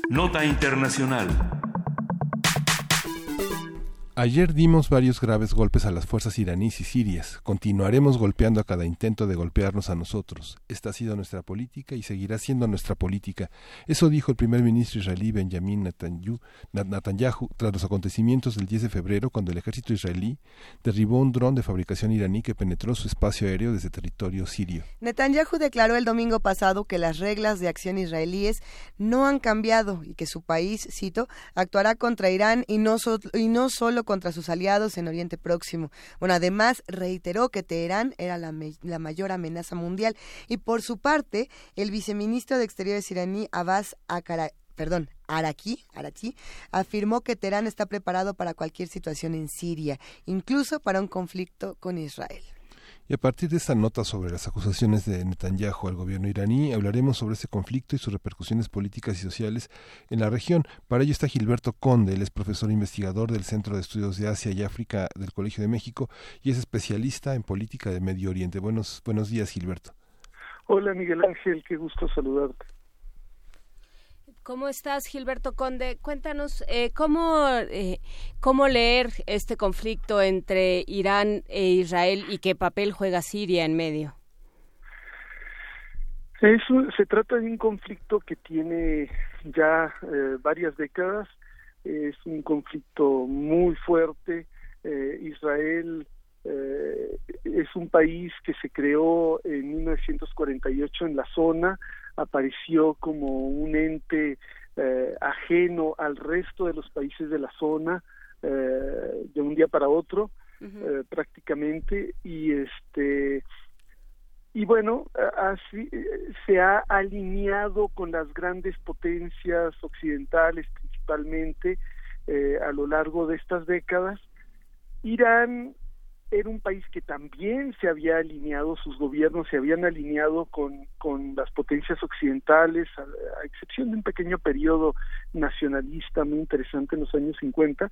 Nota Internacional. Ayer dimos varios graves golpes a las fuerzas iraníes y sirias. Continuaremos golpeando a cada intento de golpearnos a nosotros. Esta ha sido nuestra política y seguirá siendo nuestra política. Eso dijo el primer ministro israelí Benjamin Netanyahu, tras los acontecimientos del 10 de febrero cuando el ejército israelí derribó un dron de fabricación iraní que penetró su espacio aéreo desde territorio sirio. Netanyahu declaró el domingo pasado que las reglas de acción israelíes no han cambiado y que su país, cito, actuará contra Irán y no, so y no solo contra sus aliados en Oriente Próximo. Bueno, además reiteró que Teherán era la, la, mayor amenaza mundial y por su parte, el viceministro de Exteriores iraní Abbas Akara, perdón, Araki, Araki, afirmó que Teherán está preparado para cualquier situación en Siria, incluso para un conflicto con Israel. Y a partir de esta nota sobre las acusaciones de Netanyahu al gobierno iraní, hablaremos sobre este conflicto y sus repercusiones políticas y sociales en la región. Para ello está Gilberto Conde, él es profesor investigador del Centro de Estudios de Asia y África del Colegio de México y es especialista en política de Medio Oriente. Buenos, buenos días, Gilberto. Hola, Miguel Ángel, qué gusto saludarte. ¿Cómo estás, Gilberto Conde? Cuéntanos eh, ¿cómo, eh, cómo leer este conflicto entre Irán e Israel y qué papel juega Siria en medio. Eso, se trata de un conflicto que tiene ya eh, varias décadas. Es un conflicto muy fuerte. Israel es un país que se creó en 1948 en la zona apareció como un ente eh, ajeno al resto de los países de la zona eh, de un día para otro eh, prácticamente. Y este y bueno así eh, se ha alineado con las grandes potencias occidentales principalmente a lo largo de estas décadas. Irán era un país que también se había alineado, sus gobiernos se habían alineado con, con las potencias occidentales, a, excepción de un pequeño periodo nacionalista muy interesante en los años 50,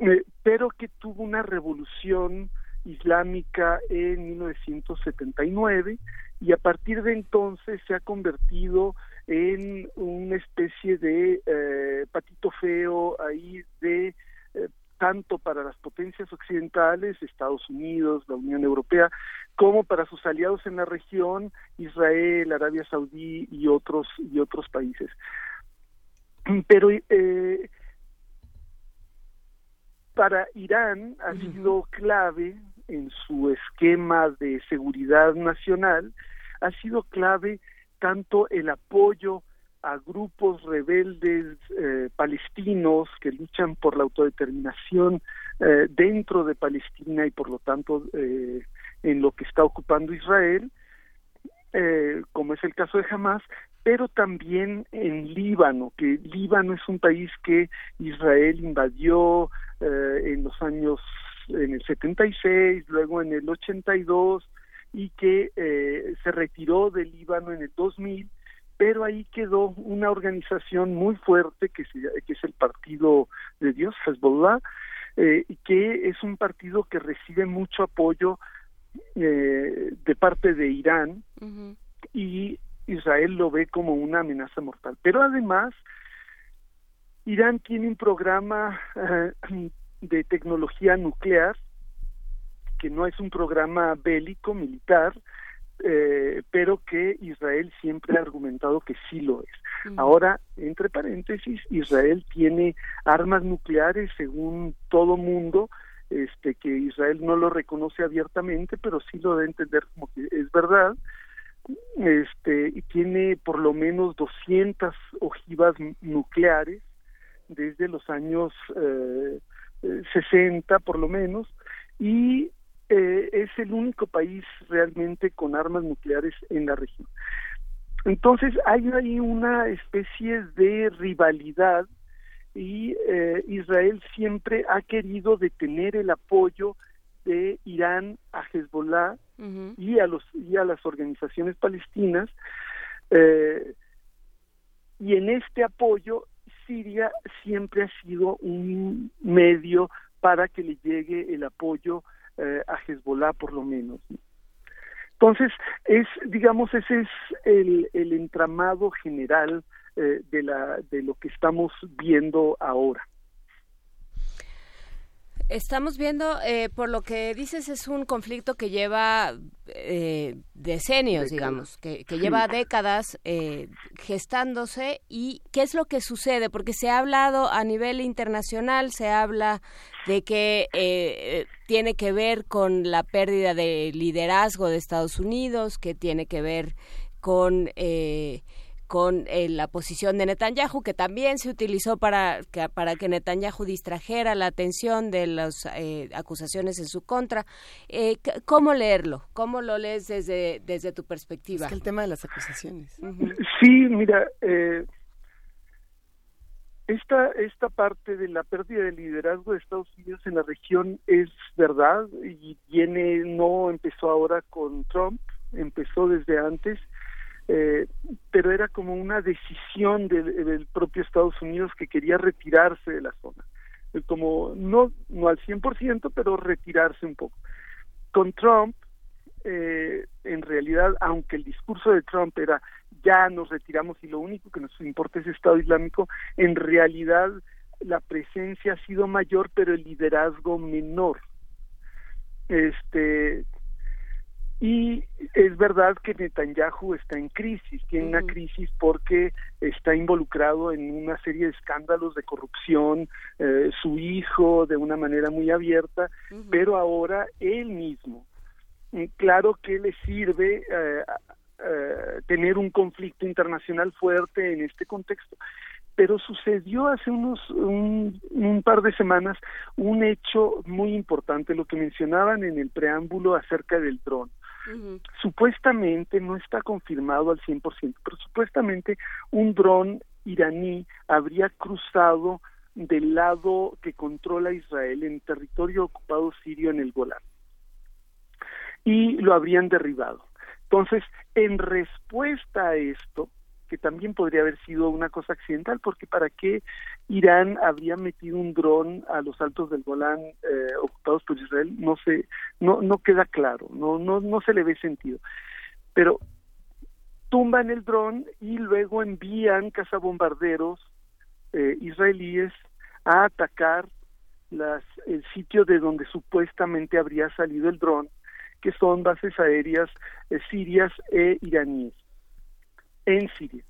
eh, pero que tuvo una revolución islámica en 1979 y a partir de entonces se ha convertido en una especie de eh, patito feo ahí de tanto para las potencias occidentales, Estados Unidos, la Unión Europea, como para sus aliados en la región, Israel, Arabia Saudí y otros y otros países. Pero eh, para Irán ha sido clave en su esquema de seguridad nacional, ha sido clave tanto el apoyo a grupos rebeldes eh, palestinos que luchan por la autodeterminación eh, dentro de Palestina y por lo tanto eh, en lo que está ocupando Israel, como es el caso de Hamas, pero también en Líbano, que Líbano es un país que Israel invadió en los años, en el 76, luego en el 82, y que se retiró de Líbano en el 2000 pero ahí quedó una organización muy fuerte que, que es el Partido de Dios, Hezbollah, eh, que es un partido que recibe mucho apoyo eh, de parte de Irán y Israel lo ve como una amenaza mortal. Pero además, Irán tiene un programa eh, de tecnología nuclear que no es un programa bélico militar, eh, pero que Israel siempre ha argumentado que sí lo es. Ahora, entre paréntesis, Israel tiene armas nucleares según todo mundo, este, que Israel no lo reconoce abiertamente, pero sí lo debe entender como que es verdad, este, y tiene por lo menos 200 ojivas nucleares desde los años eh, 60 por lo menos, y eh, es el único país realmente con armas nucleares en la región. Entonces hay ahí una especie de rivalidad y eh, Israel siempre ha querido detener el apoyo de Irán a Hezbollah y a los y a las organizaciones palestinas eh, y en este apoyo Siria siempre ha sido un medio para que le llegue el apoyo eh, a Hezbollah por lo menos. Entonces, es, digamos, ese es el, el entramado general eh, de, la, de lo que estamos viendo ahora. Estamos viendo, eh, por lo que dices, es un conflicto que lleva eh, decenios, digamos, que, lleva décadas eh, gestándose. ¿Y qué es lo que sucede? Porque se ha hablado a nivel internacional, se habla de que tiene que ver con la pérdida de liderazgo de Estados Unidos, que tiene que ver con con eh, la posición de Netanyahu, que también se utilizó para que, para que Netanyahu distrajera la atención de las eh, acusaciones en su contra. Eh, ¿Cómo leerlo? ¿Cómo lo lees desde, desde tu perspectiva? el tema de las acusaciones. Sí, mira, esta, esta parte de la pérdida de liderazgo de Estados Unidos en la región es verdad y viene, no empezó ahora con Trump, empezó desde antes eh, pero era como una decisión del, propio Estados Unidos que quería retirarse de la zona, eh, como no, no al 100%, pero retirarse un poco. Con Trump, eh, en realidad, aunque el discurso de Trump era ya nos retiramos y lo único que nos importa es Estado Islámico, en realidad la presencia ha sido mayor, pero el liderazgo menor. Este, y es verdad que Netanyahu está en crisis, tiene una crisis porque está involucrado en una serie de escándalos de corrupción, eh, su hijo de una manera muy abierta, pero ahora él mismo. claro que le sirve eh, eh, tener un conflicto internacional fuerte en este contexto, pero sucedió hace unos un, un, par de semanas un hecho muy importante, lo que mencionaban en el preámbulo acerca del dron. Supuestamente, no está confirmado al 100%, pero supuestamente un dron iraní habría cruzado del lado que controla Israel en territorio ocupado sirio en el Golán y lo habrían derribado. Entonces, en respuesta a esto, que también podría haber sido una cosa accidental, porque ¿para qué Irán habría metido un dron a los altos del Golán eh, ocupados por Israel? No sé, no, no queda claro, no, no, no se le ve sentido. Pero tumban el dron y luego envían cazabombarderos eh, israelíes a atacar las, el sitio de donde supuestamente habría salido el dron, que son bases aéreas eh, sirias e iraníes en Siria.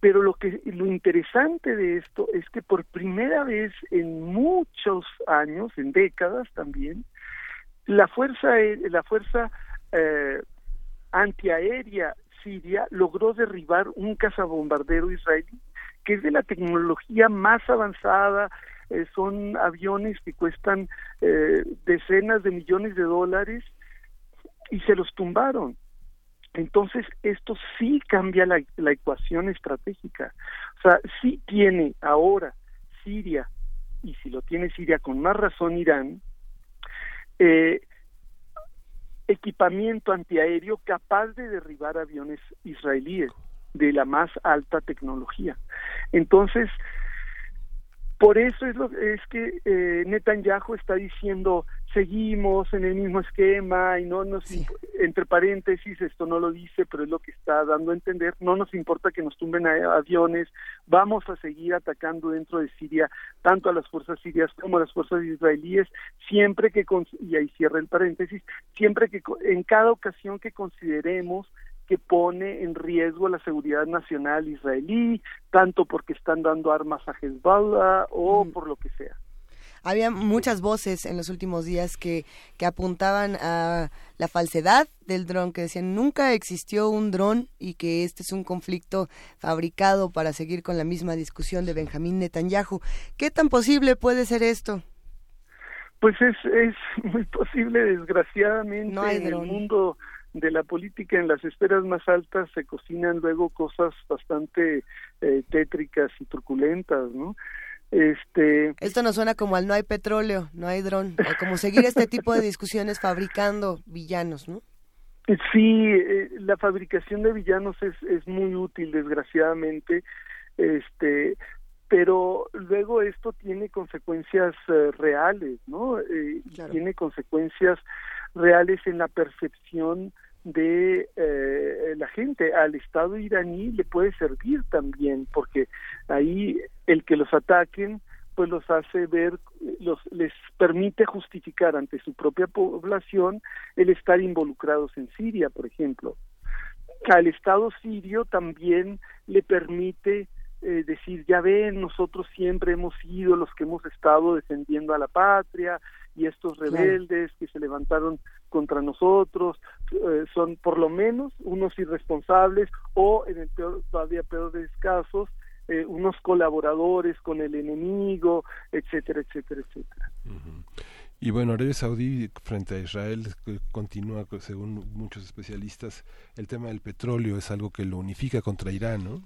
Pero lo que lo interesante de esto es que por primera vez en muchos años, en décadas también, la fuerza la fuerza eh, antiaérea siria logró derribar un cazabombardero israelí que es de la tecnología más avanzada, eh, son aviones que cuestan eh, decenas de millones de dólares y se los tumbaron. Entonces, esto sí cambia la, la ecuación estratégica. O sea, sí tiene ahora Siria, y si lo tiene Siria con más razón Irán, eh, equipamiento antiaéreo capaz de derribar aviones israelíes de la más alta tecnología. Entonces, por eso es, lo, es que eh, Netanyahu está diciendo seguimos en el mismo esquema y no nos entre paréntesis esto no lo dice pero es lo que está dando a entender no nos importa que nos tumben aviones vamos a seguir atacando dentro de Siria tanto a las fuerzas sirias como a las fuerzas israelíes siempre que y ahí cierra el paréntesis siempre que en cada ocasión que consideremos que pone en riesgo la seguridad nacional israelí, tanto porque están dando armas a Hezbollah o por lo que sea. Había muchas voces en los últimos días que, que apuntaban a la falsedad del dron, que decían nunca existió un dron y que este es un conflicto fabricado para seguir con la misma discusión de Benjamín Netanyahu. ¿Qué tan posible puede ser esto? Pues es, es muy posible, desgraciadamente, en el mundo de la política en las esferas más altas se cocinan luego cosas bastante eh, tétricas y truculentas, ¿no? Este... Esto nos suena como al no hay petróleo, no hay dron, como seguir este tipo de discusiones fabricando villanos, ¿no? Sí, eh, la fabricación de villanos es, es muy útil, desgraciadamente, este, pero luego esto tiene consecuencias eh, reales, ¿no? Tiene consecuencias reales en la percepción de eh, la gente. Al Estado iraní le puede servir también, porque ahí el que los ataquen, pues los hace ver, los les permite justificar ante su propia población el estar involucrados en Siria, por ejemplo. Al Estado sirio también le permite eh, decir, ya ven, nosotros siempre hemos sido los que hemos estado defendiendo a la patria y estos rebeldes que se levantaron contra nosotros eh, son por lo menos unos irresponsables o en el peor, todavía peores casos eh, unos colaboradores con el enemigo, etcétera, etcétera, etcétera. Y bueno, Arabia Saudí frente a Israel continúa, según muchos especialistas, el tema del petróleo es algo que lo unifica contra Irán, ¿no?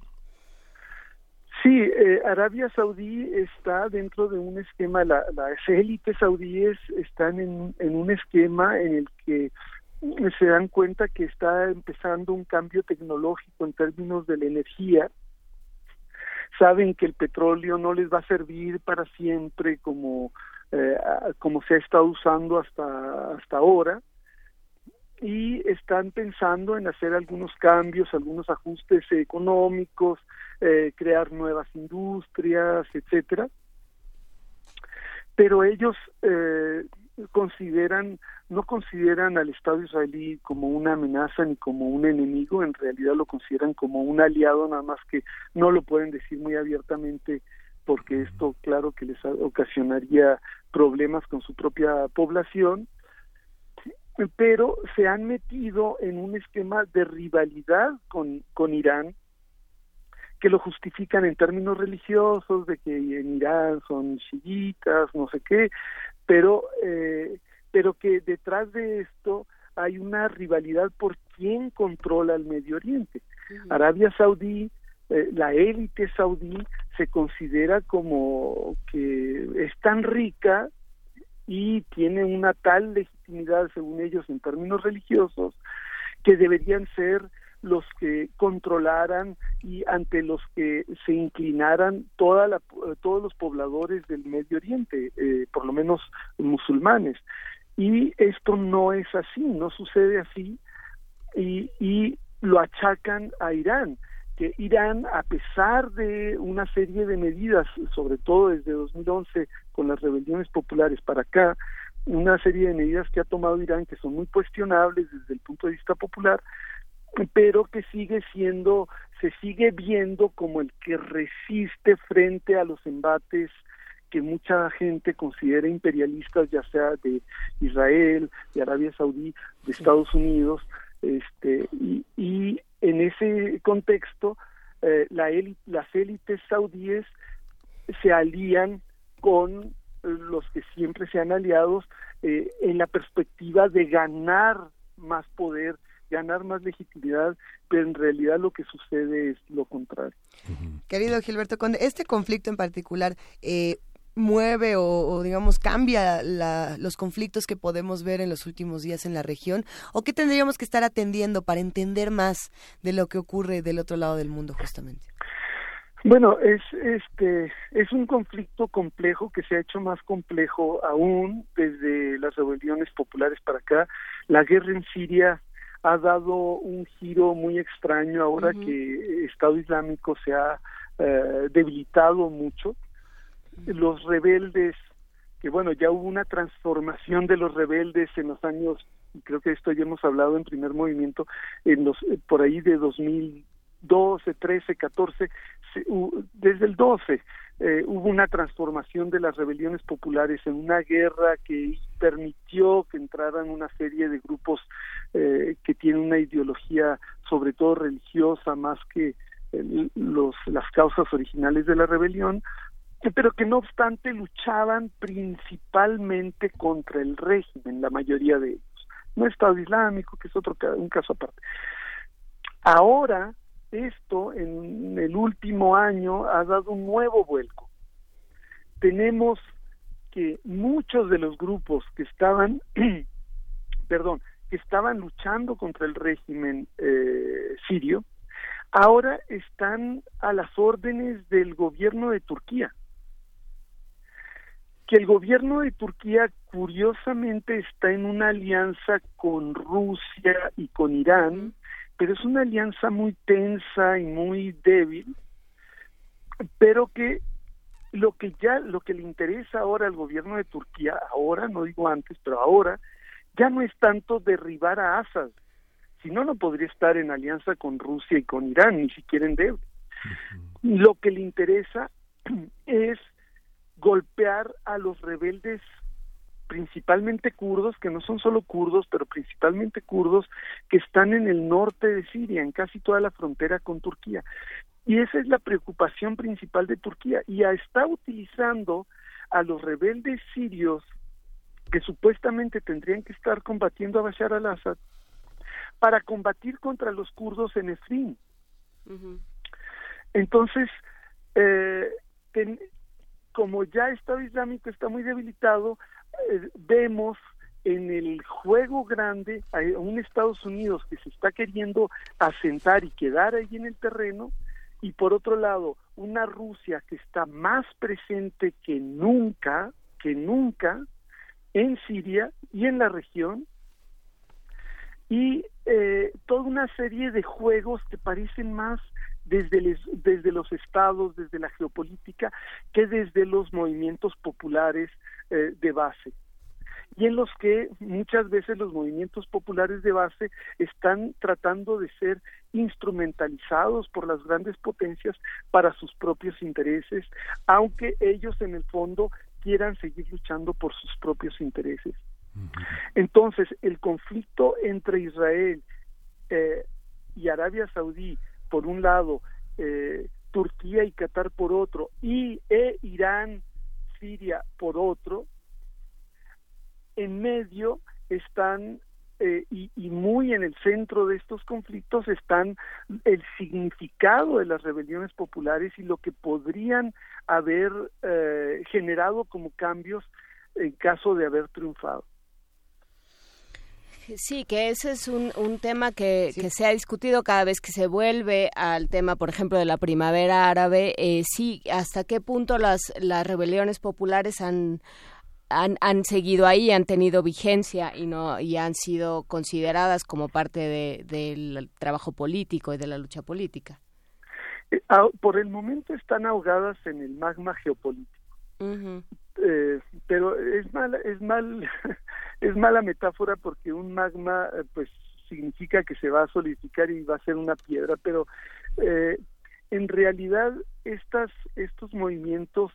Sí, eh, Arabia Saudí está dentro de un esquema, la, las élites saudíes están en, un esquema en el que se dan cuenta que está empezando un cambio tecnológico en términos de la energía. Saben que el petróleo no les va a servir para siempre como, eh, como se ha estado usando hasta, hasta ahora y están pensando en hacer algunos cambios, algunos ajustes económicos, eh, crear nuevas industrias, etcétera. Pero ellos eh, consideran, no consideran al Estado israelí como una amenaza ni como un enemigo, en realidad lo consideran como un aliado, nada más que no lo pueden decir muy abiertamente porque esto claro que les ocasionaría problemas con su propia población pero se han metido en un esquema de rivalidad con, con Irán que lo justifican en términos religiosos, de que en Irán son chiitas, no sé qué, pero, eh, pero que detrás de esto hay una rivalidad por quién controla el Medio Oriente. Arabia Saudí, eh, la élite saudí se considera como que es tan rica y tiene una tal legitimidad, según ellos, en términos religiosos, que deberían ser los que controlaran y ante los que se inclinaran toda la, todos los pobladores del Medio Oriente, eh, por lo menos musulmanes. Y esto no es así, no sucede así y, y lo achacan a Irán que Irán, a pesar de una serie de medidas, sobre todo desde 2011 con las rebeliones populares para acá, una serie de medidas que ha tomado Irán que son muy cuestionables desde el punto de vista popular, pero que sigue siendo, se sigue viendo como el que resiste frente a los embates que mucha gente considera imperialistas, ya sea de Israel, de Arabia Saudí, de Estados Unidos, este, y, y en ese contexto, eh, la las élites saudíes se alían con los que siempre se han aliado eh, en la perspectiva de ganar más poder, ganar más legitimidad, pero en realidad lo que sucede es lo contrario. Querido Gilberto Conde, este conflicto en particular, eh, mueve o, digamos cambia los conflictos que podemos ver en los últimos días en la región o qué tendríamos que estar atendiendo para entender más de lo que ocurre del otro lado del mundo justamente bueno es este es un conflicto complejo que se ha hecho más complejo aún desde las rebeliones populares para acá. La guerra en Siria ha dado un giro muy extraño ahora que Estado Islámico se ha eh, debilitado mucho. Los rebeldes, que bueno, ya hubo una transformación de los rebeldes en los años, creo que esto ya hemos hablado en primer movimiento, en los eh, por ahí de 2012, 13, 14, desde el 12 eh, hubo una transformación de las rebeliones populares en una guerra que permitió que entraran una serie de grupos eh, que tienen una ideología sobre todo religiosa más que los, las causas originales de la rebelión pero que no obstante luchaban principalmente contra el régimen, la mayoría de ellos. No Estado Islámico, que es otro un caso aparte. Ahora, esto en el último año ha dado un nuevo vuelco. Tenemos que muchos de los grupos que estaban, perdón, que estaban luchando contra el régimen eh, sirio, ahora están a las órdenes del gobierno de Turquía que el gobierno de Turquía curiosamente está en una alianza con Rusia y con Irán, pero es una alianza muy tensa y muy débil, pero que lo que ya lo que le interesa ahora al gobierno de Turquía, ahora no digo antes, pero ahora ya no es tanto derribar a Assad, si no no podría estar en alianza con Rusia y con Irán, ni siquiera en débil. Lo que le interesa es golpear a los rebeldes principalmente kurdos, que no son solo kurdos, pero principalmente kurdos, que están en el norte de Siria, en casi toda la frontera con Turquía. Y esa es la preocupación principal de Turquía. Y está utilizando a los rebeldes sirios que supuestamente tendrían que estar combatiendo a Bashar al-Assad para combatir contra los kurdos en Efrin. Entonces, eh, como ya el Estado Islámico está muy debilitado, eh, vemos en el juego grande a un Estados Unidos que se está queriendo asentar y quedar ahí en el terreno, y por otro lado, una Rusia que está más presente que nunca, que nunca, en Siria y en la región, y eh, toda una serie de juegos que parecen más desde, desde los estados, desde la geopolítica, que desde los movimientos populares eh, de base y en los que muchas veces los movimientos populares de base están tratando de ser instrumentalizados por las grandes potencias para sus propios intereses, aunque ellos en el fondo quieran seguir luchando por sus propios intereses. Entonces, el conflicto entre Israel eh, y Arabia Saudí por un lado, eh, Turquía y Qatar por otro, y e Irán, Siria por otro, en medio están eh, y, muy en el centro de estos conflictos están el significado de las rebeliones populares y lo que podrían haber eh, generado como cambios en caso de haber triunfado. Sí, que ese es un, un tema que, que, se ha discutido cada vez que se vuelve al tema, por ejemplo, de la primavera árabe. Eh, sí, hasta qué punto las, las rebeliones populares han, han, han, seguido ahí, han tenido vigencia y no y han sido consideradas como parte de, del trabajo político y de la lucha política. Eh, por el momento están ahogadas en el magma geopolítico. Eh, pero es mal, es mal, es mala metáfora porque un magma, eh, pues significa que se va a solidificar y va a ser una piedra, pero eh, en realidad estas, estos movimientos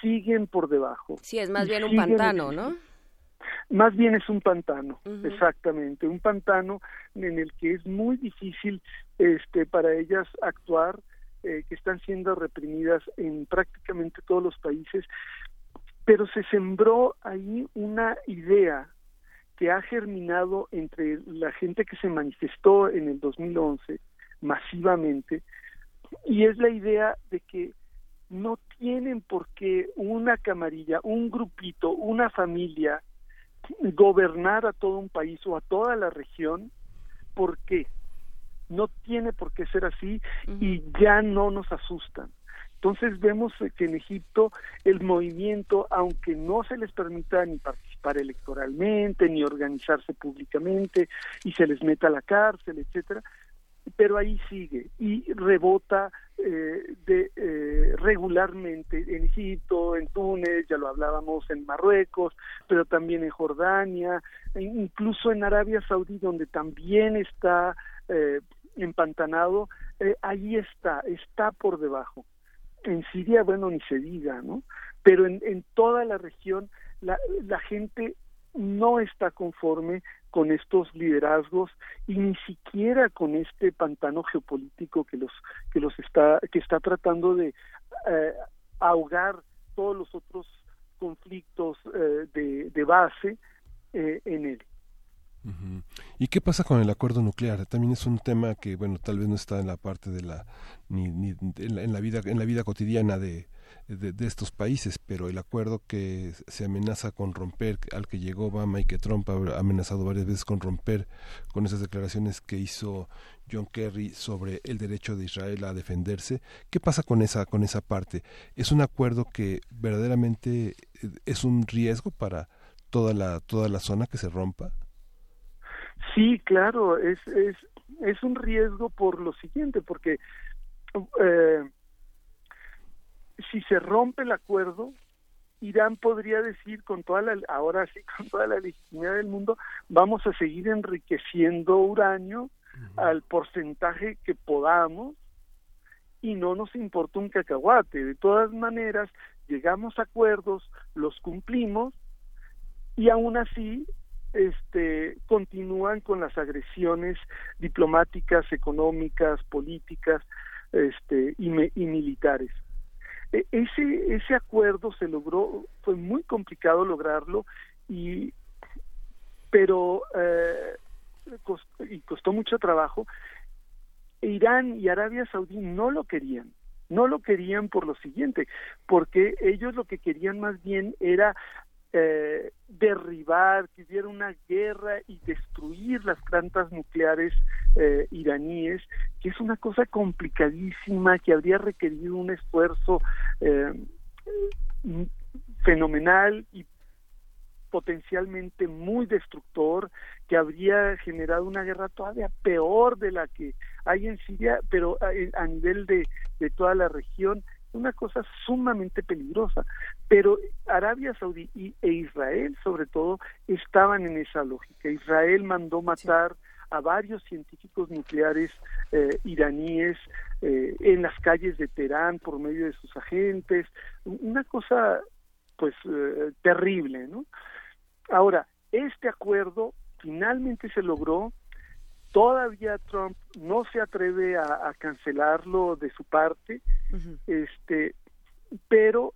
siguen por debajo. Sí, es más bien un pantano, ¿no? Más bien es un pantano, exactamente, un pantano en el que es muy difícil este, para ellas actuar, eh, que están siendo reprimidas en prácticamente todos los países, pero se sembró ahí una idea que ha germinado entre la gente que se manifestó en el 2011 masivamente, y es la idea de que no tienen por qué una camarilla, un grupito, una familia gobernar a todo un país o a toda la región, ¿por qué? No tiene por qué ser así y ya no nos asustan. Entonces vemos que en Egipto el movimiento, aunque no se les permita ni participar electoralmente, ni organizarse públicamente, y se les meta a la cárcel, etcétera, pero ahí sigue y rebota eh, de, eh, regularmente en Egipto, en Túnez, ya lo hablábamos en Marruecos, pero también en Jordania, e incluso en Arabia Saudí, donde también está eh, empantanado, eh, ahí está, está por debajo en Siria, bueno, ni se diga, ¿no? Pero en, en toda la región la, la gente no está conforme con estos liderazgos y ni siquiera con este pantano geopolítico que los que los está que está tratando de eh, ahogar todos los otros conflictos eh, de, de, base eh, en él. ¿Y qué pasa con el acuerdo nuclear? También es un tema que, bueno, tal vez no está en la parte de la, ni, ni en, la, vida, en la vida cotidiana de, de, estos países, pero el acuerdo que se amenaza con romper, al que llegó Obama y que Trump ha amenazado varias veces con romper, con esas declaraciones que hizo John Kerry sobre el derecho de Israel a defenderse, ¿qué pasa con esa, con esa parte? ¿Es un acuerdo que verdaderamente es un riesgo para toda la, toda la zona que se rompa? Sí, claro, es, es, es un riesgo por lo siguiente, porque eh, si se rompe el acuerdo, Irán podría decir con toda la, ahora sí, con toda la legitimidad del mundo, vamos a seguir enriqueciendo uranio al porcentaje que podamos y no nos importa un cacahuate. De todas maneras, llegamos a acuerdos, los cumplimos y aún así este, continúan con las agresiones diplomáticas, económicas, políticas este, y, y militares. E, ese, ese acuerdo se logró, fue muy complicado lograrlo, y, pero eh, y costó mucho trabajo. Irán y Arabia Saudí no lo querían, no lo querían por lo siguiente, porque ellos lo que querían más bien era eh, derribar, que hubiera una guerra y destruir las plantas nucleares eh, iraníes, que es una cosa complicadísima, que habría requerido un esfuerzo eh, fenomenal y potencialmente muy destructor, que habría generado una guerra todavía peor de la que hay en Siria, pero a, nivel de toda la región una cosa sumamente peligrosa. Pero Arabia Saudí e Israel, sobre todo, estaban en esa lógica. Israel mandó matar a varios científicos nucleares eh, iraníes eh, en las calles de Teherán por medio de sus agentes. Una cosa, pues, eh, terrible, ¿no? Ahora, este acuerdo finalmente se logró todavía Trump no se atreve a, cancelarlo de su parte, este, pero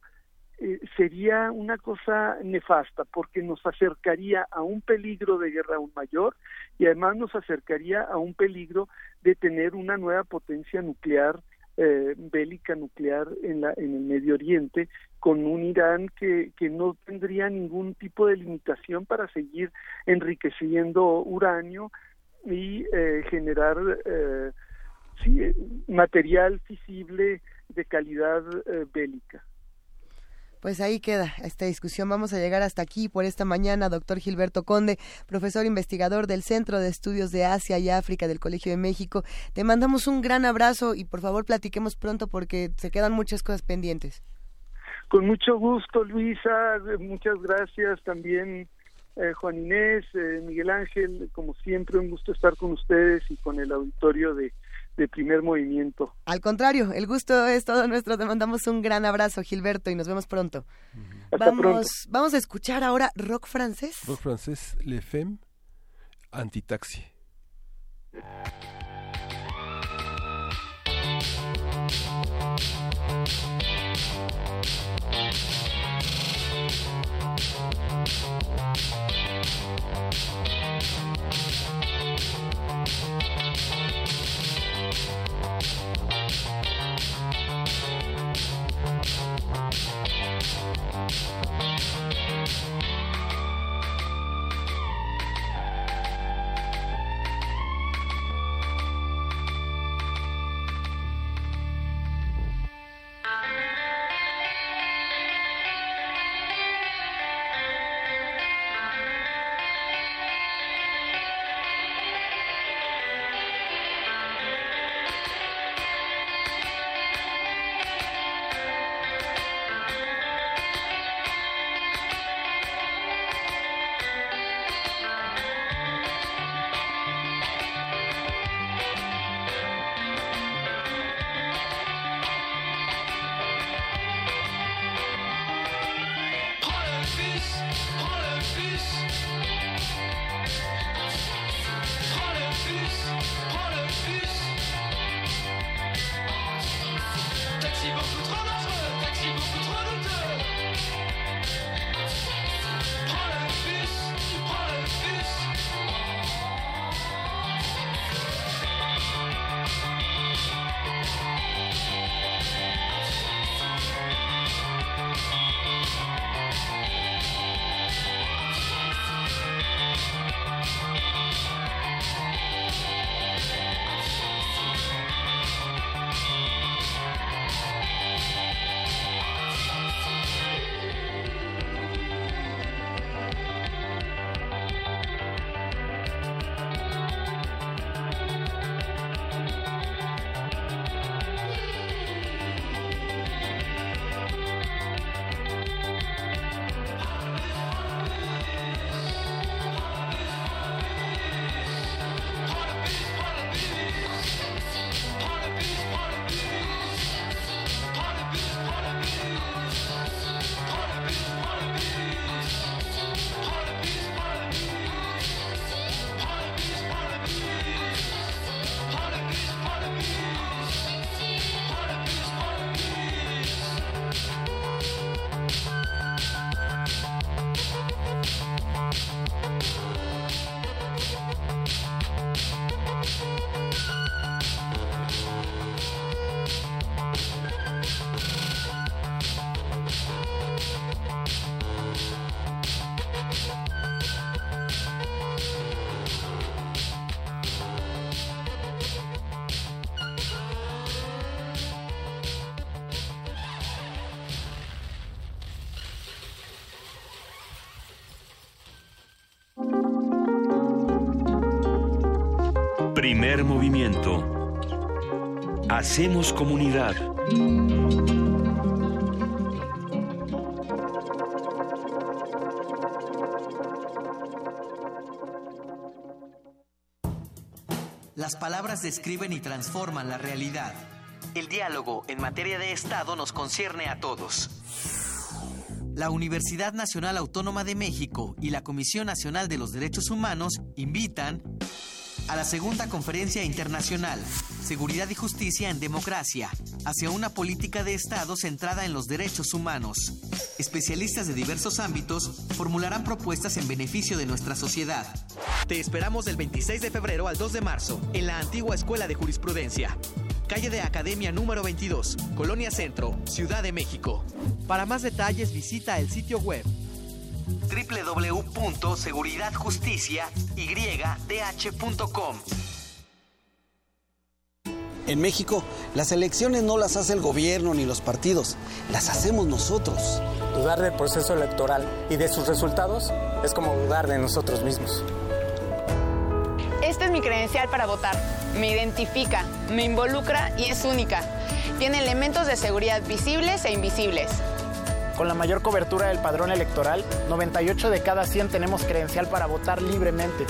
eh, sería una cosa nefasta porque nos acercaría a un peligro de guerra aún mayor y además nos acercaría a un peligro de tener una nueva potencia nuclear eh, bélica nuclear en, la, en el Medio Oriente con un Irán que, que no tendría ningún tipo de limitación para seguir enriqueciendo uranio y eh, generar eh, material visible de calidad eh, bélica. Pues ahí queda esta discusión. Vamos a llegar hasta aquí por esta mañana. Doctor Gilberto Conde, profesor investigador del Centro de Estudios de Asia y África del Colegio de México. Te mandamos un gran abrazo y por favor platiquemos pronto porque se quedan muchas cosas pendientes. Con mucho gusto, Luisa. Muchas gracias también, eh, Juan Inés, eh, Miguel Ángel. Como siempre, un gusto estar con ustedes y con el auditorio de de primer movimiento. Al contrario, el gusto es todo nuestro. Te mandamos un gran abrazo, Gilberto, y nos vemos pronto. vamos, vamos a escuchar ahora rock francés. Rock francés, Le Femme, Antitaxi. Música Movimiento. Hacemos comunidad. Las palabras describen y transforman la realidad. El diálogo en materia de Estado nos concierne a todos. La Universidad Nacional Autónoma de México y la Comisión Nacional de los Derechos Humanos invitan a la segunda conferencia internacional, Seguridad y Justicia en Democracia, hacia una política de Estado centrada en los derechos humanos. Especialistas de diversos ámbitos formularán propuestas en beneficio de nuestra sociedad. Te esperamos del 26 de febrero al 2 de marzo en la antigua Escuela de Jurisprudencia. Calle de Academia número 22, Colonia Centro, Ciudad de México. Para más detalles visita el sitio web www.seguridadjusticiaydh.com. En México, las elecciones no las hace el gobierno ni los partidos, las hacemos nosotros. Dudar del proceso electoral y de sus resultados es como dudar de nosotros mismos. Esta es mi credencial para votar. Me identifica, me involucra y es única. Tiene elementos de seguridad visibles e invisibles. Con la mayor cobertura del padrón electoral, 98 de cada 100 tenemos credencial para votar libremente.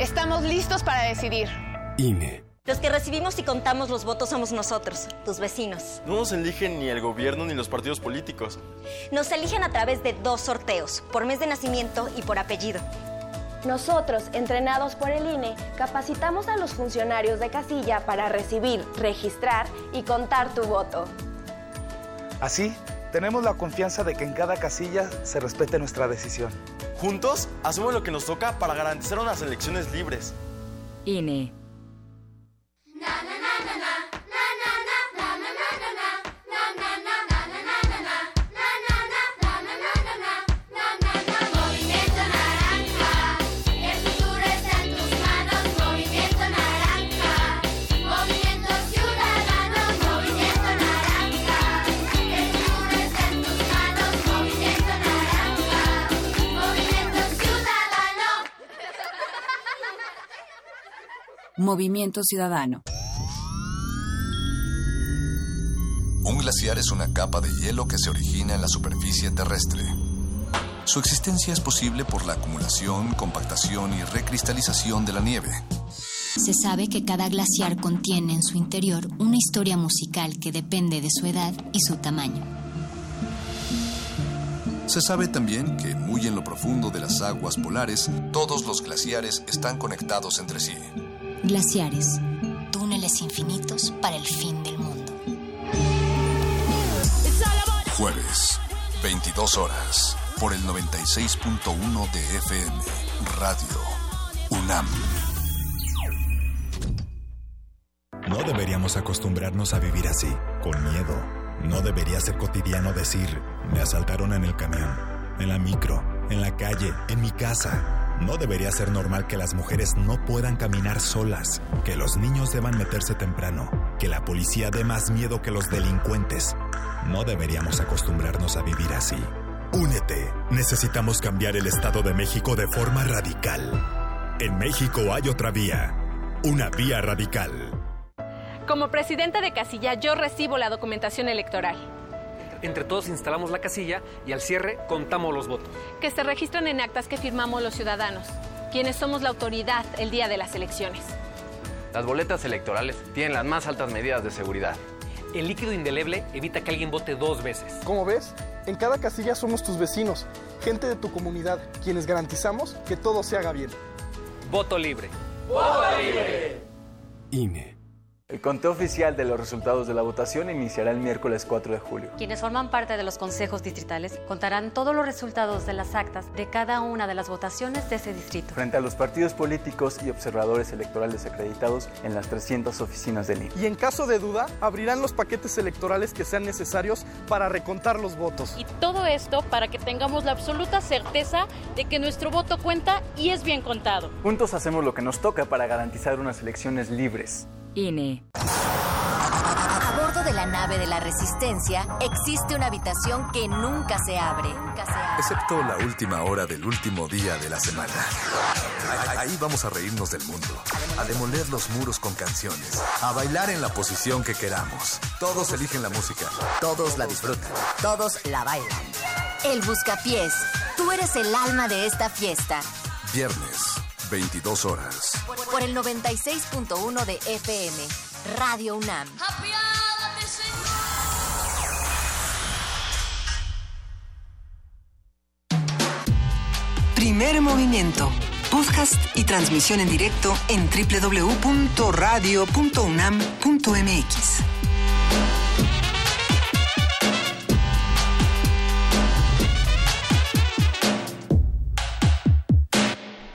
Estamos listos para decidir. INE. Los que recibimos y contamos los votos somos nosotros, tus vecinos. No nos eligen ni el gobierno ni los partidos políticos. Nos eligen a través de dos sorteos, por mes de nacimiento y por apellido. Nosotros, entrenados por el INE, capacitamos a los funcionarios de casilla para recibir, registrar y contar tu voto. Así, tenemos la confianza de que en cada casilla se respete nuestra decisión. Juntos, hacemos lo que nos toca para garantizar unas elecciones libres. INE. Movimiento Ciudadano. Un glaciar es una capa de hielo que se origina en la superficie terrestre. Su existencia es posible por la acumulación, compactación y recristalización de la nieve. Se sabe que cada glaciar contiene en su interior una historia musical que depende de su edad y su tamaño. Se sabe también que muy en lo profundo de las aguas polares, todos los glaciares están conectados entre sí. Glaciares, túneles infinitos para el fin del mundo. Jueves, 22 horas, por el 96.1 de FM, Radio UNAM. No deberíamos acostumbrarnos a vivir así, con miedo. No debería ser cotidiano decir, me asaltaron en el camión, en la micro, en la calle, en mi casa. No debería ser normal que las mujeres no puedan caminar solas, que los niños deban meterse temprano, que la policía dé más miedo que los delincuentes. No deberíamos acostumbrarnos a vivir así. Únete. Necesitamos cambiar el Estado de México de forma radical. En México hay otra vía. Una vía radical. Como presidente de casilla, yo recibo la documentación electoral, Entre todos instalamos la casilla y al cierre contamos los votos. que se registran en actas que firmamos los ciudadanos, quienes somos la autoridad el día de las elecciones. Las boletas electorales tienen las más altas medidas de seguridad. El líquido indeleble evita que alguien vote dos veces. Como ves, en cada casilla somos tus vecinos, gente de tu comunidad, quienes garantizamos que todo se haga bien. Voto libre. INE. El conteo oficial de los resultados de la votación iniciará el miércoles 4 de julio. Quienes forman parte de los consejos distritales contarán todos los resultados de las actas de cada una de las votaciones de ese distrito. Frente a los partidos políticos y observadores electorales acreditados en las 300 oficinas del INE. Y en caso de duda, abrirán los paquetes electorales que sean necesarios para recontar los votos. Y todo esto para que tengamos la absoluta certeza de que nuestro voto cuenta y es bien contado. Juntos hacemos lo que nos toca para garantizar unas elecciones libres. INE. A bordo de la nave de la Resistencia existe una habitación que nunca se abre. Excepto la última hora del último día de la semana. Ahí- Ahí vamos a reírnos del mundo, a demoler los muros con canciones, a bailar en la posición que queramos. Todos eligen la música, todos la disfrutan. Todos la bailan. El Buscapiés. Tú eres el alma de esta fiesta. Viernes, 22 horas. Por el 96.1 de FM. Radio UNAM. Primer movimiento. podcast y transmisión en directo en www.radio.unam.mx.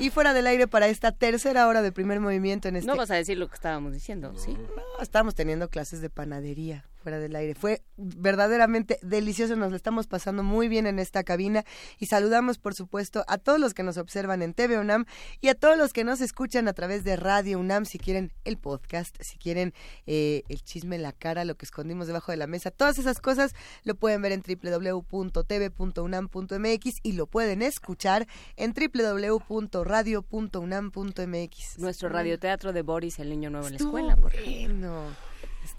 Y fuera del aire para esta tercera hora de primer movimiento en este... No vas a decir lo que estábamos diciendo, ¿sí? No, estábamos teniendo clases de panadería fuera del aire. Fue verdaderamente delicioso, nos lo estamos pasando muy bien en esta cabina y saludamos por supuesto a todos los que nos observan en TV UNAM y a todos los que nos escuchan a través de Radio UNAM, si quieren el podcast, si quieren eh, el chisme en la cara, lo que escondimos debajo de la mesa, todas esas cosas lo pueden ver en www.tv.unam.mx y lo pueden escuchar en www.radio.unam.mx. Nuestro radioteatro de Boris, el niño nuevo en la escuela. Por bueno.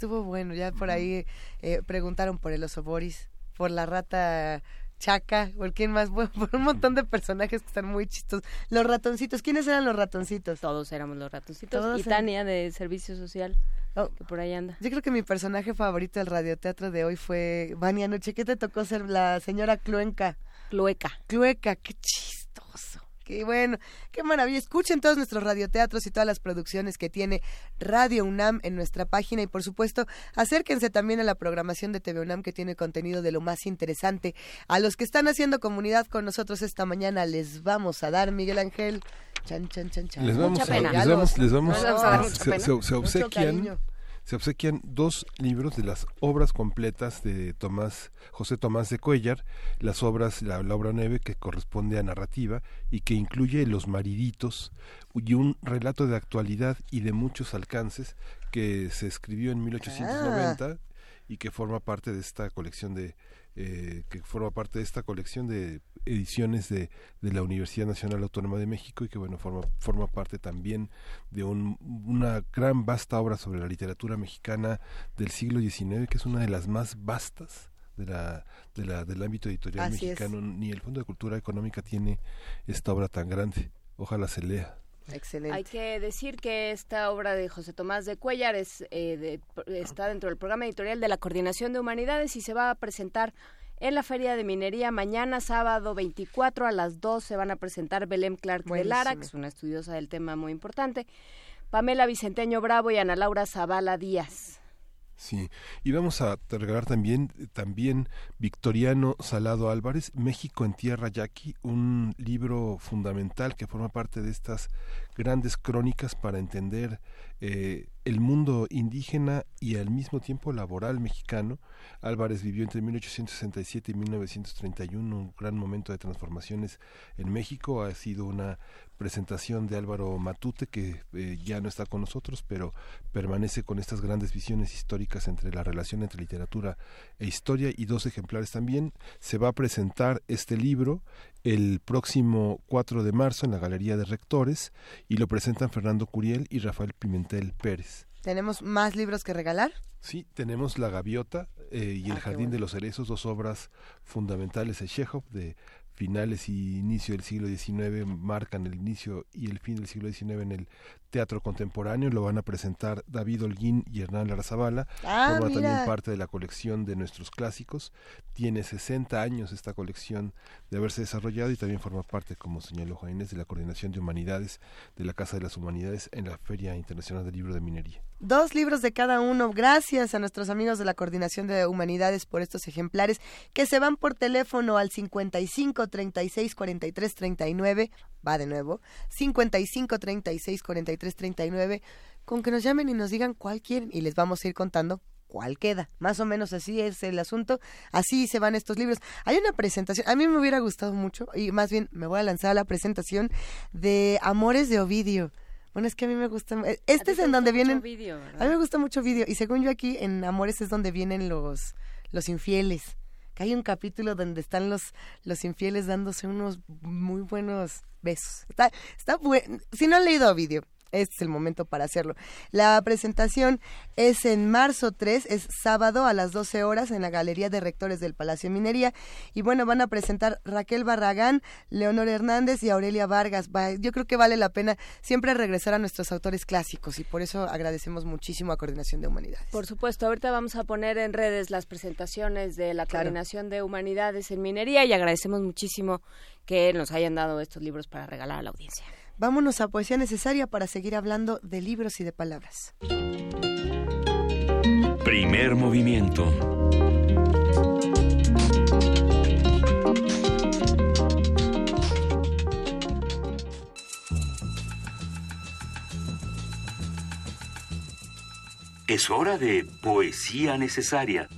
Estuvo bueno. Ya por ahí eh, preguntaron por el oso Boris, por la rata Chaca, por quién más, Bueno, por un montón de personajes que están muy chistosos. Los ratoncitos, ¿quiénes eran los ratoncitos? Todos éramos los ratoncitos. Todos y Tania de Servicio Social, Oh. que por ahí anda. Yo creo que mi personaje favorito del radioteatro de hoy fue Vania Noche. ¿Qué te tocó ser la señora Cluenca? Clueca. Clueca, qué chistoso. Qué bueno, qué maravilla. Escuchen todos nuestros radioteatros y todas las producciones que tiene Radio UNAM en nuestra página y por supuesto acérquense también a la programación de TV UNAM que tiene contenido de lo más interesante. A los que están haciendo comunidad con nosotros esta mañana les vamos a dar, Miguel Ángel. Chan, chan, chan, chan. Les vamos, a, les vamos, les vamos, No, les vamos a dar ah, mucha se, pena. se- se Mucho obsequian, cariño. Se obsequian dos libros de las obras completas de Tomás, José Tomás de Cuellar, las obras, la, la obra 9 que corresponde a narrativa y que incluye Los mariditos y un relato de actualidad y de muchos alcances que se escribió en 1890 y que forma parte de esta colección de eh, que forma parte de esta colección de ediciones de, de la Universidad Nacional Autónoma de México y que bueno forma forma parte también de un- una gran vasta obra sobre la literatura mexicana del siglo XIX que es una de las más vastas de la, de la del ámbito editorial Así es. mexicano ni el Fondo de Cultura Económica tiene esta obra tan grande ojalá se lea Excelente. Hay que decir que esta obra de José Tomás de Cuellar es, eh, de- está dentro del programa editorial de la Coordinación de Humanidades y se va a presentar en la Feria de Minería. Mañana, sábado 24 a las 2 se van a presentar Belém Clark de Lara, que es una estudiosa del tema muy importante, Pamela Vicenteño Bravo y Ana Laura Zavala Díaz. Sí, y vamos a regalar también, también Victoriano Salado Álvarez, México en Tierra Yaqui, un libro fundamental que forma parte de estas grandes crónicas para entender eh, el mundo indígena y al mismo tiempo laboral mexicano. Álvarez vivió entre 1867 y 1931, un gran momento de transformaciones en México. Ha sido una presentación de Álvaro Matute, que eh, ya no está con nosotros, pero permanece con estas grandes visiones históricas entre la relación entre literatura e historia y dos ejemplares también. Se va a presentar este libro el próximo 4 de marzo en la Galería de Rectores y lo presentan Fernando Curiel y Rafael Pimentel Pérez. ¿Tenemos más libros que regalar? Sí, tenemos La Gaviota eh, y El Ah, Jardín bueno. de los Cerezos, dos obras fundamentales de Chekhov, de finales y inicio del siglo XIX, marcan el inicio y el fin del siglo XIX en el teatro contemporáneo. Lo van a presentar David Holguín y Hernán Larzabala. Ah, Forma también parte de la colección de nuestros clásicos. Tiene 60 años esta colección de haberse desarrollado y también forma parte, como señaló Juan Inés, de la Coordinación de Humanidades de la Casa de las Humanidades en la Feria Internacional del Libro de Minería. Dos libros de cada uno. Gracias a nuestros amigos de la Coordinación de Humanidades por estos ejemplares que se van por teléfono al 55 36 43 39. Va de nuevo. 55 36 43 39. Con que nos llamen y nos digan cuál quieren y les vamos a ir contando cuál queda. Más o menos así es el asunto. Así se van estos libros. Hay una presentación. A mí me hubiera gustado mucho y más bien me voy a lanzar a la presentación de Amores de Ovidio. Bueno, es que a mí me gusta. eh, Este es en donde vienen. Video, A mí me gusta mucho video y según yo aquí en Amores es donde vienen los los infieles. Que hay un capítulo donde están los los infieles dándose unos muy buenos besos. Está está bueno. Si no han leído video, este es el momento para hacerlo. La presentación es en marzo 3, es sábado a las 12 horas en la Galería de Rectores del Palacio de Minería. Y bueno, van a presentar Raquel Barragán, Leonor Hernández y Aurelia Vargas. Va- Yo creo que vale la pena siempre regresar a nuestros autores clásicos y por eso agradecemos muchísimo a Coordinación de Humanidades. Por supuesto, ahorita vamos a poner en redes las presentaciones de la Claro. Coordinación de Humanidades en Minería y agradecemos muchísimo que nos hayan dado estos libros para regalar a la audiencia. Vámonos a Poesía Necesaria para seguir hablando de libros y de palabras. Primer movimiento. Es hora de poesía necesaria.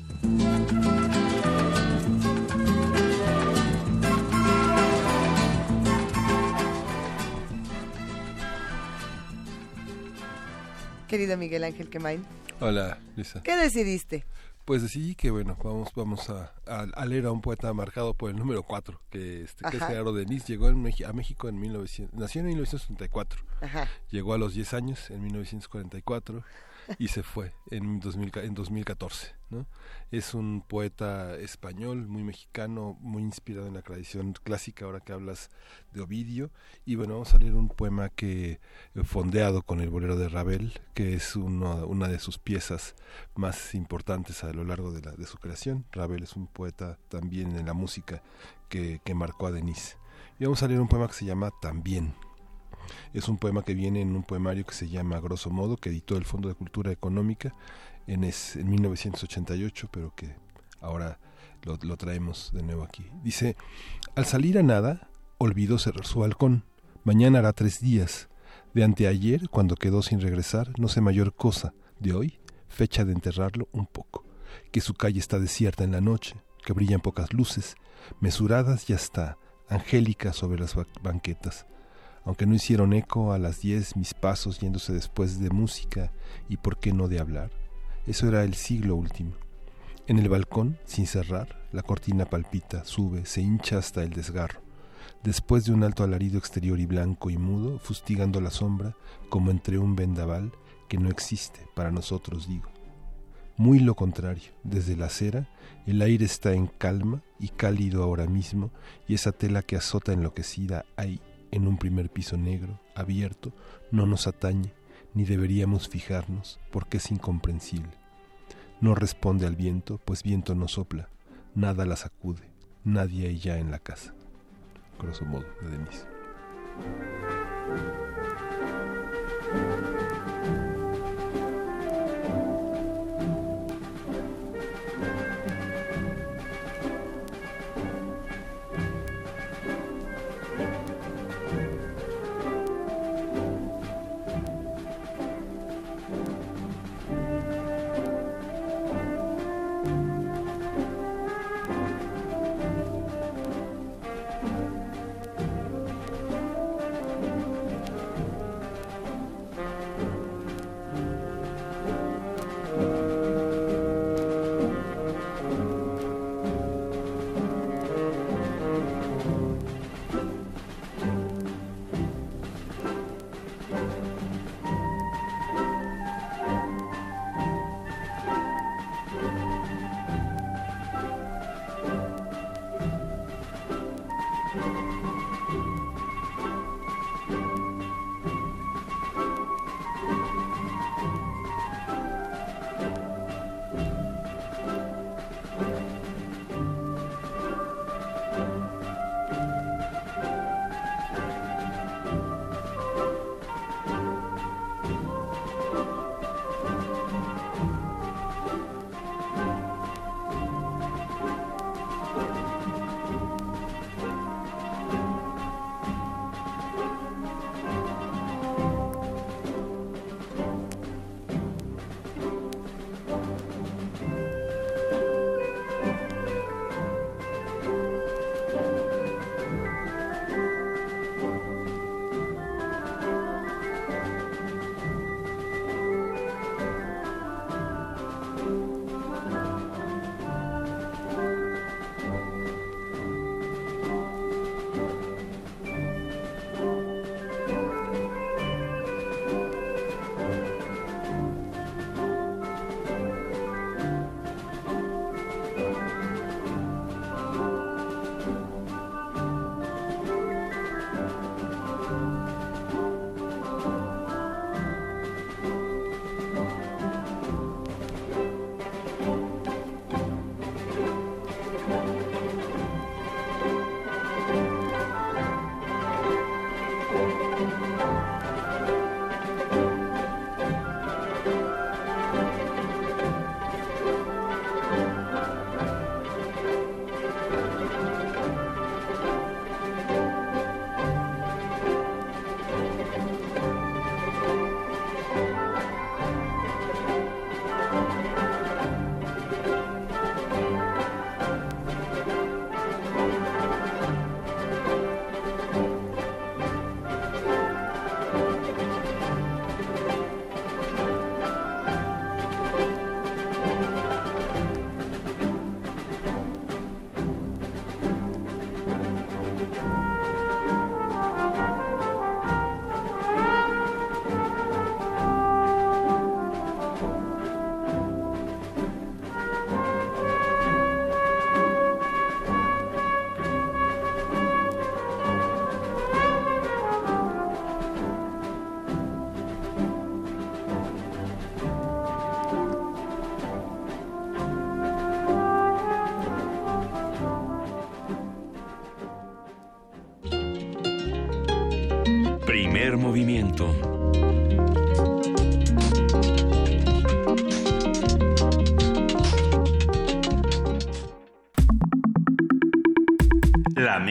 Querido Miguel Ángel Quemain, Hola, Luisa. ¿qué decidiste? Pues decidí que, bueno, vamos vamos a, a- a leer a un poeta marcado por el número 4, que, este, que es. Gerardo Denis. Llegó en a México en 1900, nació en 1934. Ajá. Llegó a los 10 años en 1944 y se fue en, 2000 ca- en 2014. ¿no? Es un poeta español, muy mexicano, muy inspirado en la tradición clásica, ahora que hablas de Ovidio. Y bueno, vamos a leer un poema que eh, fondeado con el bolero de Ravel, que es una de sus piezas más importantes a lo largo de, su creación. Ravel es un poeta también en la música que, que marcó a Denis. Y vamos a leer un poema que se llama También. Es un poema que viene en un poemario que se llama Grosso Modo, que editó el Fondo de Cultura Económica en, es- en 1988, pero que ahora lo, traemos de nuevo aquí. Dice, al salir a nada, olvidó cerrar su balcón. Mañana hará tres días. De anteayer, cuando quedó sin regresar, no sé mayor cosa. De hoy, fecha de enterrarlo un poco. Que su calle está desierta en la noche, que brillan pocas luces, mesuradas y hasta angélicas sobre las ba- banquetas aunque no hicieron eco a las diez mis pasos yéndose después de música y por qué no de hablar. Eso era el siglo último. En el balcón, sin cerrar, la cortina palpita, sube, se hincha hasta el desgarro. Después de un alto alarido exterior y blanco y mudo, fustigando la sombra, como entre un vendaval que no existe, para nosotros digo. Muy lo contrario, desde la acera, el aire está en calma y cálido ahora mismo, y esa tela que azota enloquecida ahí, en un primer piso negro, abierto, no nos atañe, ni deberíamos fijarnos, porque es incomprensible. No responde al viento, pues viento no sopla, nada la sacude, nadie hay ya en la casa. Grosso modo, de Denis.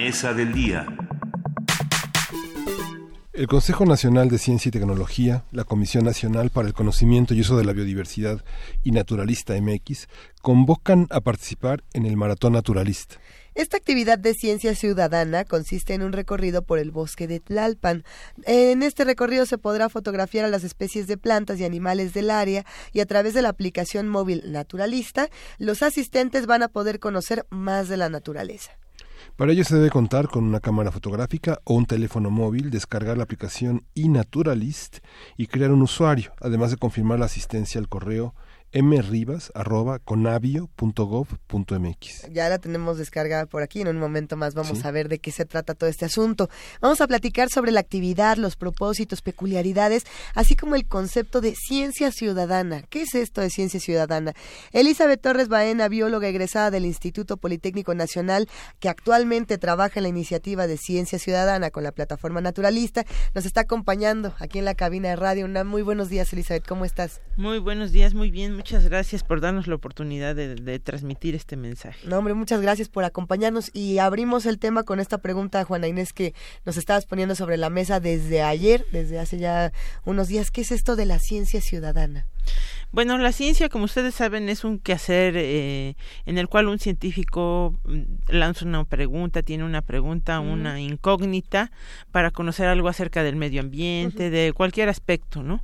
Mesa del día. El Consejo Nacional de Ciencia y Tecnología, la Comisión Nacional para el Conocimiento y Uso de la Biodiversidad y Naturalista MX convocan a participar en el Maratón Naturalista. Esta actividad de ciencia ciudadana consiste en un recorrido por el bosque de Tlalpan. En este recorrido se podrá fotografiar a las especies de plantas y animales del área y a través de la aplicación móvil Naturalista, los asistentes van a poder conocer más de la naturaleza. Para ello se debe contar con una cámara fotográfica o un teléfono móvil, descargar la aplicación iNaturalist y crear un usuario, además de confirmar la asistencia al correo mribas.conavio.gov.mx. Ya la tenemos descargada por aquí. En un momento más vamos a ver de qué se trata todo este asunto. Vamos a platicar sobre la actividad, los propósitos, peculiaridades, así como el concepto de ciencia ciudadana. ¿Qué es esto de ciencia ciudadana? Elizabeth Torres Baena, bióloga egresada del Instituto Politécnico Nacional, que actualmente trabaja en la iniciativa de ciencia ciudadana con la plataforma naturalista, nos está acompañando aquí en la cabina de radio. Una muy buenos días, Elizabeth. ¿Cómo estás? Muy buenos días, muy bien. Muchas gracias por darnos la oportunidad de, transmitir este mensaje. No, hombre, muchas gracias por acompañarnos y abrimos el tema con esta pregunta, Juana Inés, que nos estabas poniendo sobre la mesa desde ayer, desde hace ya unos días. ¿Qué es esto de la ciencia ciudadana? Bueno, la ciencia, como ustedes saben, es un quehacer eh, en el cual un científico mm, lanza una pregunta, tiene una pregunta, una incógnita para conocer algo acerca del medio ambiente, de cualquier aspecto, ¿no?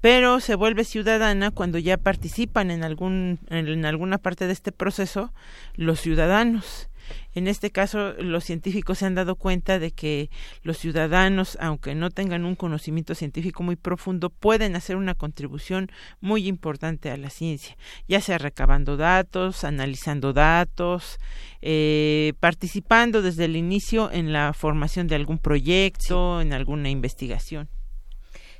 Pero se vuelve ciudadana cuando ya participan en algún en, en alguna parte de este proceso los ciudadanos. En este caso, los científicos se han dado cuenta de que los ciudadanos, aunque no tengan un conocimiento científico muy profundo, pueden hacer una contribución muy importante a la ciencia, ya sea recabando datos, analizando datos, eh, participando desde el inicio en la formación de algún proyecto, en alguna investigación.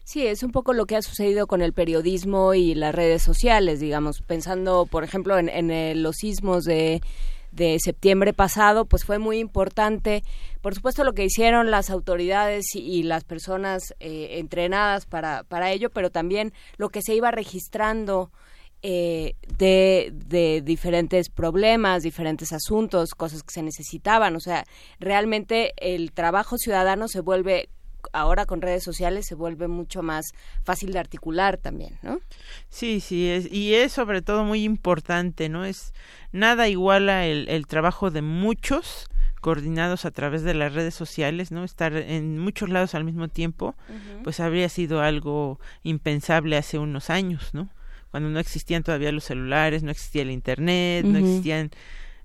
Sí, es un poco lo que ha sucedido con el periodismo y las redes sociales, digamos, pensando, por ejemplo, en, en eh, los sismos de, de septiembre pasado, pues fue muy importante, por supuesto, lo que hicieron las autoridades y, las personas eh, entrenadas para, para ello, pero también lo que se iba registrando eh, de, de diferentes problemas, diferentes asuntos, cosas que se necesitaban. O sea, realmente el trabajo ciudadano se vuelve ahora con redes sociales se vuelve mucho más fácil de articular también, ¿no? Sí, sí, es, y es sobre todo muy importante, ¿no? Es nada iguala el, el trabajo de muchos coordinados a través de las redes sociales, ¿no? Estar en muchos lados al mismo tiempo, pues habría sido algo impensable hace unos años, ¿no? Cuando no existían todavía los celulares, no existía el internet, no existían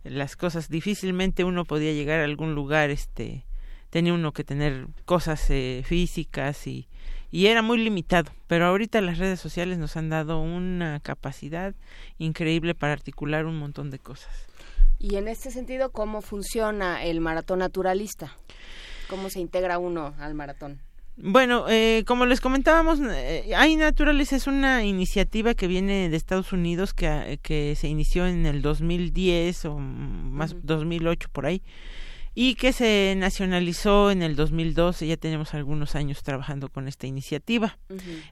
las cosas, difícilmente uno podía llegar a algún lugar, este, tenía uno que tener cosas eh, físicas y, y era muy limitado. Pero ahorita las redes sociales nos han dado una capacidad increíble para articular un montón de cosas. Y en este sentido, ¿cómo funciona el maratón naturalista? ¿Cómo se integra uno al maratón? Bueno, eh, como les comentábamos, eh, Naturales es una iniciativa que viene de Estados Unidos que, ah, que se inició en el 2010 o más 2008 por ahí y que se nacionalizó en el 2012. Ya tenemos algunos años trabajando con esta iniciativa.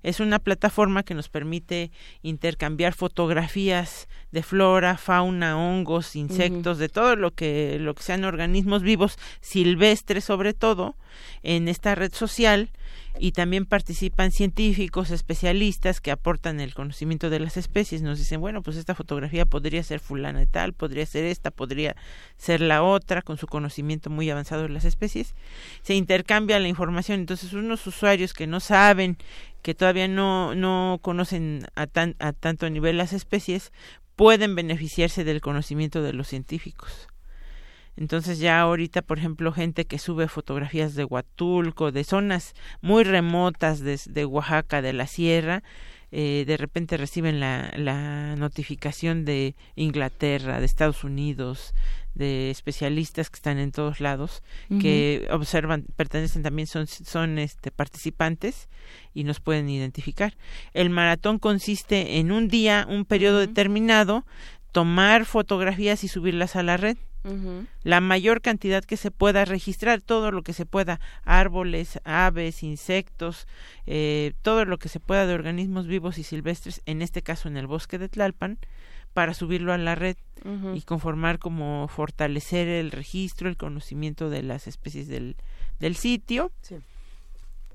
Es una plataforma que nos permite intercambiar fotografías de flora, fauna, hongos, insectos, de todo lo que lo que sean organismos vivos silvestres sobre todo en esta red social y también participan científicos, especialistas que aportan el conocimiento de las especies. Nos dicen, bueno, pues esta fotografía podría ser fulana y tal, podría ser esta, podría ser la otra, con su conocimiento muy avanzado de las especies. Se intercambia la información. Entonces, unos usuarios que no saben, que todavía no, no conocen a, tan, a tanto nivel las especies, pueden beneficiarse del conocimiento de los científicos. Entonces ya ahorita, por ejemplo, gente que sube fotografías de Huatulco, de zonas muy remotas de, de Oaxaca, de la sierra, eh, de repente reciben la, la notificación de Inglaterra, de Estados Unidos, de especialistas que están en todos lados, que observan, pertenecen también, son, son este, participantes y nos pueden identificar. El maratón consiste en un día, un periodo determinado, tomar fotografías y subirlas a la red la mayor cantidad que se pueda registrar, todo lo que se pueda, árboles, aves, insectos, eh, todo lo que se pueda de organismos vivos y silvestres, en este caso en el bosque de Tlalpan, para subirlo a la red y conformar como fortalecer el registro, el conocimiento de las especies del, del sitio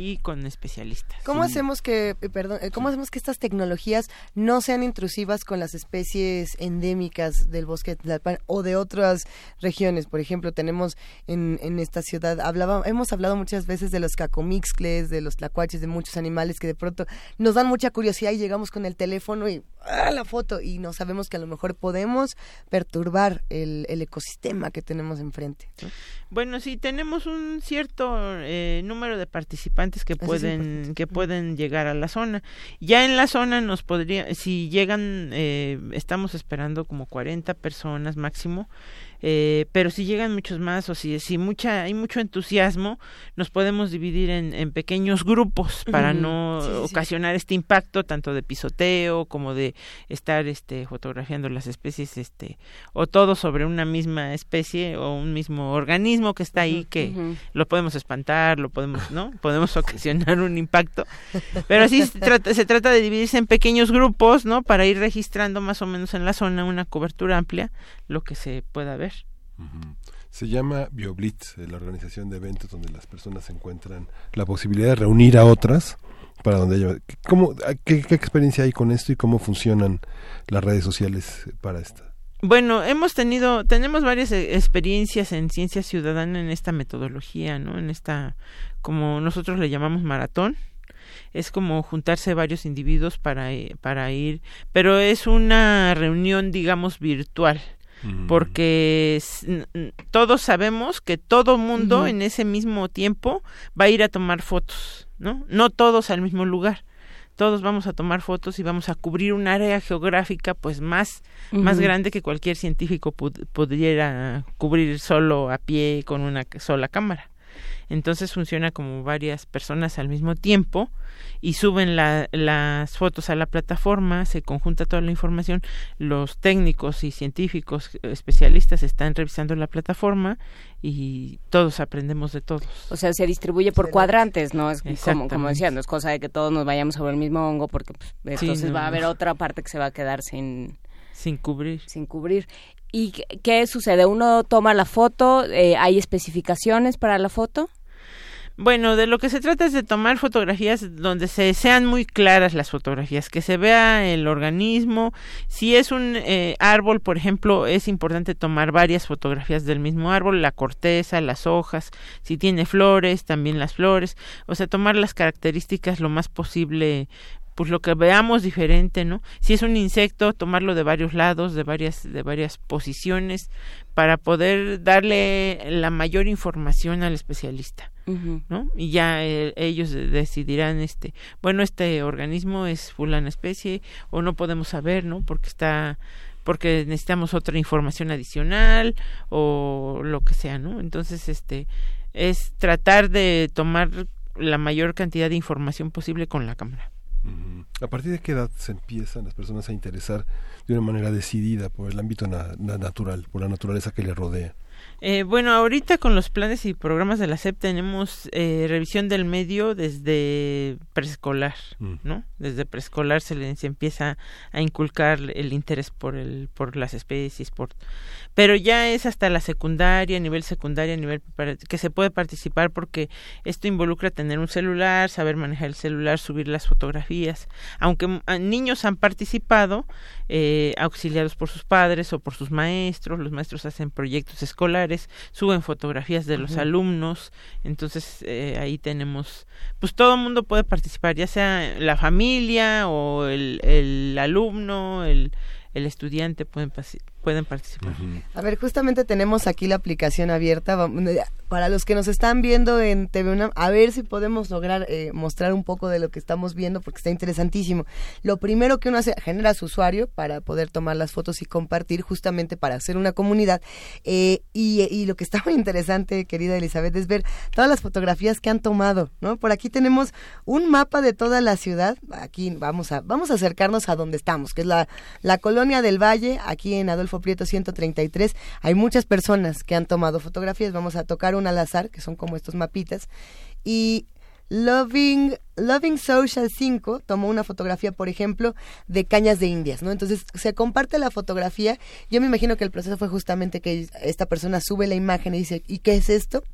y con especialistas. ¿Cómo hacemos que, eh, perdón, eh, cómo hacemos que estas tecnologías no sean intrusivas con las especies endémicas del bosque de Tlalpan o de otras regiones? Por ejemplo, tenemos en, en esta ciudad, hablaba, hemos hablado muchas veces de los cacomixcles, de los tlacuaches, de muchos animales que de pronto nos dan mucha curiosidad y llegamos con el teléfono y ¡ah, la foto y no sabemos que a lo mejor podemos perturbar el, el ecosistema que tenemos enfrente. ¿no? Bueno, sí, tenemos un cierto eh, número de participantes que pueden que pueden llegar a la zona. Ya en la zona nos podría, si llegan, eh, estamos esperando como 40 personas máximo. Eh, pero si llegan muchos más o si, si mucha hay mucho entusiasmo nos podemos dividir en, en pequeños grupos para no Sí, sí, sí. ocasionar este impacto tanto de pisoteo como de estar este fotografiando las especies este o todo sobre una misma especie o un mismo organismo que está ahí que lo podemos espantar lo podemos no podemos ocasionar un impacto. Pero así se trata, se trata de dividirse en pequeños grupos no para ir registrando más o menos en la zona una cobertura amplia lo que se pueda ver Se llama BioBlitz, eh, la organización de eventos donde las personas encuentran la posibilidad de reunir a otras para donde. ¿Cómo, qué experiencia hay con esto y cómo funcionan las redes sociales para esta? Bueno, hemos tenido, tenemos varias eh, experiencias en ciencia ciudadana en esta metodología, ¿no? En esta, como nosotros le llamamos maratón. Es como juntarse varios individuos para, eh, para ir, pero es una reunión, digamos, virtual. Porque n- n- todos sabemos que todo mundo en ese mismo tiempo va a ir a tomar fotos, ¿no? No todos al mismo lugar. Todos vamos a tomar fotos y vamos a cubrir un área geográfica pues más, más grande que cualquier científico pud- pudiera cubrir solo a pie con una sola cámara. Entonces funciona como varias personas al mismo tiempo y suben la- las fotos a la plataforma, se conjunta toda la información, los técnicos y científicos especialistas están revisando la plataforma y todos aprendemos de todos. O sea, se distribuye por cuadrantes, ¿no? Es como, como decía, no es cosa de que todos nos vayamos sobre el mismo hongo porque pues, Sí, entonces no, va a haber no. otra parte que se va a quedar sin... Sin cubrir. Sin cubrir. ¿Y qué, sucede? Uno toma la foto, eh, ¿hay especificaciones para la foto? Bueno, de lo que se trata es de tomar fotografías donde se sean muy claras las fotografías, que se vea el organismo. Si es un eh, árbol, por ejemplo, es importante tomar varias fotografías del mismo árbol, la corteza, las hojas, si tiene flores, también las flores, o sea, tomar las características lo más posible pues lo que veamos diferente, ¿no? Si es un insecto, tomarlo de varios lados, de varias de varias posiciones para poder darle la mayor información al especialista. ¿no? Y ya eh, ellos de- decidirán, este, bueno, este organismo es fulana especie o no podemos saber, ¿no? Porque está, porque necesitamos otra información adicional o lo que sea, ¿no? Entonces, este, es tratar de tomar la mayor cantidad de información posible con la cámara. ¿A partir de qué edad se empiezan las personas a interesar de una manera decidida por el ámbito na- na- natural, por la naturaleza que le rodea? Eh, bueno, ahorita con los planes y programas de la SEP tenemos eh, revisión del medio desde preescolar, Mm. ¿no? Desde preescolar se les empieza a inculcar el interés por el por las especies, por pero ya es hasta la secundaria, nivel secundaria, nivel que se puede participar porque esto involucra tener un celular, saber manejar el celular, subir las fotografías. Aunque mm, niños han participado eh, auxiliados por sus padres o por sus maestros, los maestros hacen proyectos escolares, suben fotografías de los alumnos, entonces eh, ahí tenemos, pues todo el mundo puede participar, ya sea la familia o el, el alumno, el, el estudiante pueden, pueden participar. A ver, justamente tenemos aquí la aplicación abierta. Vam- para los que nos están viendo en TV UNAM, a ver si podemos lograr eh, mostrar un poco de lo que estamos viendo, porque está interesantísimo. Lo primero que uno hace, genera su usuario para poder tomar las fotos y compartir, justamente para hacer una comunidad. Eh, y, y lo que está muy interesante, querida Elizabeth, es ver todas las fotografías que han tomado, ¿no? Por aquí tenemos un mapa de toda la ciudad. Aquí vamos a, vamos a acercarnos a donde estamos, que es la, la colonia del Valle, aquí en Adolfo Prieto 133. Hay muchas personas que han tomado fotografías. Vamos a tocar una al azar, que son como estos mapitas. Y Loving, Loving Social 5 tomó una fotografía, por ejemplo, de cañas de indias, ¿no? Entonces se comparte la fotografía. Yo me imagino que el proceso fue justamente que esta persona sube la imagen y dice, ¿y qué es esto?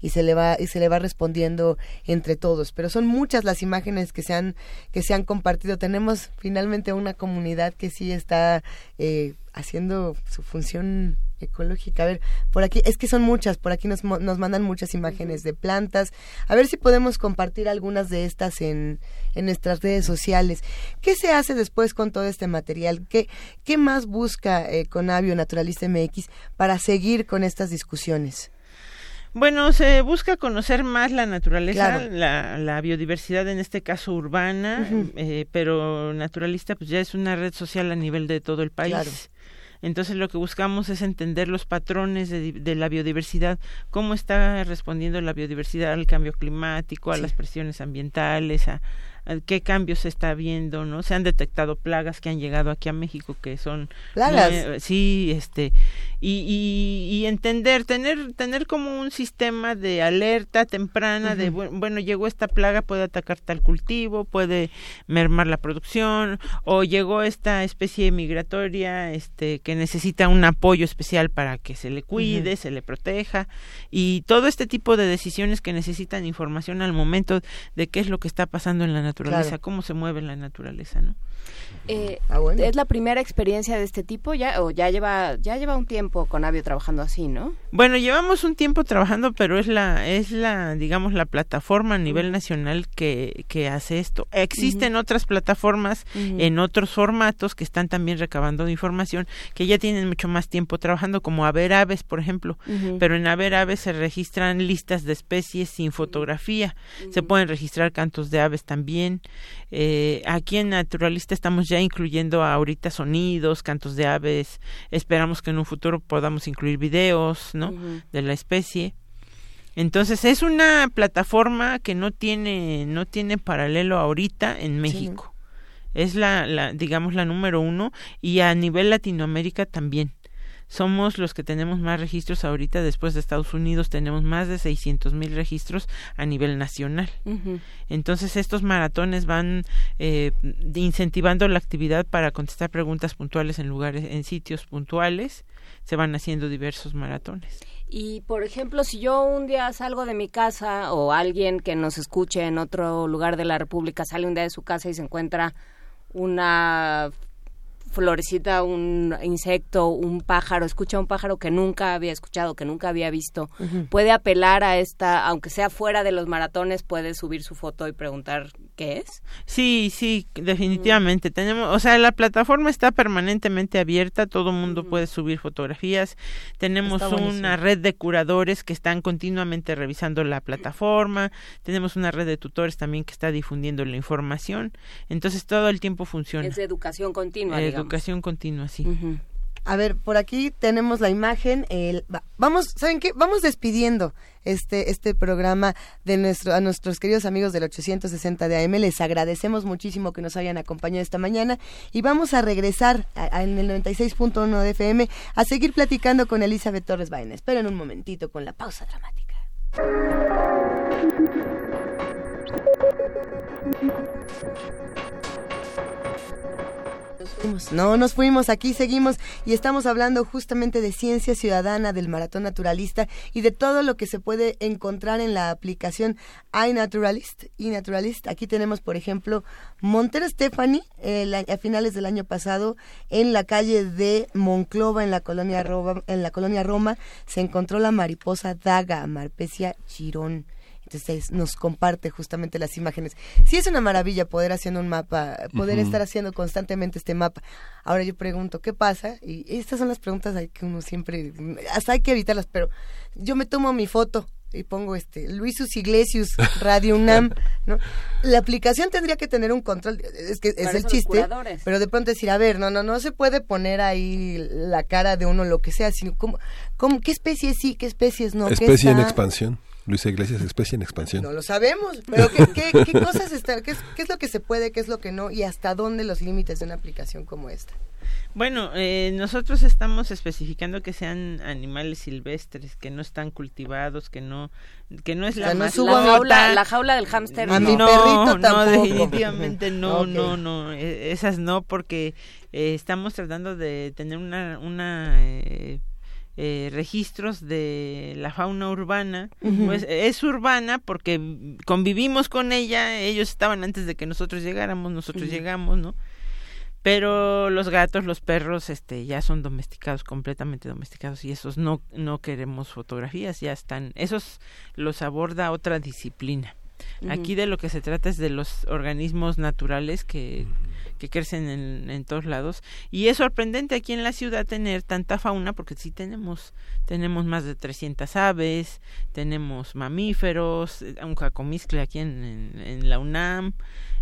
Y se le va y se le va respondiendo entre todos pero son muchas las imágenes que se han que se han compartido tenemos finalmente una comunidad que sí está eh, haciendo su función ecológica. A ver, por aquí, es que son muchas, por aquí nos, nos mandan muchas imágenes de plantas. A ver si podemos compartir algunas de estas en, en nuestras redes sociales. ¿Qué se hace después con todo este material? ¿Qué, qué más busca eh, Conavio Naturalista MX para seguir con estas discusiones? Bueno, se busca conocer más la naturaleza, Claro. la, la biodiversidad, en este caso urbana, eh, pero naturalista pues ya es una red social a nivel de todo el país. Claro. Entonces lo que buscamos es entender los patrones de, de la biodiversidad, cómo está respondiendo la biodiversidad al cambio climático, a Sí. las presiones ambientales, a qué cambios se está viendo, ¿no? Se han detectado plagas que han llegado aquí a México que son ¿Plagas? sí, este y, y, y entender, tener tener como un sistema de alerta temprana de Ujú. bu- bueno, llegó esta plaga, puede atacar tal cultivo, puede mermar la producción o llegó esta especie migratoria este que necesita un apoyo especial para que se le cuide, se le proteja y todo este tipo de decisiones que necesitan información al momento de qué es lo que está pasando en la naturaleza, Claro. cómo se mueve la naturaleza, ¿no? Eh, Ah, ¿Es la primera experiencia de este tipo ya o ya lleva ya lleva un tiempo con Avio trabajando así, no? Bueno, llevamos un tiempo trabajando, pero es la, es la, digamos, la plataforma a nivel nacional que, que hace esto. Existen otras plataformas en otros formatos que están también recabando información, que ya tienen mucho más tiempo trabajando, como Haber Aves, por ejemplo. Pero en Haber Aves se registran listas de especies sin fotografía. Se pueden registrar cantos de aves también. Eh, aquí en Naturalista estamos ya incluyendo ahorita sonidos, cantos de aves. Esperamos que en un futuro podamos incluir videos, ¿no? De la especie. Entonces es una plataforma que no tiene no tiene paralelo ahorita en México. Es la, la digamos la número uno y a nivel Latinoamérica también. Somos los que tenemos más registros ahorita después de Estados Unidos tenemos más de 600 mil registros a nivel nacional. Entonces estos maratones van eh, incentivando la actividad para contestar preguntas puntuales en lugares, en sitios puntuales. Se van haciendo diversos maratones. Y por ejemplo, si yo un día salgo de mi casa o alguien que nos escuche en otro lugar de la República sale un día de su casa y se encuentra una florecita, un insecto, un pájaro, escucha un pájaro que nunca había escuchado, que nunca había visto, puede apelar a esta, aunque sea fuera de los maratones, puede subir su foto y preguntar qué es. Sí, sí, definitivamente. Tenemos, o sea, la plataforma está permanentemente abierta, todo mundo puede subir fotografías. Tenemos una red de curadores que están continuamente revisando la plataforma. Tenemos una red de tutores también que está difundiendo la información. Entonces todo el tiempo funciona. Es de educación continua, Eh, digamos. Educación continua, sí. A ver, por aquí tenemos la imagen. el- va- vamos, ¿saben qué? Vamos despidiendo este, este programa de nuestro, a nuestros queridos amigos del 860 de AM. Les agradecemos muchísimo que nos hayan acompañado esta mañana y vamos a regresar a- a- en el 96.1 de FM a seguir platicando con Elizabeth Torres Baena. Esperen un momentito con la pausa dramática. No nos fuimos, aquí seguimos y estamos hablando justamente de ciencia ciudadana, del maratón naturalista y de todo lo que se puede encontrar en la aplicación iNaturalist. iNaturalist. Aquí tenemos, por ejemplo, Montero Stephanie, a finales del año pasado, en la calle de Monclova, en la colonia Roma, en la colonia Roma, se encontró la mariposa daga, Marpesia chirón. Entonces nos comparte justamente las imágenes. Sí es una maravilla poder haciendo un mapa, poder estar haciendo constantemente este mapa. Ahora yo pregunto, ¿qué pasa? Y estas son las preguntas ahí que uno siempre, hasta hay que evitarlas, pero yo me tomo mi foto y pongo este Luisus Iglesias Radio UNAM, ¿no? La aplicación tendría que tener un control, es que es el chiste, pero de pronto decir, a ver, no, no, no se puede poner ahí la cara de uno lo que sea, sino cómo, cómo qué especies sí, qué especies no, qué Especie en expansión. Luisa Iglesias, especie en expansión. No lo sabemos, pero ¿qué, qué, qué cosas están, qué es, qué es lo que se puede, qué es lo que no y hasta dónde los límites de una aplicación como esta? Bueno, eh, nosotros estamos especificando que sean animales silvestres, que no están cultivados, que no, que no es O la sea, no más subo La jaula, la jaula del hámster. A no, mi perrito no, tampoco. definitivamente no, Ok. no, no, eh, esas no, porque eh, estamos tratando de tener una, una eh, eh, registros de la fauna urbana, pues es urbana porque convivimos con ella, ellos estaban antes de que nosotros llegáramos, nosotros llegamos, ¿no? Pero los gatos, los perros, este, ya son domesticados, completamente domesticados, y esos no, no queremos fotografías, ya están, esos los aborda otra disciplina. Aquí de lo que se trata es de los organismos naturales que, que crecen en, en todos lados. Y es sorprendente aquí en la ciudad tener tanta fauna, porque sí tenemos, tenemos más de 300 aves, tenemos mamíferos, eh, un jacomiscle aquí en, en, en la UNAM.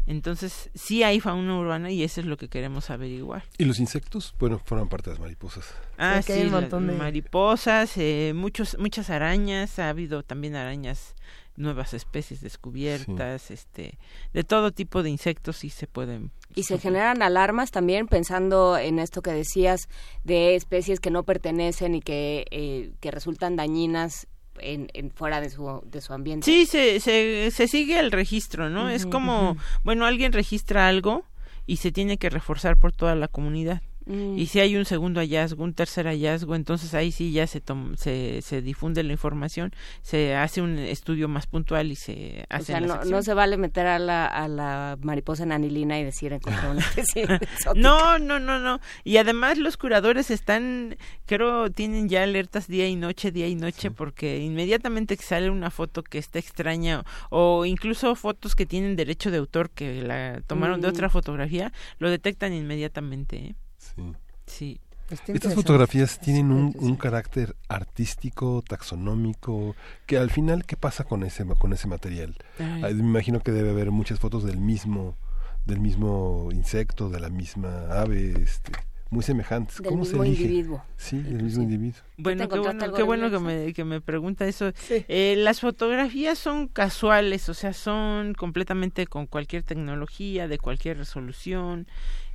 Entonces, sí hay fauna urbana y eso es lo que queremos averiguar. ¿Y los insectos? Bueno, forman parte de las mariposas. Ah, Sí, hay un montón de- mariposas, eh, muchos, muchas arañas, ha habido también arañas, nuevas especies descubiertas, este, de todo tipo de insectos sí se pueden. Y se generan alarmas también pensando en esto que decías de especies que no pertenecen y que, eh, que resultan dañinas en, en fuera de su, de su ambiente. Sí, se, se, se sigue el registro, ¿no? es como, bueno, alguien registra algo y se tiene que reforzar por toda la comunidad. Mm. Y si hay un segundo hallazgo, un tercer hallazgo, entonces ahí sí ya se, tom- se, se difunde la información, se hace un estudio más puntual y se O hace sea, no, no se vale meter a la, a la mariposa en anilina y decir encontré una especie. No, no, no, no. Y además los curadores están, creo, tienen ya alertas día y noche, día y noche, porque inmediatamente que sale una foto que está extraña o incluso fotos que tienen derecho de autor que la tomaron de Mm. otra fotografía, lo detectan inmediatamente. ¿eh? Sí. Sí. Estas fotografías tienen un, un carácter artístico, taxonómico, que al final, ¿qué pasa con ese, con ese material? Ay. Me imagino que debe haber muchas fotos del mismo, del mismo insecto, de la misma ave, este, muy semejantes. Del ¿Cómo mismo se elige? individuo, Sí, del mismo individuo. Bueno, qué bueno, qué bueno que me, que me pregunta eso. Eh, las fotografías son casuales, o sea, son completamente con cualquier tecnología, de cualquier resolución.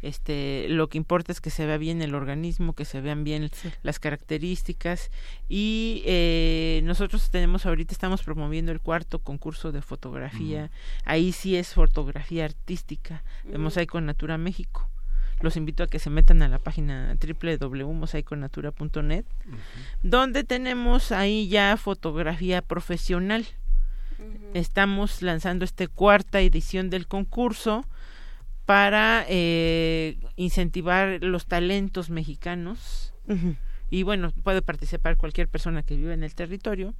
Este, lo que importa es que se vea bien el organismo, que se vean bien las características. Y eh, nosotros tenemos ahorita, estamos promoviendo el cuarto concurso de fotografía. Ahí sí es fotografía artística de Mm. Mosaico Natura México. Los invito a que se metan a la página www.mosaiconatura.net, donde tenemos ahí ya fotografía profesional. Estamos lanzando esta cuarta edición del concurso para eh, incentivar los talentos mexicanos. Y bueno, puede participar cualquier persona que viva en el territorio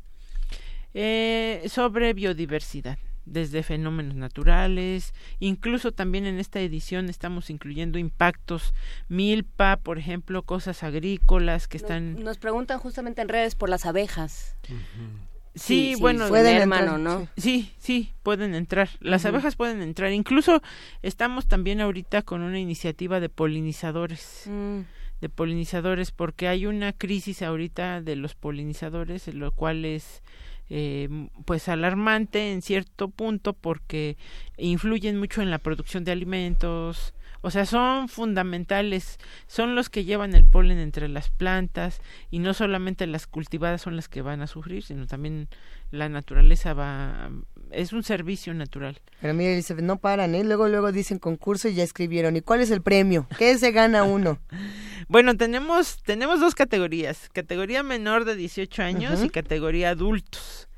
eh, sobre biodiversidad desde fenómenos naturales, incluso también en esta edición estamos incluyendo impactos milpa, por ejemplo, cosas agrícolas que están Nos preguntan justamente en redes por las abejas. Sí, Sí, sí, bueno, pueden de- hermano, ¿no? Sí, sí, pueden entrar. Las abejas pueden entrar. Incluso estamos también ahorita con una iniciativa de polinizadores. Mm. De polinizadores, porque hay una crisis ahorita de los polinizadores, lo cual es eh, pues alarmante en cierto punto porque influyen mucho en la producción de alimentos, o sea, son fundamentales, son los que llevan el polen entre las plantas y no solamente las cultivadas son las que van a sufrir, sino también la naturaleza va es un servicio natural. Pero mire, Elizabeth, no paran, ¿eh? Luego, luego dicen concurso y ya escribieron. ¿Y cuál es el premio? ¿Qué se gana uno? Bueno, tenemos tenemos dos categorías, categoría menor de 18 años y categoría adultos.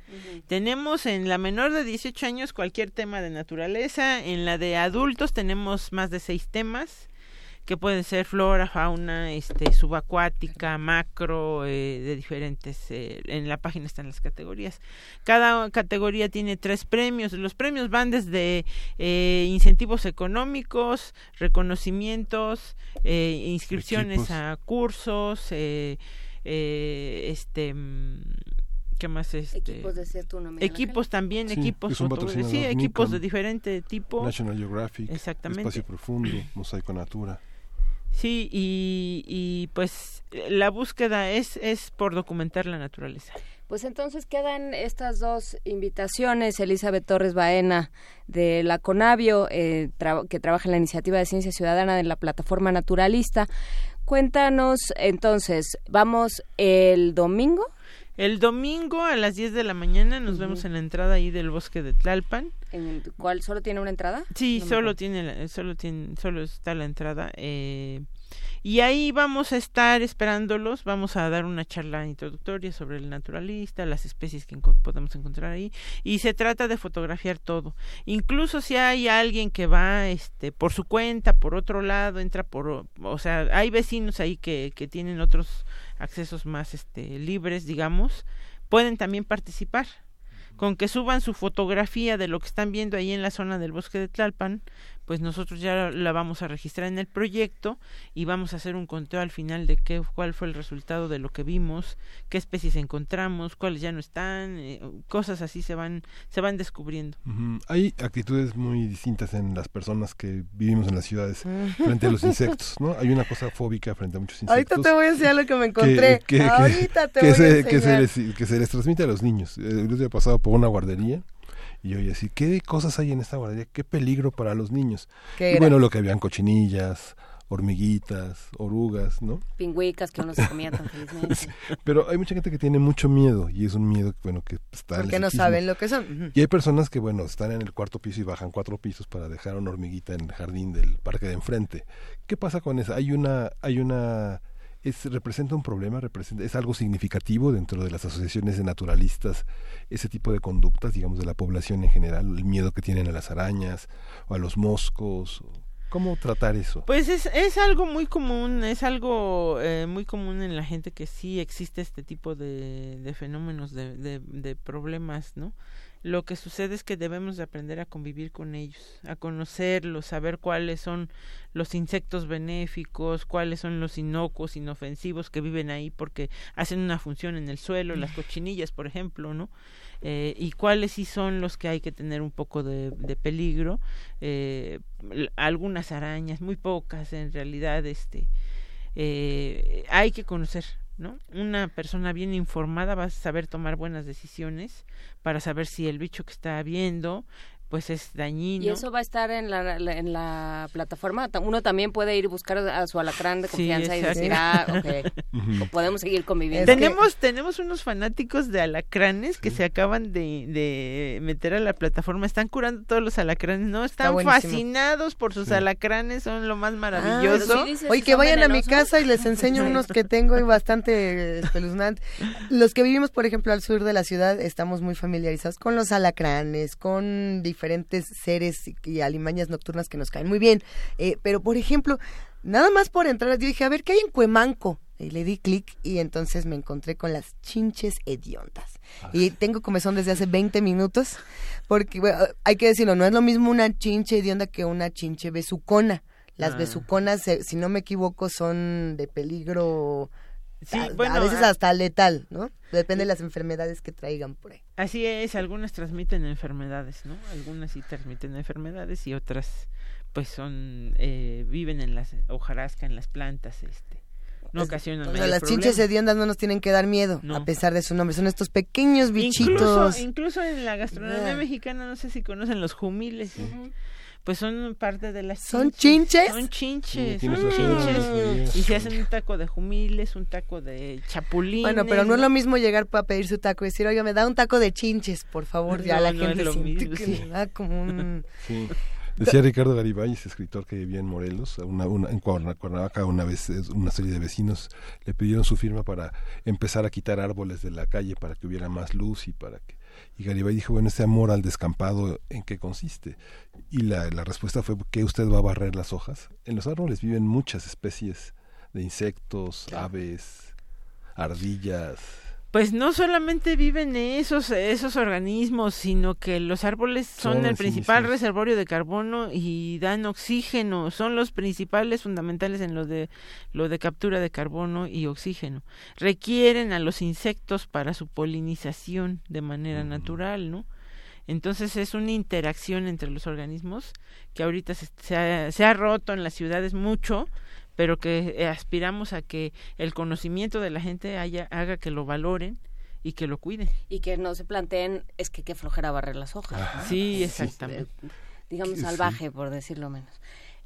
Tenemos en la menor de 18 años cualquier tema de naturaleza, en la de adultos tenemos más de seis temas que pueden ser flora, fauna, este, subacuática, macro, eh, de diferentes. eh, en la página están las categorías. Cada categoría tiene tres premios. Los premios van desde eh, incentivos económicos, reconocimientos, eh, inscripciones Equipos. a cursos, eh, eh, este. mm, ¿Qué más? Este, Equipos, ¿no, Miguel Equipos también, Sí, equipos. sí, equipos Nikon, de diferente tipo. National Geographic, Exactamente. Espacio Profundo, Mosaico Natura. Sí, y, y pues la búsqueda es, es por documentar la naturaleza. Pues entonces quedan estas dos invitaciones. Elizabeth Torres Baena de la Conavio, eh, que trabaja en la iniciativa de ciencia ciudadana de la plataforma naturalista. Cuéntanos entonces, vamos el domingo. El domingo a las 10 de la mañana nos vemos en la entrada ahí del bosque de Tlalpan. ¿En el cual solo tiene una entrada? Sí, No solo tiene, la- solo tiene, solo está la entrada. eh, y ahí vamos a estar esperándolos. Vamos a dar una charla introductoria sobre el naturalista, las especies que enco- podemos encontrar ahí. Y se trata de fotografiar todo. Incluso si hay alguien que va, este, por su cuenta, por otro lado, entra por, o- o sea, hay vecinos ahí que, que tienen otros accesos más, este, libres, digamos, pueden también participar. Con que suban su fotografía de lo que están viendo ahí en la zona del bosque de Tlalpan, pues nosotros ya la vamos a registrar en el proyecto y vamos a hacer un conteo al final de qué cuál fue el resultado de lo que vimos, qué especies encontramos, cuáles ya no están, eh, cosas así se van se van descubriendo. Hay actitudes muy distintas en las personas que vivimos en las ciudades Mm. frente a los insectos, ¿no? Hay una cosa fóbica frente a muchos insectos. Ahorita te voy a enseñar lo que me encontré. que, que- Ahorita te que voy se, a que se enseñar. les, que se les transmite a los niños. El otro día pasado por una guardería y oí así, ¿qué cosas hay en esta guardería? ¿Qué peligro para los niños? ¿Qué y bueno, lo que habían cochinillas, hormiguitas, orugas, ¿no? Pingüicas que uno se comía tan felizmente. Sí, Pero hay mucha gente que tiene mucho miedo y es un miedo bueno que está Porque no saben lo que son. Y hay personas que, bueno, están en el cuarto piso y bajan cuatro pisos para dejar una hormiguita en el jardín del parque de enfrente. ¿Qué pasa con eso? Hay una, hay una, es, representa un problema, representa, es algo significativo dentro de las asociaciones de naturalistas, ese tipo de conductas, digamos, de la población en general, el miedo que tienen a las arañas o a los moscos. ¿Cómo tratar eso? Pues es, es algo muy común, es algo eh, muy común en la gente que sí existe este tipo de, de fenómenos, de, de, de problemas, ¿no? Lo que sucede es que debemos de aprender a convivir con ellos, a conocerlos, saber cuáles son los insectos benéficos, cuáles son los inocuos, inofensivos que viven ahí porque hacen una función en el suelo, las cochinillas, por ejemplo, ¿no? Eh, y cuáles sí son los que hay que tener un poco de, de peligro. Eh, algunas arañas, muy pocas en realidad, este, eh, hay que conocer, Una persona bien informada va a saber tomar buenas decisiones para saber si el bicho que está viendo pues es dañino. ¿Y eso va a estar en la, la- en la plataforma? Ta- Uno también puede ir a buscar a su alacrán de Sí, confianza y decir, ah, ok, o podemos seguir conviviendo. tenemos tenemos unos fanáticos de alacranes que se acaban de, de meter a la plataforma están curando todos los alacranes no están fascinados por sus Sí. alacranes son lo más Ah, maravilloso Oye, que vayan a mi casa y les enseño unos que tengo y bastante espeluznantes. Los que vivimos, por ejemplo, al sur de la ciudad, estamos muy familiarizados con los alacranes, con diferentes seres y, y alimañas nocturnas que nos caen muy bien. Eh, pero, por ejemplo, nada más por entrar, yo dije, a ver, ¿qué hay en Cuemanco? Y le di clic y entonces me encontré con las chinches hediondas. Y tengo comezón desde hace 20 minutos, porque bueno, hay que decirlo, no es lo mismo una chinche hedionda que una chinche besucona. Las Ah. besuconas, eh, si no me equivoco, son de peligro, Sí, a, bueno, a veces hasta letal, ¿no? Depende de las enfermedades que traigan por ahí. Así es, algunas transmiten enfermedades, ¿no? Algunas sí transmiten enfermedades y otras, pues son, eh, viven en las hojarasca, en las plantas, este, no ocasionan O sea, mayor las problema. chinches hediondas no nos tienen que dar miedo, a pesar de su nombre. Son estos pequeños bichitos. Incluso, incluso en la gastronomía Ah. mexicana, no sé si conocen los jumiles, pues son parte de las ¿Son chinches? Son chinches, Sí, son chinches. Y se hacen un taco de jumiles, un taco de chapulines. Bueno, pero no es lo mismo llegar para pedir su taco y decir, oiga, me da un taco de chinches, por favor. Ya No, la no es gente lo siente mismo, que sí. le da como un... Sí. Decía Ricardo Garibay, ese escritor que vivía en Morelos, una, una- en Cuerna- Cuernavaca, una vez eh, una serie de vecinos le pidieron su firma para empezar a quitar árboles de la calle para que hubiera más luz y para que... Y Garibay dijo, bueno, este amor al descampado, ¿en qué consiste? Y la, la respuesta fue, ¿que usted va a barrer las hojas? En los árboles viven muchas especies de insectos, aves, ardillas, Pues no solamente viven esos esos organismos, sino que los árboles son, el principal sí. reservorio de carbono y dan oxígeno, son los principales fundamentales en lo de lo de captura de carbono y oxígeno. Requieren a los insectos para su polinización de manera natural, ¿no? Entonces es una interacción entre los organismos que ahorita se, se ha, se ha roto en las ciudades mucho, pero que eh, aspiramos a que el conocimiento de la gente haya, haga que lo valoren y que lo cuiden. Y que no se planteen, es que qué flojera barrer las hojas. ¿no? Sí, Es, exactamente. digamos Sí. salvaje, por decirlo menos.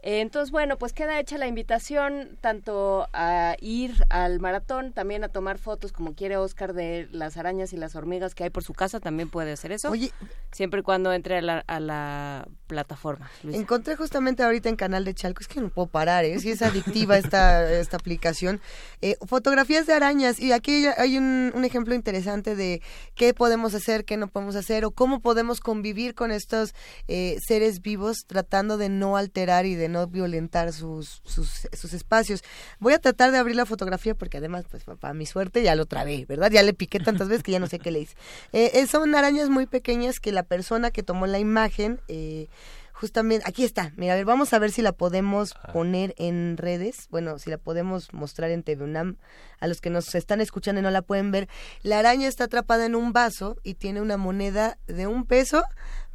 Entonces, bueno, pues queda hecha la invitación tanto a ir al maratón, también a tomar fotos como quiere Oscar de las arañas y las hormigas que hay por su casa, también puede hacer eso. Oye, siempre y cuando entre a la, a la plataforma. Luisa. Encontré justamente ahorita en Canal de Chalco, es que no puedo parar, ¿eh? Sí es adictiva esta, esta aplicación. Eh, fotografías de arañas, y aquí hay un, un ejemplo interesante de qué podemos hacer, qué no podemos hacer, o cómo podemos convivir con estos eh, seres vivos tratando de no alterar y de no violentar sus, sus, sus espacios. Voy a tratar de abrir la fotografía porque además, pues para mi suerte ya lo trabé, ¿verdad? Ya le piqué tantas veces que ya no sé qué le hice. Eh, eh, son arañas muy pequeñas que la persona que tomó la imagen... Eh, justamente, aquí está, mira, a ver, vamos a ver si la podemos poner en redes, bueno, si la podemos mostrar en TV UNAM, a los que nos están escuchando y no la pueden ver, la araña está atrapada en un vaso y tiene una moneda de un peso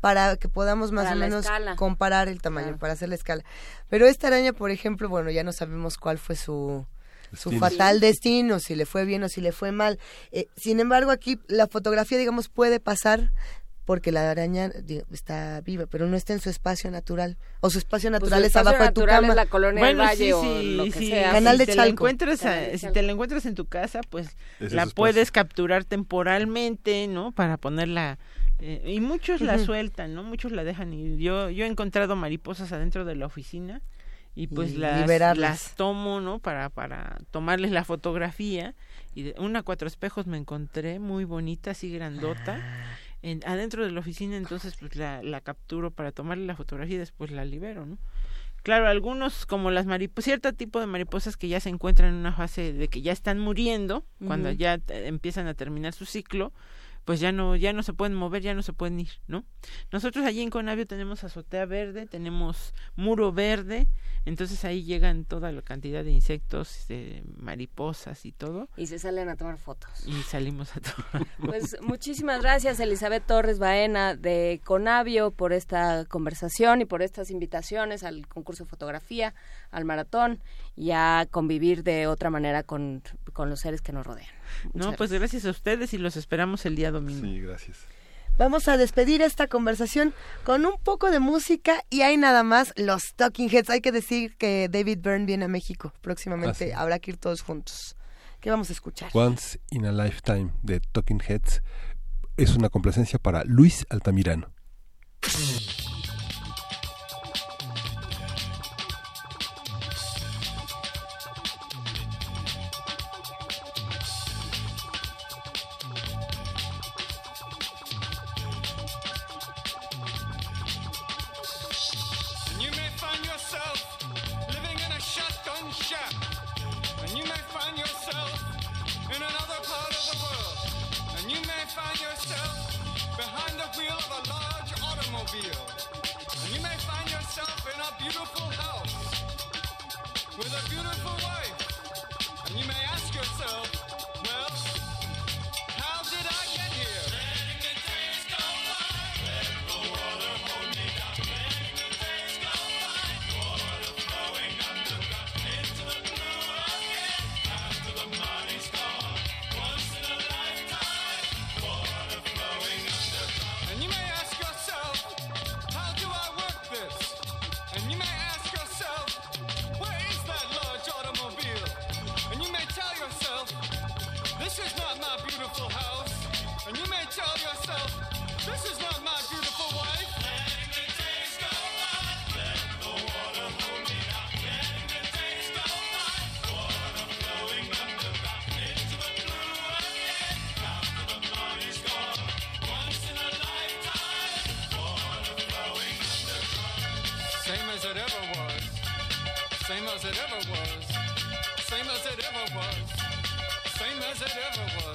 para que podamos más Para o la menos escala. comparar el tamaño, para hacer la escala. Pero esta araña, por ejemplo, bueno, ya no sabemos cuál fue su, su fatal destino, si le fue bien o si le fue mal. Eh, sin embargo, aquí la fotografía, digamos, puede pasar porque la araña está viva, pero no está en su espacio natural. O su espacio Pues natural su es espacio abajo de tu natural cama. es la colonia Bueno, del Valle sí, o sí, lo que sí, sea. Canal si de la Chalco. encuentras a- Canal de si Chalco. te la encuentras en tu casa, pues la es su puedes capturar temporalmente, ¿no? Para ponerla eh, y muchos la sueltan, ¿no? Muchos la dejan ir. Yo yo he encontrado mariposas adentro de la oficina y pues Y las, tomo, ¿no? Para para tomarles la fotografía y de, una cuatro espejos me encontré muy bonita, así grandota. Ah. En, adentro de la oficina entonces pues la, la capturo para tomarle la fotografía y después la libero, ¿no? Claro, algunos como las mariposas, cierto tipo de mariposas que ya se encuentran en una fase de que ya están muriendo, cuando ya eh, empiezan a terminar su ciclo, pues ya no ya no se pueden mover, ya no se pueden ir, ¿no? Nosotros allí en Conavio tenemos azotea verde, tenemos muro verde, entonces ahí llegan toda la cantidad de insectos, de mariposas y todo, Y se salen a tomar fotos. y salimos a tomar. Pues muchísimas gracias Elizabeth Torres Baena de Conavio por esta conversación y por estas invitaciones al concurso de fotografía, al maratón y a convivir de otra manera con, con los seres que nos rodean. No, pues gracias a ustedes y los esperamos el día domingo. Sí, gracias. Vamos a despedir esta conversación con un poco de música y hay nada más los Talking Heads. Hay que decir que David Byrne viene a México próximamente. Ah, sí. Habrá que ir todos juntos. ¿Qué vamos a escuchar? Once in a Lifetime de Talking Heads es una complacencia para Luis Altamirano. A as it ever was. Same as it ever was. Same as it ever was. Same as it ever was.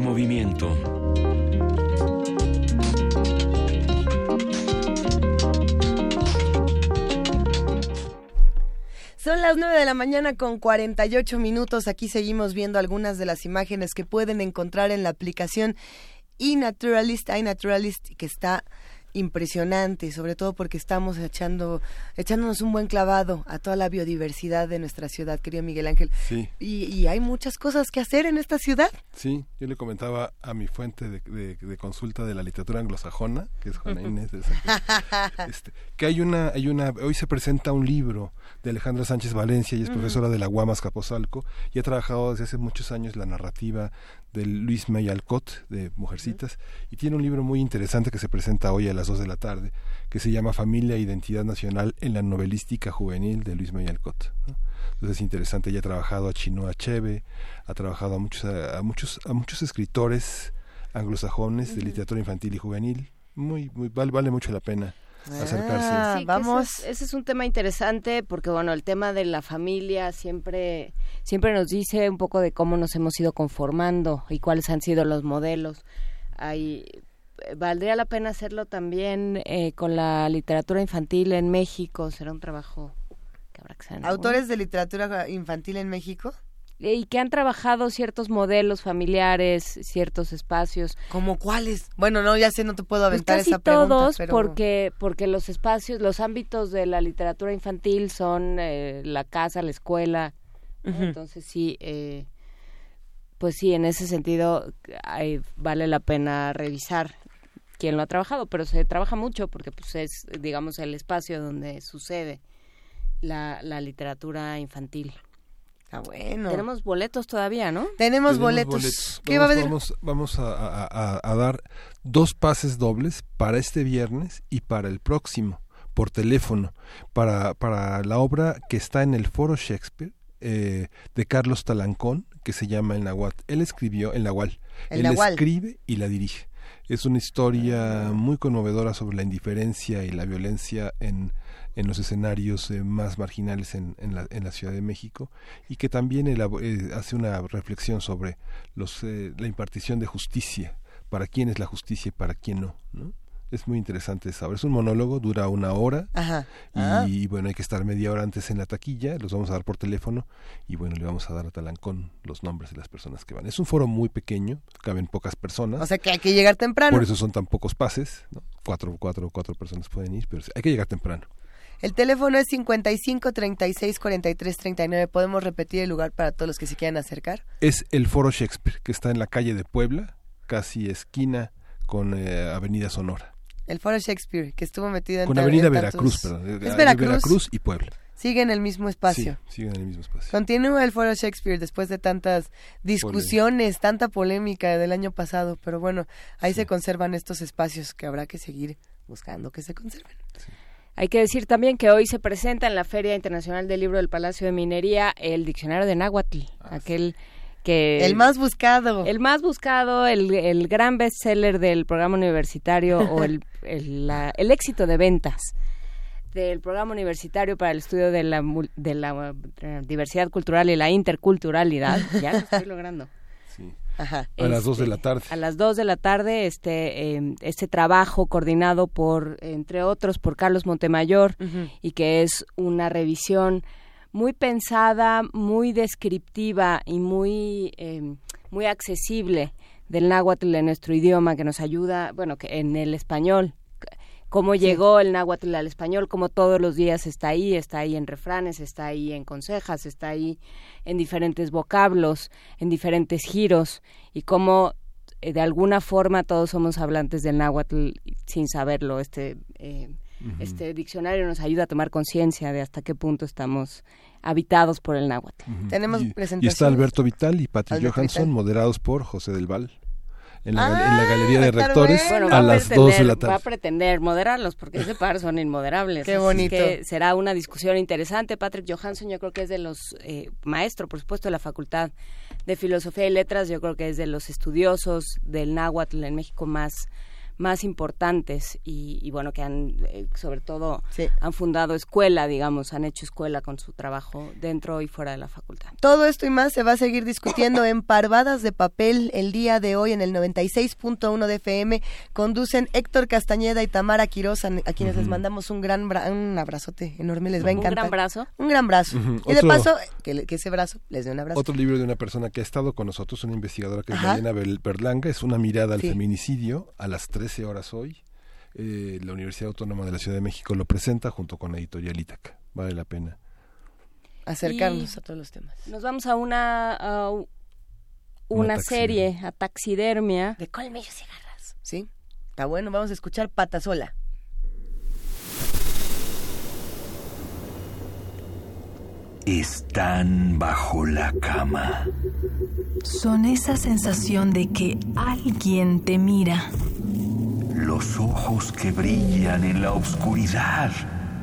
Movimiento. Son las 9 de la mañana con 48 minutos. Aquí seguimos viendo algunas de las imágenes que pueden encontrar en la aplicación iNaturalist, iNaturalist, que está impresionante, sobre todo porque estamos echando, echándonos un buen clavado a toda la biodiversidad de nuestra ciudad, querido Miguel Ángel. Sí. Y, y hay muchas cosas que hacer en esta ciudad. Sí, yo le comentaba a mi fuente de, de- de consulta de la literatura anglosajona, que es Juana Inés de Sánchez, este, que hay una, hay una, hoy se presenta un libro de Alejandra Sánchez Valencia, y es profesora de la UAMAS Capozalco, y ha trabajado desde hace muchos años la narrativa de Luis May Alcott, de Mujercitas, y tiene un libro muy interesante que se presenta hoy a las 2 de la tarde, que se llama Familia e Identidad Nacional en la novelística juvenil de Luis May Alcott. ¿no? Entonces es interesante, ella ha trabajado a Chinoa Achebe, ha trabajado a muchos, a, muchos, a muchos escritores anglosajones de literatura infantil y juvenil. Muy, muy vale, vale mucho la pena acercarse. Ah, Sí, que Ese es, ese es un tema interesante porque, bueno, el tema de la familia siempre, siempre nos dice un poco de cómo nos hemos ido conformando y cuáles han sido los modelos. Hay, valdría la pena hacerlo también eh, con la literatura infantil en México. Será un trabajo que habrá que hacer. Autores de literatura infantil en México. y que han trabajado ciertos modelos familiares, ciertos espacios. ¿Como cuáles? Bueno, no, ya sé, no te puedo Pues aventar casi esa pregunta, todos, pero- porque porque los espacios, los ámbitos de la literatura infantil son eh, la casa, la escuela. Entonces sí, eh, pues sí, en ese sentido hay- vale la pena revisar quién lo ha trabajado, pero se trabaja mucho porque pues es, digamos, el espacio donde sucede la, la literatura infantil. Ah, bueno. Tenemos boletos todavía, ¿no? Tenemos, Tenemos boletos. ¿Qué va a Vamos- haber? Vamos, vamos a, a- a- a dar dos pases dobles para este viernes y para el próximo, por teléfono, para, para la obra que está en el Foro Shakespeare eh, de Carlos Talancón, que se llama El Nahuatl. Él escribió El Nahual. El Él Nahual. escribe y la dirige. Es una historia muy conmovedora sobre la indiferencia y la violencia en, en los escenarios eh, más marginales en, en, la, en la Ciudad de México y que también eh, hace una reflexión sobre los, eh, la impartición de justicia, para quién es la justicia y para quién no. ¿no? Es muy interesante saber. Es un monólogo, dura una hora Ajá. y Ah. bueno, hay que estar media hora antes en la taquilla, los vamos a dar por teléfono y bueno, le vamos a dar a Talancón los nombres de las personas que van. Es un foro muy pequeño, caben pocas personas. O sea que hay que llegar temprano. Por eso son tan pocos pases, ¿no? Cuatro, cuatro, cuatro personas pueden ir, pero hay que llegar temprano. El teléfono es 55 36 43 39. ¿Podemos repetir el lugar para todos los que se quieran acercar? Es el Foro Shakespeare, que está en la calle de Puebla, casi esquina con eh, Avenida Sonora. El Foro Shakespeare, que estuvo metido en Con Avenida en Veracruz, tantos- perdón. Es eh, Veracruz. Veracruz y Puebla. Sigue en el mismo espacio. Sí, siguen en el mismo espacio. Continúa el Foro Shakespeare después de tantas discusiones, tanta polémica del año pasado, pero bueno, ahí se conservan estos espacios que habrá que seguir buscando que se conserven. Hay que decir también que hoy se presenta en la Feria Internacional del Libro del Palacio de Minería el diccionario de Náhuatl, aquel que... El más buscado. El más buscado, el, el gran bestseller del programa universitario o el, el, la- el éxito de ventas del programa universitario para el estudio de la, mul- de la eh, diversidad cultural y la interculturalidad. Ya lo estoy logrando. A las dos de la tarde. A las 2 de la tarde, este, eh, este trabajo coordinado por, entre otros, por Carlos Montemayor y que es una revisión muy pensada, muy descriptiva y muy, eh, muy accesible del náhuatl en nuestro idioma que nos ayuda, bueno, que en el español, cómo llegó el náhuatl al español, cómo todos los días está ahí, está ahí en refranes, está ahí en consejas, está ahí en diferentes vocablos, en diferentes giros, y cómo eh, de alguna forma todos somos hablantes del náhuatl sin saberlo. Este, eh, este diccionario nos ayuda a tomar conciencia de hasta qué punto estamos habitados por el náhuatl. Tenemos Y presentación. está Alberto Vital y Patti Alberto Johansson, Vital. moderados por José del Val. En la, Ah, en la Galería de Rectores bueno. A las pretender- 2 de la Va a tarde. pretender moderarlos porque ese par son inmoderables. Qué así bonito. que será una discusión interesante. Patrick Johansson, yo creo que es de los eh, maestro, por supuesto, de la Facultad de Filosofía y Letras. Yo creo que es de los estudiosos del náhuatl en México más más importantes y, y bueno que han eh, sobre todo han fundado escuela digamos han hecho escuela con su trabajo dentro y fuera de la facultad Todo esto y más se va a seguir discutiendo en Parvadas de Papel el día de hoy en el 96.1 de FM. Conducen Héctor Castañeda y Tamara Quiroz, a a quienes les mandamos un gran bra- un abrazote enorme. Les va a ¿Un encantar. gran brazo? Un gran brazo. Y de paso, que, ese brazo les dé un abrazo. Otro libro de una persona que ha estado con nosotros, una investigadora que es Ajá. Mariana Berlanga, es una mirada al Sí. feminicidio a las 13 horas hoy. Eh, la Universidad Autónoma de la Ciudad de México lo presenta junto con la editorial Ítaca. Vale la pena. Acercarnos Y a todos los temas. nos vamos a una a Una una serie a taxidermia De colmillos y garras. ¿Sí? Está bueno, vamos a escuchar Patasola. Están bajo la cama. Son esa sensación de que alguien te mira. Los ojos que brillan en la oscuridad.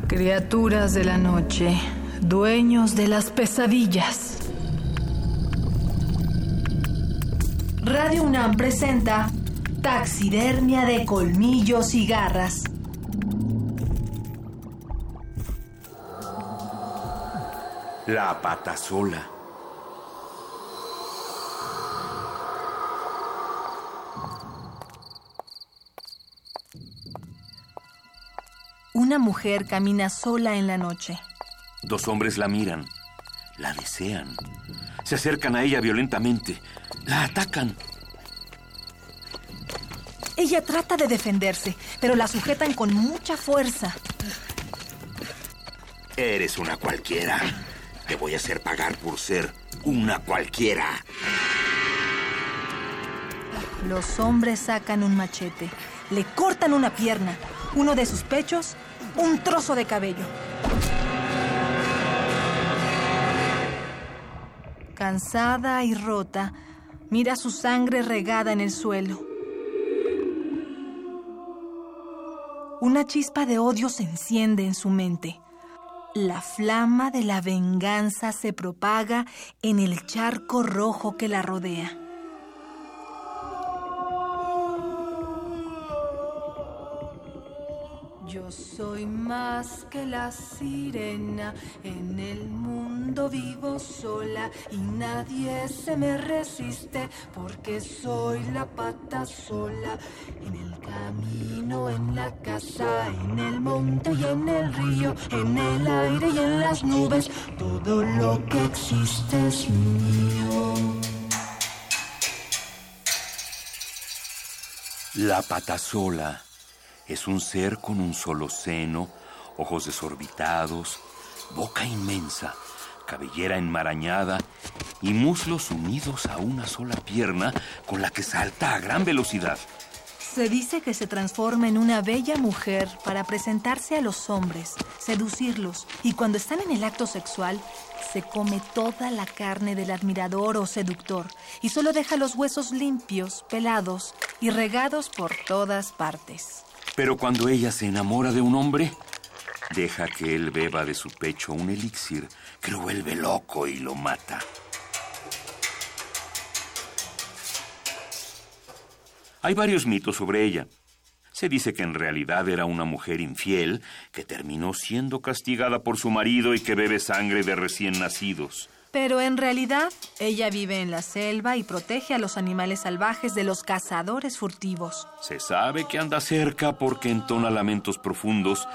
Criaturas de la noche, dueños de las pesadillas. Radio UNAM presenta Taxidermia de colmillos y garras. La pata sola. Una mujer camina sola en la noche. Dos hombres la miran, la desean, se acercan a ella violentamente, la atacan. Ella trata de defenderse, pero la sujetan con mucha fuerza. Eres una cualquiera. Te voy a hacer pagar por ser una cualquiera. Los hombres sacan un machete, le cortan una pierna, uno de sus pechos, un trozo de cabello. Cansada y rota, mira su sangre regada en el suelo. Una chispa de odio se enciende en su mente. La flama de la venganza se propaga en el charco rojo que la rodea. Soy más que la sirena, en el mundo vivo sola y nadie se me resiste porque soy la pata sola. En el camino, en la casa, en el monte y en el río, en el aire y en las nubes, todo lo que existe es mío. La patasola es un ser con un solo seno, ojos desorbitados, boca inmensa, cabellera enmarañada y muslos unidos a una sola pierna con la que salta a gran velocidad. Se dice que se transforma en una bella mujer para presentarse a los hombres, seducirlos y cuando están en el acto sexual se come toda la carne del admirador o seductor y solo deja los huesos limpios, pelados y regados por todas partes. Pero cuando ella se enamora de un hombre, deja que él beba de su pecho un elixir que lo vuelve loco y lo mata. Hay varios mitos sobre ella. Se dice que en realidad era una mujer infiel que terminó siendo castigada por su marido y que bebe sangre de recién nacidos. Pero en realidad, ella vive en la selva y protege a los animales salvajes de los cazadores furtivos. Se sabe que anda cerca porque entona lamentos profundos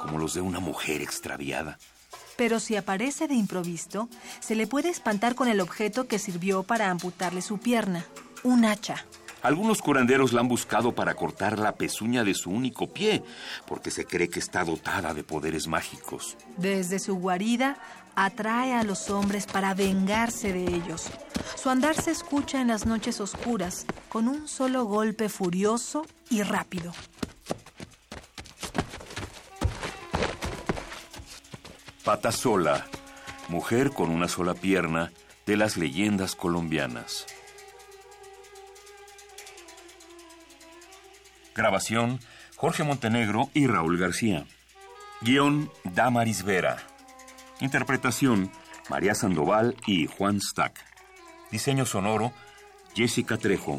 como los de una mujer extraviada. Pero si aparece de improviso, se le puede espantar con el objeto que sirvió para amputarle su pierna, un hacha. Algunos curanderos la han buscado para cortar la pezuña de su único pie, porque se cree que está dotada de poderes mágicos. Desde su guarida, atrae a los hombres para vengarse de ellos. Su andar se escucha en las noches oscuras, con un solo golpe furioso y rápido. Pata sola, mujer con una sola pierna de las leyendas colombianas. Grabación, Jorge Montenegro y Raúl García. Guión, Damaris Vera. Interpretación, María Sandoval y Juan Stack. Diseño sonoro, Jessica Trejo.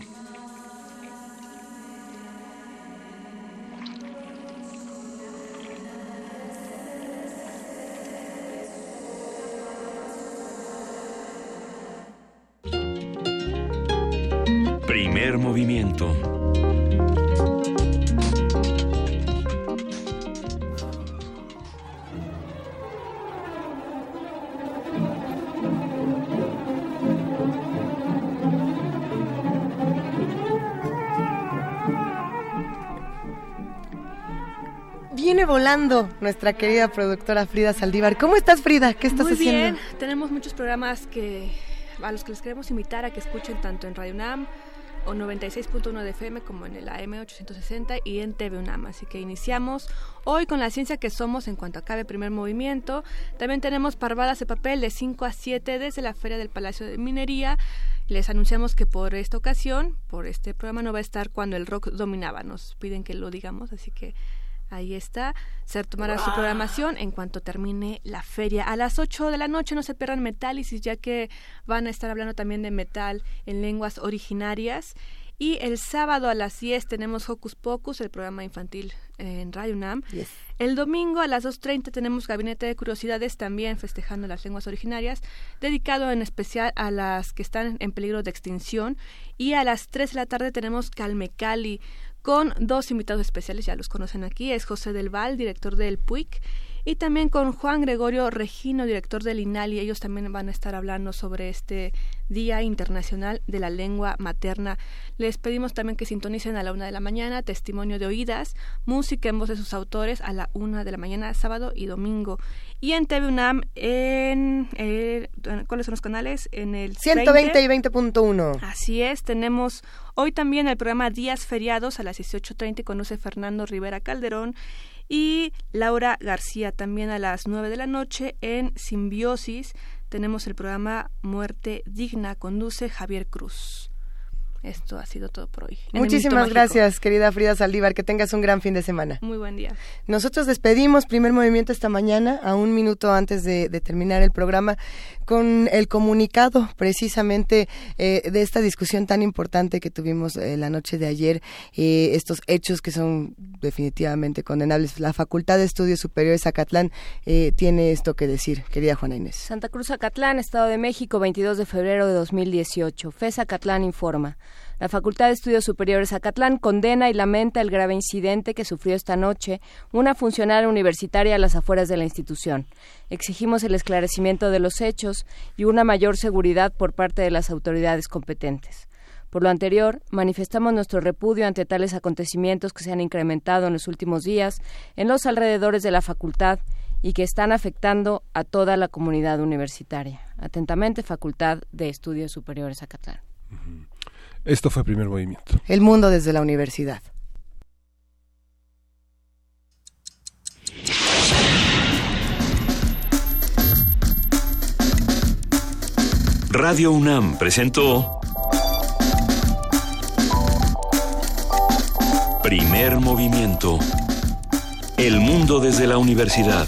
Nuestra querida productora Frida Saldívar. ¿Cómo estás, Frida? ¿Qué estás Muy haciendo? bien, tenemos muchos programas que a los que les queremos invitar a que escuchen tanto en Radio UNAM o 96.1 de FM como en el AM 860 y en TV UNAM. Así que iniciamos hoy con la ciencia que somos en cuanto acabe primer movimiento. También tenemos parvadas de papel de 5 a 7 desde la Feria del Palacio de Minería. Les anunciamos que por esta ocasión, por este programa no va a estar cuando el rock dominaba. Nos piden que lo digamos, así que Ahí está. Se retomará su programación en cuanto termine la feria. A las 8 de la noche no se pierdan Metálisis, ya que van a estar hablando también de metal en lenguas originarias. Y el sábado a las 10 tenemos Hocus Pocus, el programa infantil en Radio UNAM. El domingo a las 2.30 tenemos Gabinete de Curiosidades, también festejando las lenguas originarias, dedicado en especial a las que están en peligro de extinción. Y a las 3 de la tarde tenemos Calmecali, con dos invitados especiales, ya los conocen aquí, es José del Val, director del PUIC, y también con Juan Gregorio Regino, director del INALI. Ellos también van a estar hablando sobre este Día Internacional de la Lengua Materna. Les pedimos también que sintonicen a la una de la mañana, testimonio de oídas, música en voz de sus autores a la una de la mañana, sábado y domingo. Y en TV UNAM, en, eh, ¿cuáles son los canales? En el 120 y 20.1. Así es, tenemos hoy también el programa Días Feriados a las 18.30 conoce Fernando Rivera Calderón y Laura García también a las 9 de la noche en Simbiosis tenemos el programa Muerte Digna, conduce Javier Cruz. Esto ha sido todo por hoy. Muchísimas gracias, querida Frida Saldívar. Que tengas un gran fin de semana. Muy buen día. Nosotros despedimos primer movimiento esta mañana, a un minuto antes de, de terminar el programa, con el comunicado precisamente eh, de esta discusión tan importante que tuvimos eh, la noche de ayer, eh, estos hechos que son definitivamente condenables. La Facultad de Estudios Superiores Zacatlán eh, tiene esto que decir, querida Juana Inés. Santa Cruz Acatlán, Estado de México, 22 de febrero de 2018. FES Acatlán informa. La Facultad de Estudios Superiores Acatlán condena y lamenta el grave incidente que sufrió esta noche una funcionaria universitaria a las afueras de la institución. Exigimos el esclarecimiento de los hechos y una mayor seguridad por parte de las autoridades competentes. Por lo anterior, manifestamos nuestro repudio ante tales acontecimientos que se han incrementado en los últimos días en los alrededores de la facultad y que están afectando a toda la comunidad universitaria. Atentamente, Facultad de Estudios Superiores Acatlán. Esto fue primer movimiento. El mundo desde la universidad. Radio UNAM presentó Primer movimiento. El mundo desde la universidad.